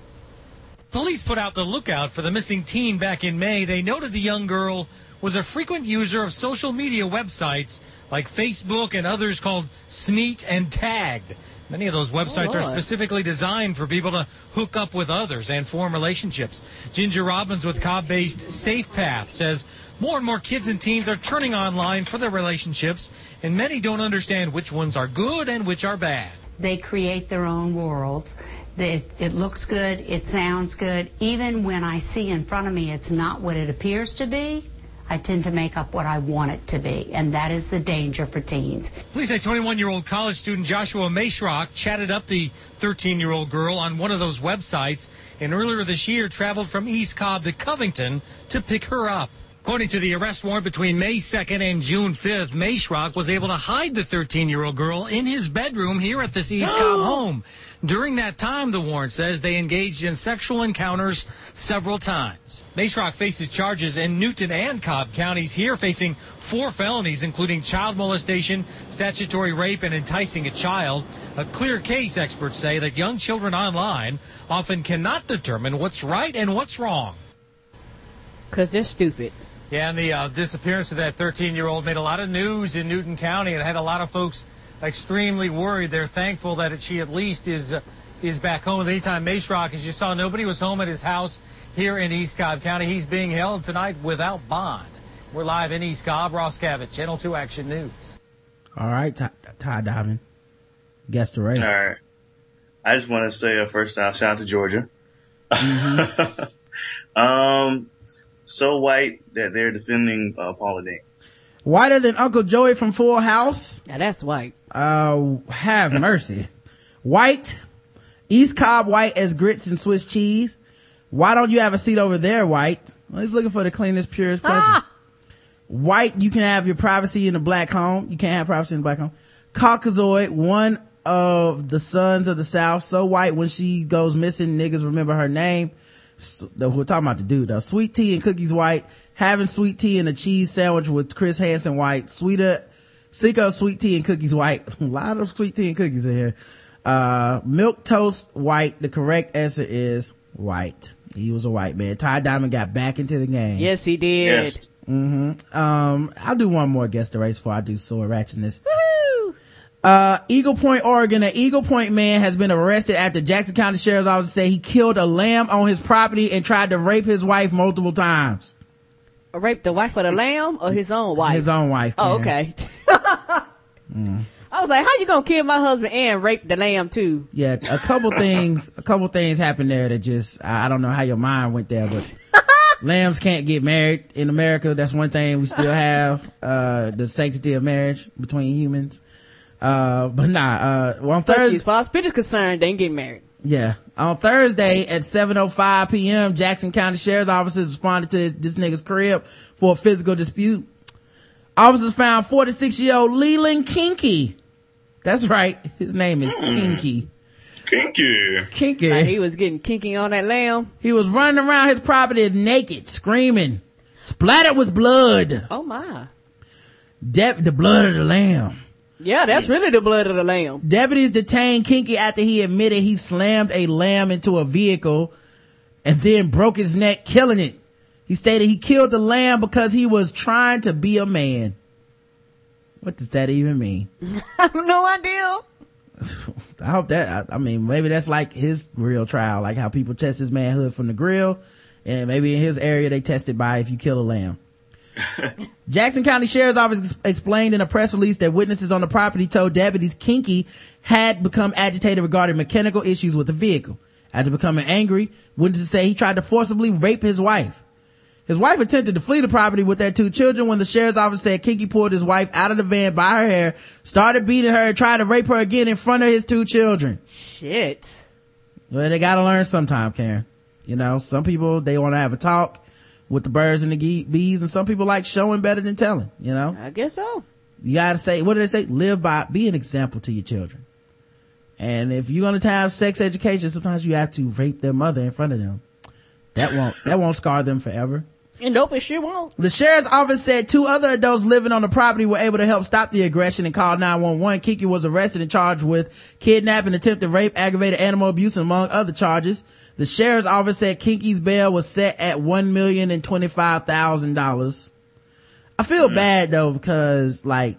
Police put out the lookout for the missing teen back in May. They noted the young girl was a frequent user of social media websites like Facebook and others called Sneet and Tagged. Many of those websites are oh, specifically designed for people to hook up with others and form relationships. Ginger Robbins with Cobb-based Safe Path says more and more kids and teens are turning online for their relationships, and many don't understand which ones are good and which are bad. They create their own world. It, it looks good, it sounds good. Even when I see in front of me it's not what it appears to be, I tend to make up what I want it to be. And that is the danger for teens. Police say 21-year-old college student Joshua Maishrock chatted up the 13-year-old girl on one of those websites, and earlier this year traveled from East Cobb to Covington to pick her up. According to the arrest warrant, between May 2nd and June 5th, Maishrock was able to hide the 13-year-old girl in his bedroom here at this East Cobb *gasps* home. During that time, the warrant says they engaged in sexual encounters several times. Maishrock faces charges in Newton and Cobb counties here, facing four felonies, including child molestation, statutory rape, and enticing a child. A clear case, experts say, that young children online often cannot determine what's right and what's wrong. Because they're stupid. Yeah, and the uh, disappearance of that 13 year old made a lot of news in Newton County and had a lot of folks extremely worried. They're thankful that she at least is uh, is back home. Anytime Maishrock, as you saw, nobody was home at his house here in East Cobb County. He's being held tonight without bond. We're live in East Cobb. Ross Cavitt, Channel 2 Action News. All right, Tye, Tye Diamond. Guess the race. All right. I just want to say a first off, shout out to Georgia. *laughs* um, so white that they're defending uh, Paula Deen. Whiter than Uncle Joey from Full House. Now that's white. Uh, have mercy. White. East Cobb white as grits and Swiss cheese. Why don't you have a seat over there, white? Well, he's looking for the cleanest, purest person. White, you can have your privacy in the black home. You can't have privacy in the black home. Caucasoid, one of the sons of the South, so white when she goes missing, niggas remember her name. We're talking about the dude though. Sweet tea and cookies white. Having sweet tea and a cheese sandwich with Chris Hansen white. Sweeter, Cinco sweet tea and cookies white. *laughs* a lot of sweet tea and cookies in here. Uh, milk toast white. The correct answer is white. He was a white man. Tye Diamond got back into the game. Yes, he did. Yes. hmm Um, I'll do one more guess the race before I do sword ratchetness. Uh, Eagle Point, Oregon, an Eagle Point man has been arrested after Jackson County Sheriff's Office say he killed a lamb on his property and tried to rape his wife multiple times. Rape the wife of the lamb or his own wife? His own wife. Oh, okay. *laughs* Mm. I was like, how you gonna kill my husband and rape the lamb too? Yeah, a couple things, a couple things happened there that just, I don't know how your mind went there, but *laughs* lambs can't get married in America. That's one thing we still have, uh, the sanctity of marriage between humans. Uh, but nah, uh, well, on. Thursday, As far as Spirit is concerned, they ain't getting married. Yeah. On Thursday at 7.05 p.m., Jackson County Sheriff's officers responded to this nigga's crib for a physical dispute. Officers found 46-year-old Leland Kinky. That's right. His name is hmm. Kinky. Kinky. Kinky. Like he was getting kinky on that lamb. He was running around his property naked, screaming, splattered with blood. Oh my. De- the blood of the lamb. Yeah, that's really the blood of the lamb. Deputies detained Kinky after he admitted he slammed a lamb into a vehicle and then broke his neck, killing it. He stated he killed the lamb because he was trying to be a man. What does that even mean? *laughs* I have no idea. *laughs* I hope that, I, I mean, maybe that's like his grill trial, like how people test his manhood from the grill. And maybe in his area they test it by if you kill a lamb. *laughs* Jackson County Sheriff's Office explained in a press release that witnesses on the property told deputies Kinky had become agitated regarding mechanical issues with the vehicle. After becoming angry, witnesses say he tried to forcibly rape his wife. His wife attempted to flee the property with their two children when the sheriff's office said Kinky pulled his wife out of the van by her hair, started beating her and tried to rape her again in front of his two children. Shit. Well, they gotta learn sometime, Karen. You know, some people, they want to have a talk with the birds and the bees, and some people like showing better than telling, you know? I guess so. You gotta say, what do they say? Live by, be an example to your children. And if you're gonna have sex education, sometimes you have to rape their mother in front of them. That won't, that won't scar them forever. And nope, it sure won't. The sheriff's office said two other adults living on the property were able to help stop the aggression and called 911. Kinky was arrested and charged with kidnapping, attempted rape, aggravated animal abuse, and among other charges. The sheriff's office said Kinky's bail was set at one million and twenty-five thousand dollars. I feel hmm. bad though because like,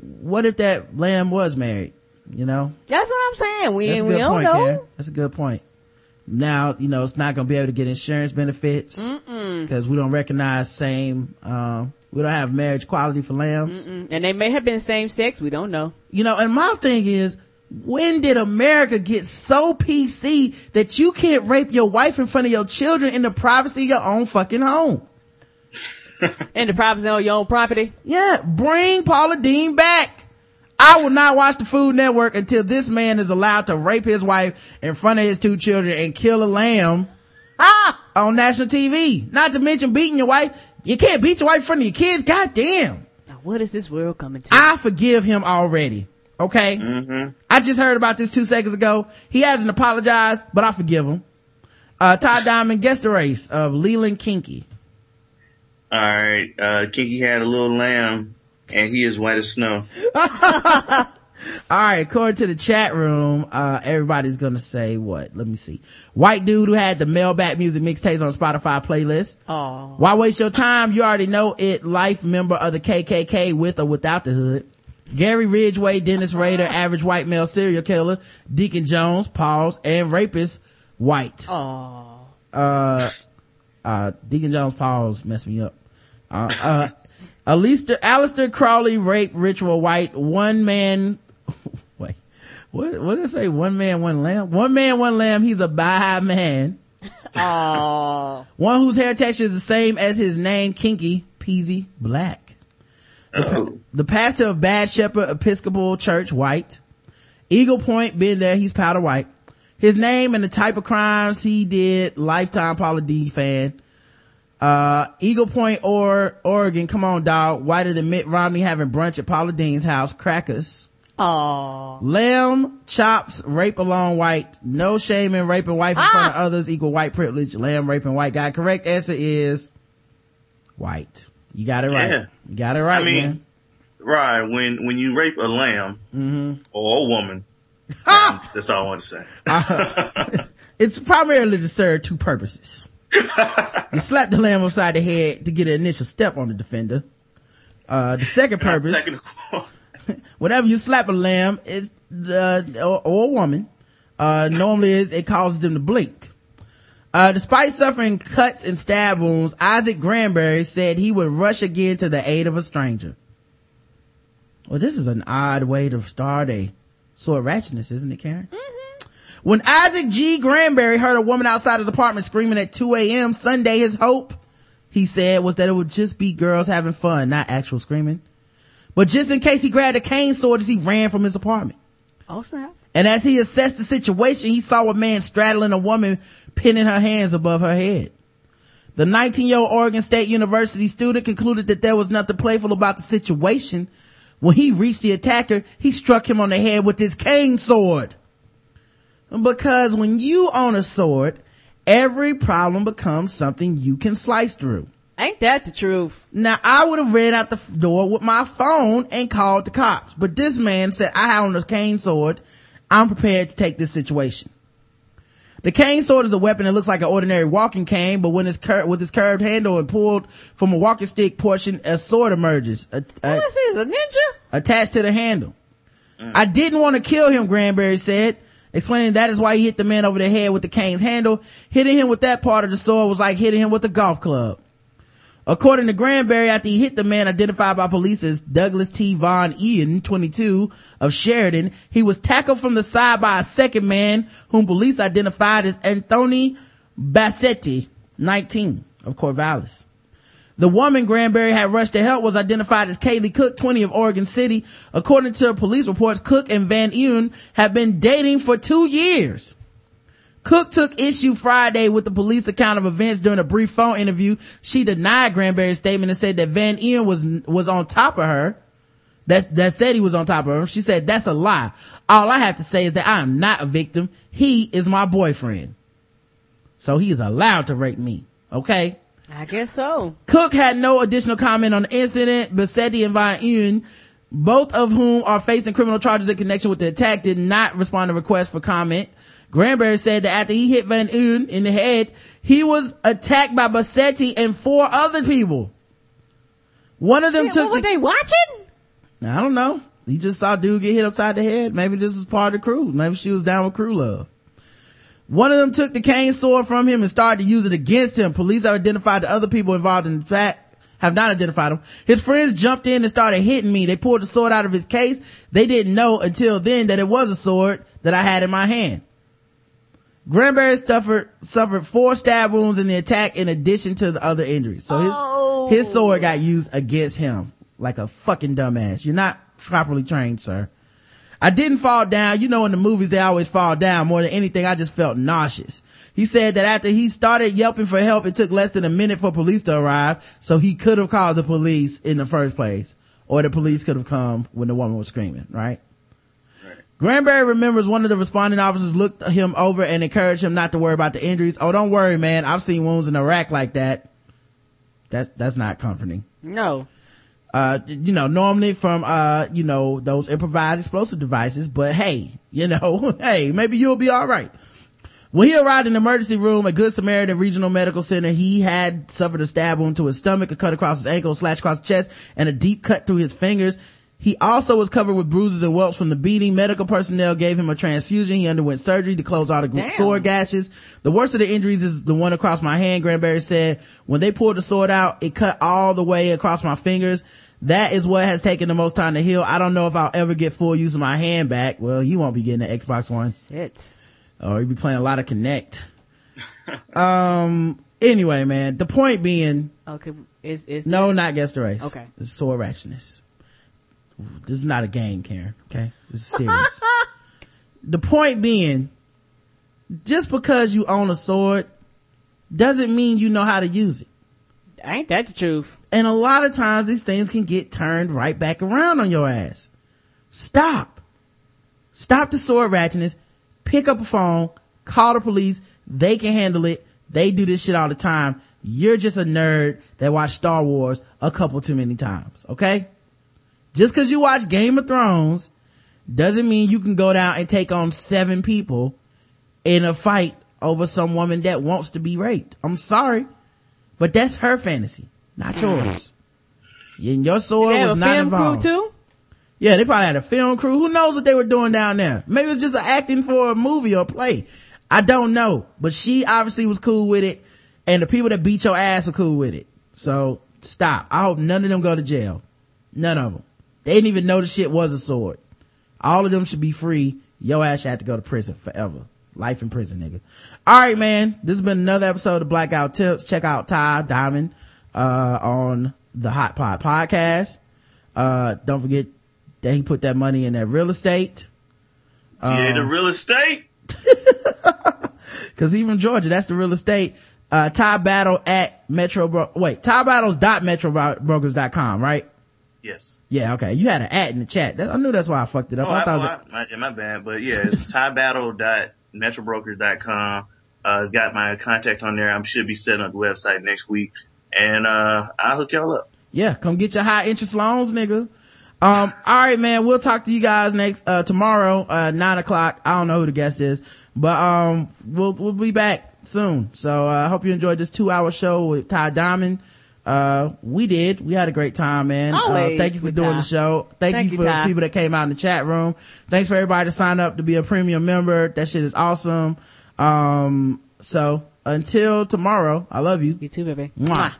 what if that lamb was married? You know, That's what I'm saying. We that's a we good don't point, know. Karen. That's a good point. Now you know it's not going to be able to get insurance benefits Mm-mm. Because we don't recognize same. Um, we don't have marriage quality for lambs. Mm-mm. And they may have been same sex. We don't know. You know, and my thing is, when did America get so PC that you can't rape your wife in front of your children in the privacy of your own fucking home? *laughs* In the privacy of your own property. Yeah, bring Paula Deen back. I will not watch the Food Network until this man is allowed to rape his wife in front of his two children and kill a lamb ah, on national TV. Not to mention beating your wife. You can't beat your wife in front of your kids. God damn. Now, what is this world coming to? I forgive him already. Okay. Mm-hmm. I just heard about this two seconds ago. He hasn't apologized, but I forgive him. Uh, Todd Diamond guest the race of Leland Kinky. All right. Uh, Kinky had a little lamb, and he is white as snow. *laughs* All right, according to the chat room, uh, everybody's gonna say what? Let me see. White dude who had the mailback music mixtapes on Spotify playlist. Oh. Why waste your time? You already know it. Life member of the KKK with or without the hood. Gary Ridgway, Dennis Rader, *laughs* average white male serial killer, Deacon Jones, pause, and rapist, white. Oh. Uh, uh, Deacon Jones, pause, messed me up. Uh, uh, Alistair, Aleister Crowley rape ritual white, one man, *laughs* wait, what, what did I say? One man, one lamb? One man, one lamb, he's a bi man. *laughs* Oh. One whose hair texture is the same as his name, Kinky, Peasy, black. The, pa- the pastor of Bad Shepherd Episcopal Church, white. Eagle Point, been there, he's powder white. His name and the type of crimes he did, lifetime Paula D fan. Uh, Eagle Point or Oregon, come on dog, whiter than Mitt Romney having brunch at Paula Deen's house, crackers. Oh. Lamb, chops, rape along white, no shame in raping wife in front of Ah! others equal white privilege, lamb raping white guy. Correct answer is white. You got it right. Yeah. You got it right, I mean, man. right. When when you rape a lamb hmm or a woman, *laughs* um, that's all I want to say. Uh, *laughs* it's primarily to serve two purposes. *laughs* you slap the lamb upside the head to get an initial step on the defender. Uh, the second purpose, Second, *laughs* whenever you slap a lamb, it's, uh, or, or a woman, uh, normally it, it causes them to blink. Uh, despite suffering cuts and stab wounds, Isaac Granberry said he would rush again to the aid of a stranger. Well, this is an odd way to start a sort of ratchetness, isn't it, Karen? When Isaac G. Granberry heard a woman outside his apartment screaming at 2 a.m. Sunday, his hope, he said, was that it would just be girls having fun, not actual screaming. But just in case he grabbed a cane sword as he ran from his apartment. Oh snap. And as he assessed the situation, he saw a man straddling a woman, pinning her hands above her head. The 19 year old Oregon State University student concluded that there was nothing playful about the situation. When he reached the attacker, he struck him on the head with his cane sword. Because when you own a sword, every problem becomes something you can slice through. Ain't that the truth? Now I would have ran out the door with my phone and called the cops, but this man said, I have on this cane sword. I'm prepared to take this situation. The cane sword is a weapon that looks like an ordinary walking cane, but when it's cur- with its curved handle and pulled from a walking stick portion, a sword emerges, a- a- This is a ninja. attached to the handle. Mm. I didn't want to kill him, Granberry said, explaining that is why he hit the man over the head with the cane's handle. Hitting him with that part of the sword was like hitting him with a golf club. According to Granberry, after he hit the man identified by police as Douglas T. Von Ian, 22, of Sheridan, he was tackled from the side by a second man whom police identified as Anthony Bassetti, 19, of Corvallis. The woman Granberry had rushed to help was identified as Kaylee Cook, 20 of Oregon City. According to police reports, Cook and Van Ewen have been dating for two years. Cook took issue Friday with the police account of events during a brief phone interview. She denied Granberry's statement and said that Van Ewen was, was on top of her. That, that said he was on top of her. She said, that's a lie. All I have to say is that I am not a victim. He is my boyfriend. So he is allowed to rape me. Okay. I guess so. Cook had no additional comment on the incident. but Bassetti and Von Ewen, both of whom are facing criminal charges in connection with the attack, did not respond to requests for comment. Granberry said that after he hit Van Ewen in the head, he was attacked by Bassetti and four other people. One of them Shit, took what were they watching? I don't know. He just saw dude get hit upside the head. Maybe this is part of the crew. Maybe she was down with crew love. One of them took the cane sword from him and started to use it against him. Police have identified the other people involved in the fact have not identified him. His friends jumped in and started hitting me. They pulled the sword out of his case. They didn't know until then that it was a sword that I had in my hand. Granberry suffered suffered four stab wounds in the attack in addition to the other injuries. So his his oh. sword got used against him like a fucking dumbass. You're not properly trained, sir. I didn't fall down. You know, in the movies, they always fall down. More than anything, I just felt nauseous. He said that after he started yelping for help, it took less than a minute for police to arrive. So he could have called the police in the first place. Or the police could have come when the woman was screaming, right? Granberry remembers one of the responding officers looked him over and encouraged him not to worry about the injuries. Oh, don't worry, man. I've seen wounds in Iraq like that. That's, that's not comforting No. uh, you know, normally from, uh, you know, those improvised explosive devices, but hey, you know, *laughs* hey, maybe you'll be all right. When he arrived in the emergency room at Good Samaritan Regional Medical Center, he had suffered a stab wound to his stomach, a cut across his ankle, a slash across his chest, and a deep cut through his fingers. He also was covered with bruises and welts from the beating. Medical personnel gave him a transfusion. He underwent surgery to close all the Damn. sword gashes. The worst of the injuries is the one across my hand, Granberry said. When they pulled the sword out, it cut all the way across my fingers. That is what has taken the most time to heal. I don't know if I'll ever get full use of my hand back. Well, you won't be getting an Xbox One. Shit. Or you'll be playing a lot of Kinect. *laughs* um, anyway, man, the point being, Okay. Is is no, not guess the race. Okay. Is sword ratchetness. This is not a game, Karen. Okay. This is *laughs* serious. the point being, just because you own a sword doesn't mean you know how to use it. Ain't that the truth? And a lot of times these things can get turned right back around on your ass. Stop. Stop the sword ratchetness. Pick up a phone. Call the police. They can handle it. They do this shit all the time. You're just a nerd that watched Star Wars a couple too many times. Okay? Just cause you watch Game of Thrones doesn't mean you can go down and take on seven people in a fight over some woman that wants to be raped. I'm sorry. But that's her fantasy, not yours. And your sword was a not film crew involved. too. Yeah, they probably had a film crew. Who knows what they were doing down there? Maybe it's just acting for a movie or play. I don't know. But she obviously was cool with it. And the people that beat your ass are cool with it. So stop. I hope none of them go to jail. None of them. They didn't even know the shit was a sword. All of them should be free. Your ass should have to go to prison forever. Life in prison, nigga. All right, man. This has been another episode of Black Guy Who Tips. Check out Tye Diamond, uh, on the Hot Pot podcast. Uh, don't forget that he put that money in that real estate. yeah, the Um, real estate. *laughs* Cause even Georgia, that's the real estate. Uh, Tye Battle at Metro, Bro- wait, tyebattles.metrobrokers.com, right? Yes. Yeah, okay. You had an at in the chat. That- I knew that's why I fucked it up. Oh, I I, thought it was oh, I, my, my bad, but yeah, it's tyebattle.metrobrokers.com. Uh, it's got my contact on there. I should be setting up the website next week, and uh, I'll hook y'all up. Yeah, come get your high interest loans, nigga. Um, *laughs* all right, man. We'll talk to you guys next, uh, tomorrow, uh, nine o'clock. I don't know who the guest is, but, um, we'll, we'll be back soon. So, uh, I hope you enjoyed this two hour show with Tye Diamond. Uh, we did. We had a great time, man. Always uh, thank you for doing the show. Thank, Thank you you, for Tye. people that came out in the chat room. Thanks for everybody to sign up to be a premium member. That shit is awesome. Um, so until tomorrow, I love you. You too, baby. Mwah.